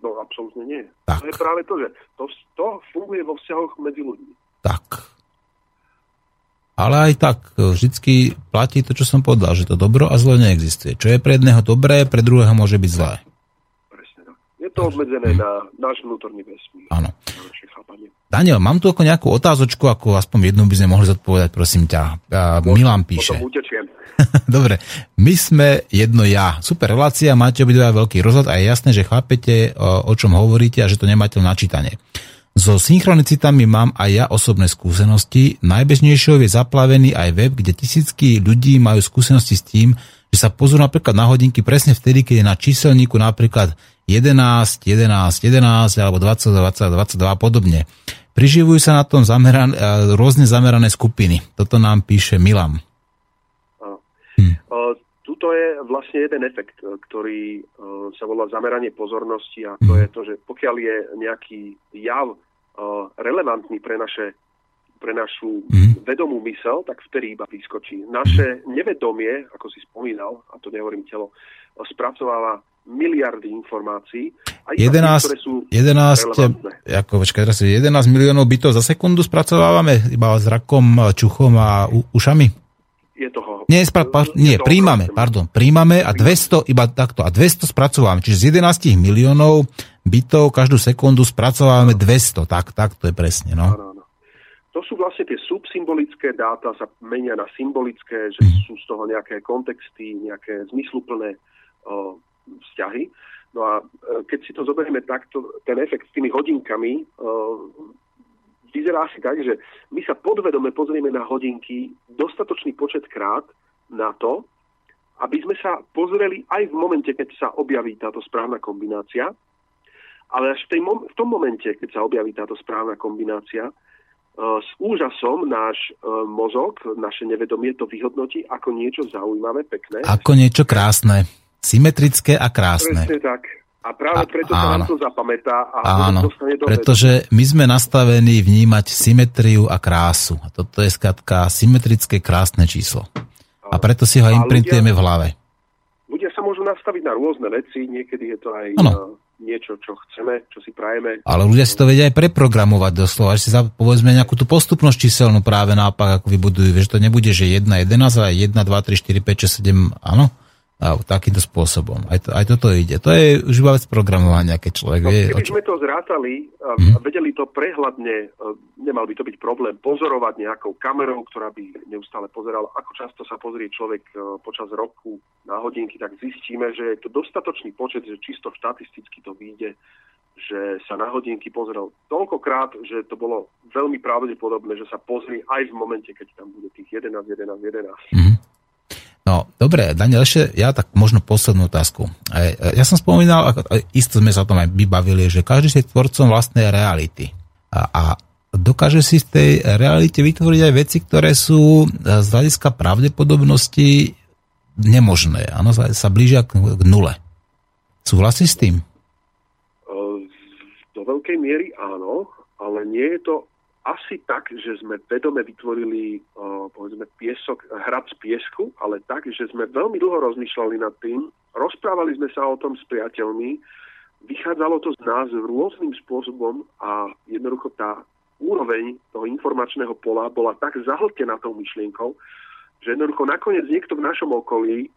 No, absolútne nie. Tak. To je práve to, že to, to funguje vo vzťahoch medzi ľuďmi. Tak ale aj tak e, vždycky platí to, čo som povedal, že to dobro a zlo neexistuje. Čo je pre jedného dobré, pre druhého môže byť zlé. Presne. Je to obmedzené na náš vnútorný vesmír. Áno. Daniel, mám tu ako nejakú otázočku, ako aspoň jednu by sme mohli zodpovedať, prosím ťa. Uh, Milan píše. Dobre, my sme jedno ja. Super relácia, máte obidva veľký rozhľad a je jasné, že chápete, o, čom hovoríte a že to nemáte na čítanie. So synchronicitami mám aj ja osobné skúsenosti. Najbežnejšou je zaplavený aj web, kde tisícky ľudí majú skúsenosti s tým, že sa pozrú napríklad na hodinky presne vtedy, keď je na číselníku napríklad 11, 11, 11 alebo 20, 20, 22 a podobne. Priživujú sa na tom zameran, e, rôzne zamerané skupiny. Toto nám píše Milan. Hm. Tuto je vlastne jeden efekt, e, ktorý e, sa volá zameranie pozornosti a to mhm. je to, že pokiaľ je nejaký jav e, relevantný pre naše pre našu mm. vedomú mysel, tak vtedy iba vyskočí. Naše nevedomie, ako si spomínal, a to nehovorím telo, spracováva miliardy informácií. A 11, tých, sú 11, ako, počkaj, 11 miliónov bytov za sekundu spracovávame iba s rakom, čuchom a ušami? Je toho... Nie, spra- pa- nie príjmame, pardon, príjmame a 200, iba takto, a 200 spracovávame. Čiže z 11 miliónov bytov každú sekundu spracovávame 200, tak, tak to je presne, no. Áno, áno. To sú vlastne tie subsymbolické dáta, sa menia na symbolické, že mm. sú z toho nejaké kontexty, nejaké zmysluplné uh, vzťahy. No a uh, keď si to zoberieme takto, ten efekt s tými hodinkami, vyzerá asi tak, že my sa podvedome pozrieme na hodinky dostatočný počet krát na to, aby sme sa pozreli aj v momente, keď sa objaví táto správna kombinácia, ale až v, tej mom- v tom momente, keď sa objaví táto správna kombinácia, uh, s úžasom náš uh, mozog, naše nevedomie to vyhodnotí ako niečo zaujímavé, pekné. Ako niečo krásne. Symetrické a krásne. Presne tak. A práve preto a, sa nám to zapamätá a áno, do pretože my sme nastavení vnímať symetriu a krásu. A toto je skratka symetrické krásne číslo. A preto si ho imprintujeme v hlave. Ľudia sa môžu nastaviť na rôzne veci, niekedy je to aj ano. niečo, čo chceme, čo si prajeme. Ale ľudia si to vedia aj preprogramovať doslova, že si za, povedzme nejakú tú postupnosť číselnú práve naopak, ako vybudujú, že to nebude, že 1, 11, ale 1, 2, 3, 4, 5, 6, 7, áno? A takýmto spôsobom. Aj, to, aj toto ide. To je už iba vec programovania, keď človek no, vie... Keby čo... sme to zrátali a mm-hmm. vedeli to prehľadne, e, nemal by to byť problém, pozorovať nejakou kamerou, ktorá by neustále pozerala, ako často sa pozrie človek e, počas roku na hodinky, tak zistíme, že je to dostatočný počet, že čisto štatisticky to vyjde, že sa na hodinky pozrel toľkokrát, že to bolo veľmi pravdepodobné, že sa pozrie aj v momente, keď tam bude tých 11, 11, 11. Mm-hmm. No, dobre, Daniel, ešte ja tak možno poslednú otázku. Ja som spomínal, isto sme sa o tom aj vybavili, že každý si tvorcom vlastnej reality. A, a dokáže si v tej realite vytvoriť aj veci, ktoré sú z hľadiska pravdepodobnosti nemožné. Áno, sa blížia k, k nule. Súhlasí s tým? Do veľkej miery áno, ale nie je to asi tak, že sme vedome vytvorili povedzme piesok, hrad z piesku, ale tak, že sme veľmi dlho rozmýšľali nad tým, rozprávali sme sa o tom s priateľmi, vychádzalo to z nás rôznym spôsobom a jednoducho tá úroveň toho informačného pola bola tak zahltená tou myšlienkou, že jednoducho nakoniec niekto v našom okolí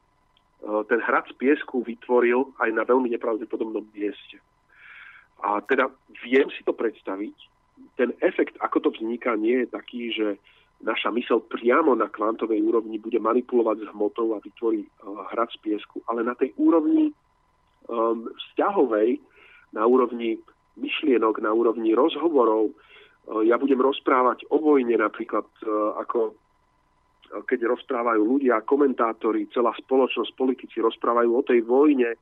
ten hrad z piesku vytvoril aj na veľmi nepravdepodobnom mieste. A teda viem si to predstaviť, ten efekt, ako to vzniká, nie je taký, že naša mysel priamo na kvantovej úrovni bude manipulovať s hmotou a vytvorí uh, hrad z piesku, ale na tej úrovni um, vzťahovej, na úrovni myšlienok, na úrovni rozhovorov, uh, ja budem rozprávať o vojne napríklad, uh, ako keď rozprávajú ľudia, komentátori, celá spoločnosť, politici rozprávajú o tej vojne,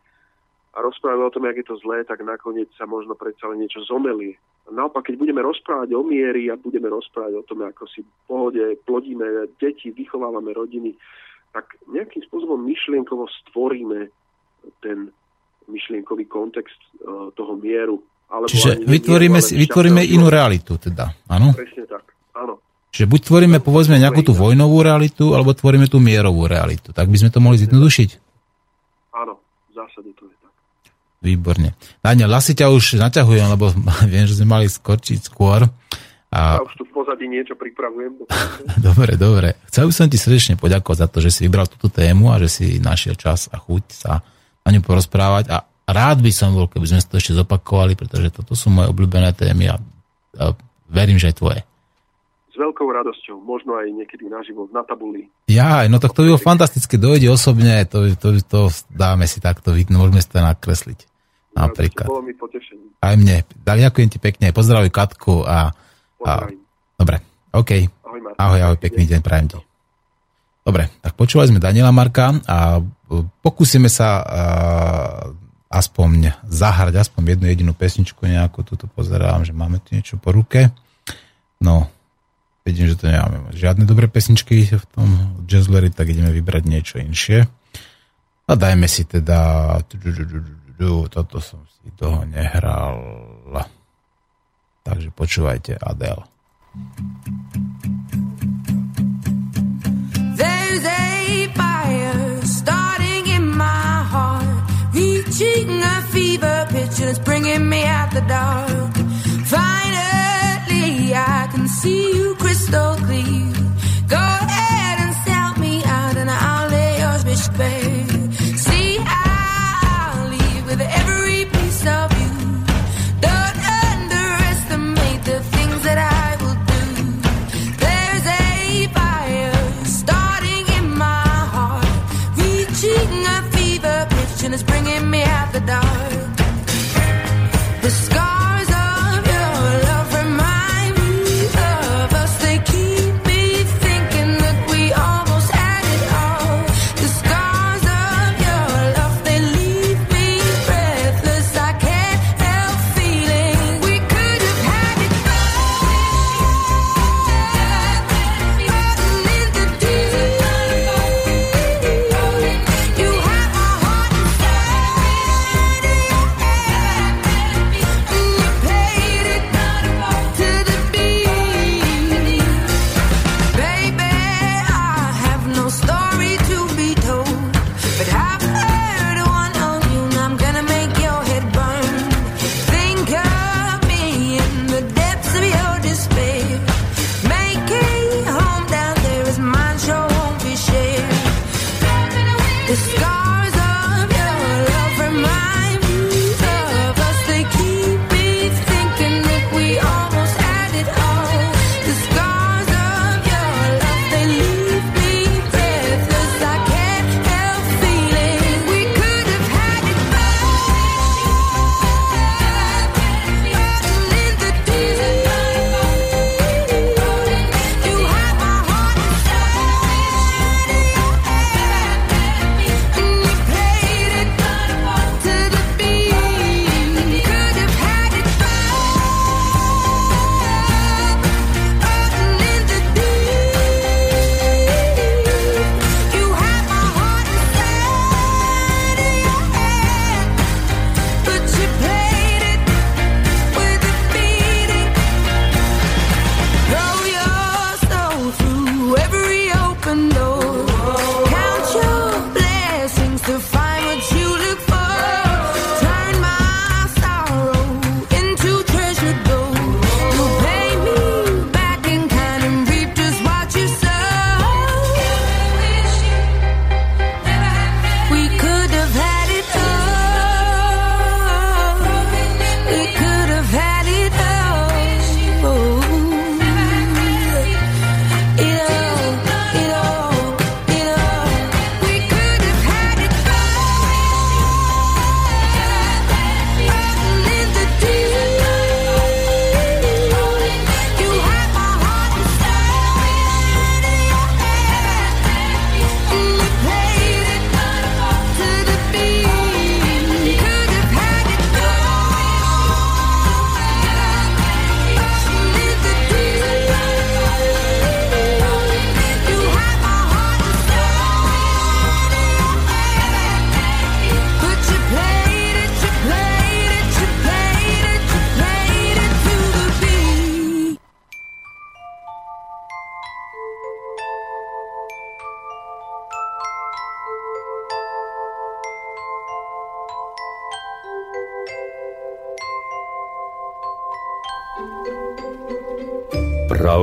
a rozprávame o tom, jak je to zlé, tak nakoniec sa možno predsa len niečo zomelie. Naopak, keď budeme rozprávať o miery a budeme rozprávať o tom, ako si v pohode plodíme deti, vychovávame rodiny, tak nejakým spôsobom myšlienkovo stvoríme ten myšlienkový kontext uh, toho mieru. Alebo Čiže vytvoríme, mieru, vytvoríme inú realitu teda, áno? Presne tak, áno. Čiže buď tvoríme, povedzme, nejakú tú vojnovú realitu, alebo tvoríme tú mierovú realitu. Tak by sme to mohli zjednodušiť? Áno, v zásade to je. Výborne. Daniel, asi ťa už naťahujem, lebo viem, že sme mali skočiť skôr. A... Ja už tu v pozadí niečo pripravujem. dobre, dobre. Chcel by som ti srdečne poďakovať za to, že si vybral túto tému a že si našiel čas a chuť sa na ňu porozprávať. A rád by som bol, keby sme to ešte zopakovali, pretože toto sú moje obľúbené témy a, a verím, že aj tvoje. S veľkou radosťou, možno aj niekedy naživo na tabuli. Ja, no tak to by bolo fantastické, dojde osobne, to, to, to dáme si takto, môžeme si to nakresliť. Napríklad. Bolo mi potešenie. Aj mne. Ďakujem ti pekne. Pozdravuj Katku a... a dobre, OK. Ahoj, Martin. ahoj, ahoj, pekný deň, prajem ti. Dobre, tak počúvali sme Daniela Marka a pokúsime sa uh, aspoň zahrať aspoň jednu jedinú pesničku nejakú, tuto pozerám, že máme tu niečo po ruke. No, vidím, že to nemáme žiadne dobré pesničky v tom jazzleri, tak ideme vybrať niečo inšie. A dajme si teda Jú, toto som si toho nehral. Takže počúvajte Adele. There's a fire starting in my heart Reaching a fever pitch and it's bringing me out the dark Finally I can see you crystal clear Go ahead and sell me out and I'll lay yours bitch bare the dark.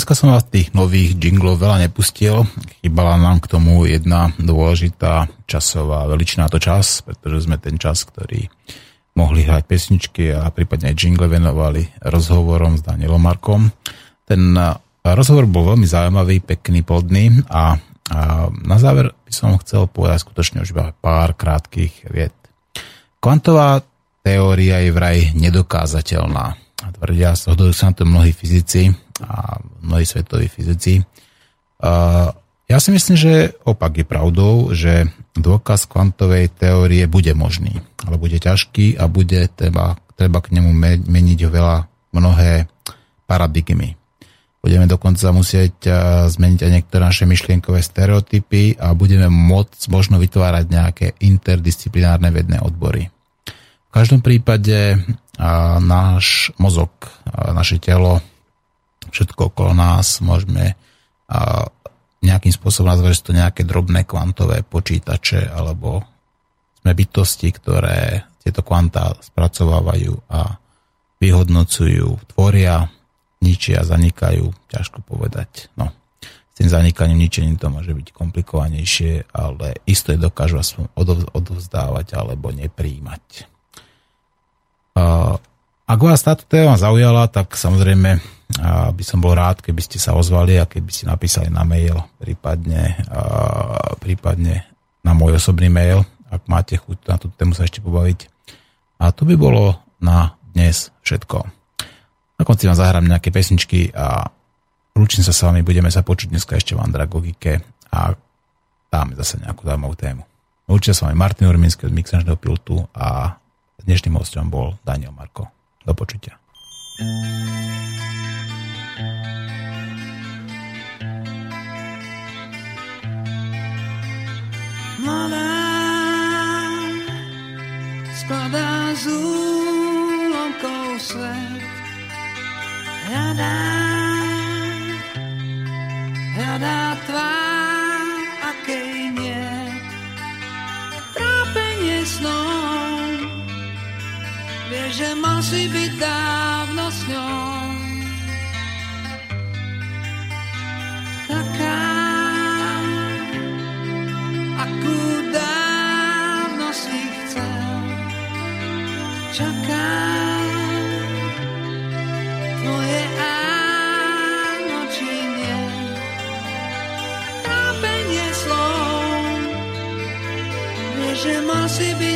Dneska som vás tých nových jinglov veľa nepustil. Chýbala nám k tomu jedna dôležitá časová veličná to čas, pretože sme ten čas, ktorý mohli hrať pesničky a prípadne aj jingle venovali rozhovorom s Danielom Markom. Ten rozhovor bol veľmi zaujímavý, pekný, plodný a, a na záver by som chcel povedať skutočne už iba pár krátkých viet. Kvantová teória je vraj nedokázateľná. Tvrdia, zhodujú sa na to mnohí fyzici, a mnohí svetoví fyzici. Ja si myslím, že opak je pravdou, že dôkaz kvantovej teórie bude možný, ale bude ťažký a bude treba, treba k nemu meniť veľa mnohé paradigmy. Budeme dokonca musieť zmeniť aj niektoré naše myšlienkové stereotypy a budeme môcť možno vytvárať nejaké interdisciplinárne vedné odbory. V každom prípade náš mozog, naše telo všetko okolo nás môžeme nejakým spôsobom nazvať, že to nejaké drobné kvantové počítače alebo sme bytosti, ktoré tieto kvantá spracovávajú a vyhodnocujú, tvoria, ničia, zanikajú, ťažko povedať. No, s tým zanikaním, ničením to môže byť komplikovanejšie, ale isto je dokážu aspoň odovzdávať alebo nepríjmať. Ak vás táto téma zaujala, tak samozrejme by som bol rád, keby ste sa ozvali a keby ste napísali na mail, prípadne, prípadne na môj osobný mail, ak máte chuť na túto tému sa ešte pobaviť. A to by bolo na dnes všetko. Na konci vám zahrám nejaké pesničky a lúčim sa s vami, budeme sa počuť dneska ešte v Andragogike a dáme zase nejakú zaujímavú tému. Lúčim sa vami Martin Urminský od Mixažného piltu a dnešným hostom bol Daniel Marko. Do počutia. Mladá skladá z úlomkov svet. Hľadá, hľadá tvár, akej nie. Trápenie snom Vie, že si byť dávno s ňou. Taká, akú dávno si chcel. Čaká tvoje áno či nie. Trápenie slov. Vie, že si byť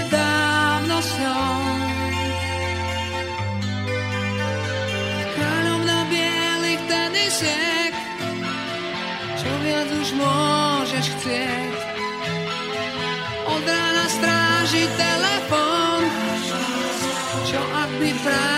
môžeš chcieť. Od rána stráži telefon, čo ak by práve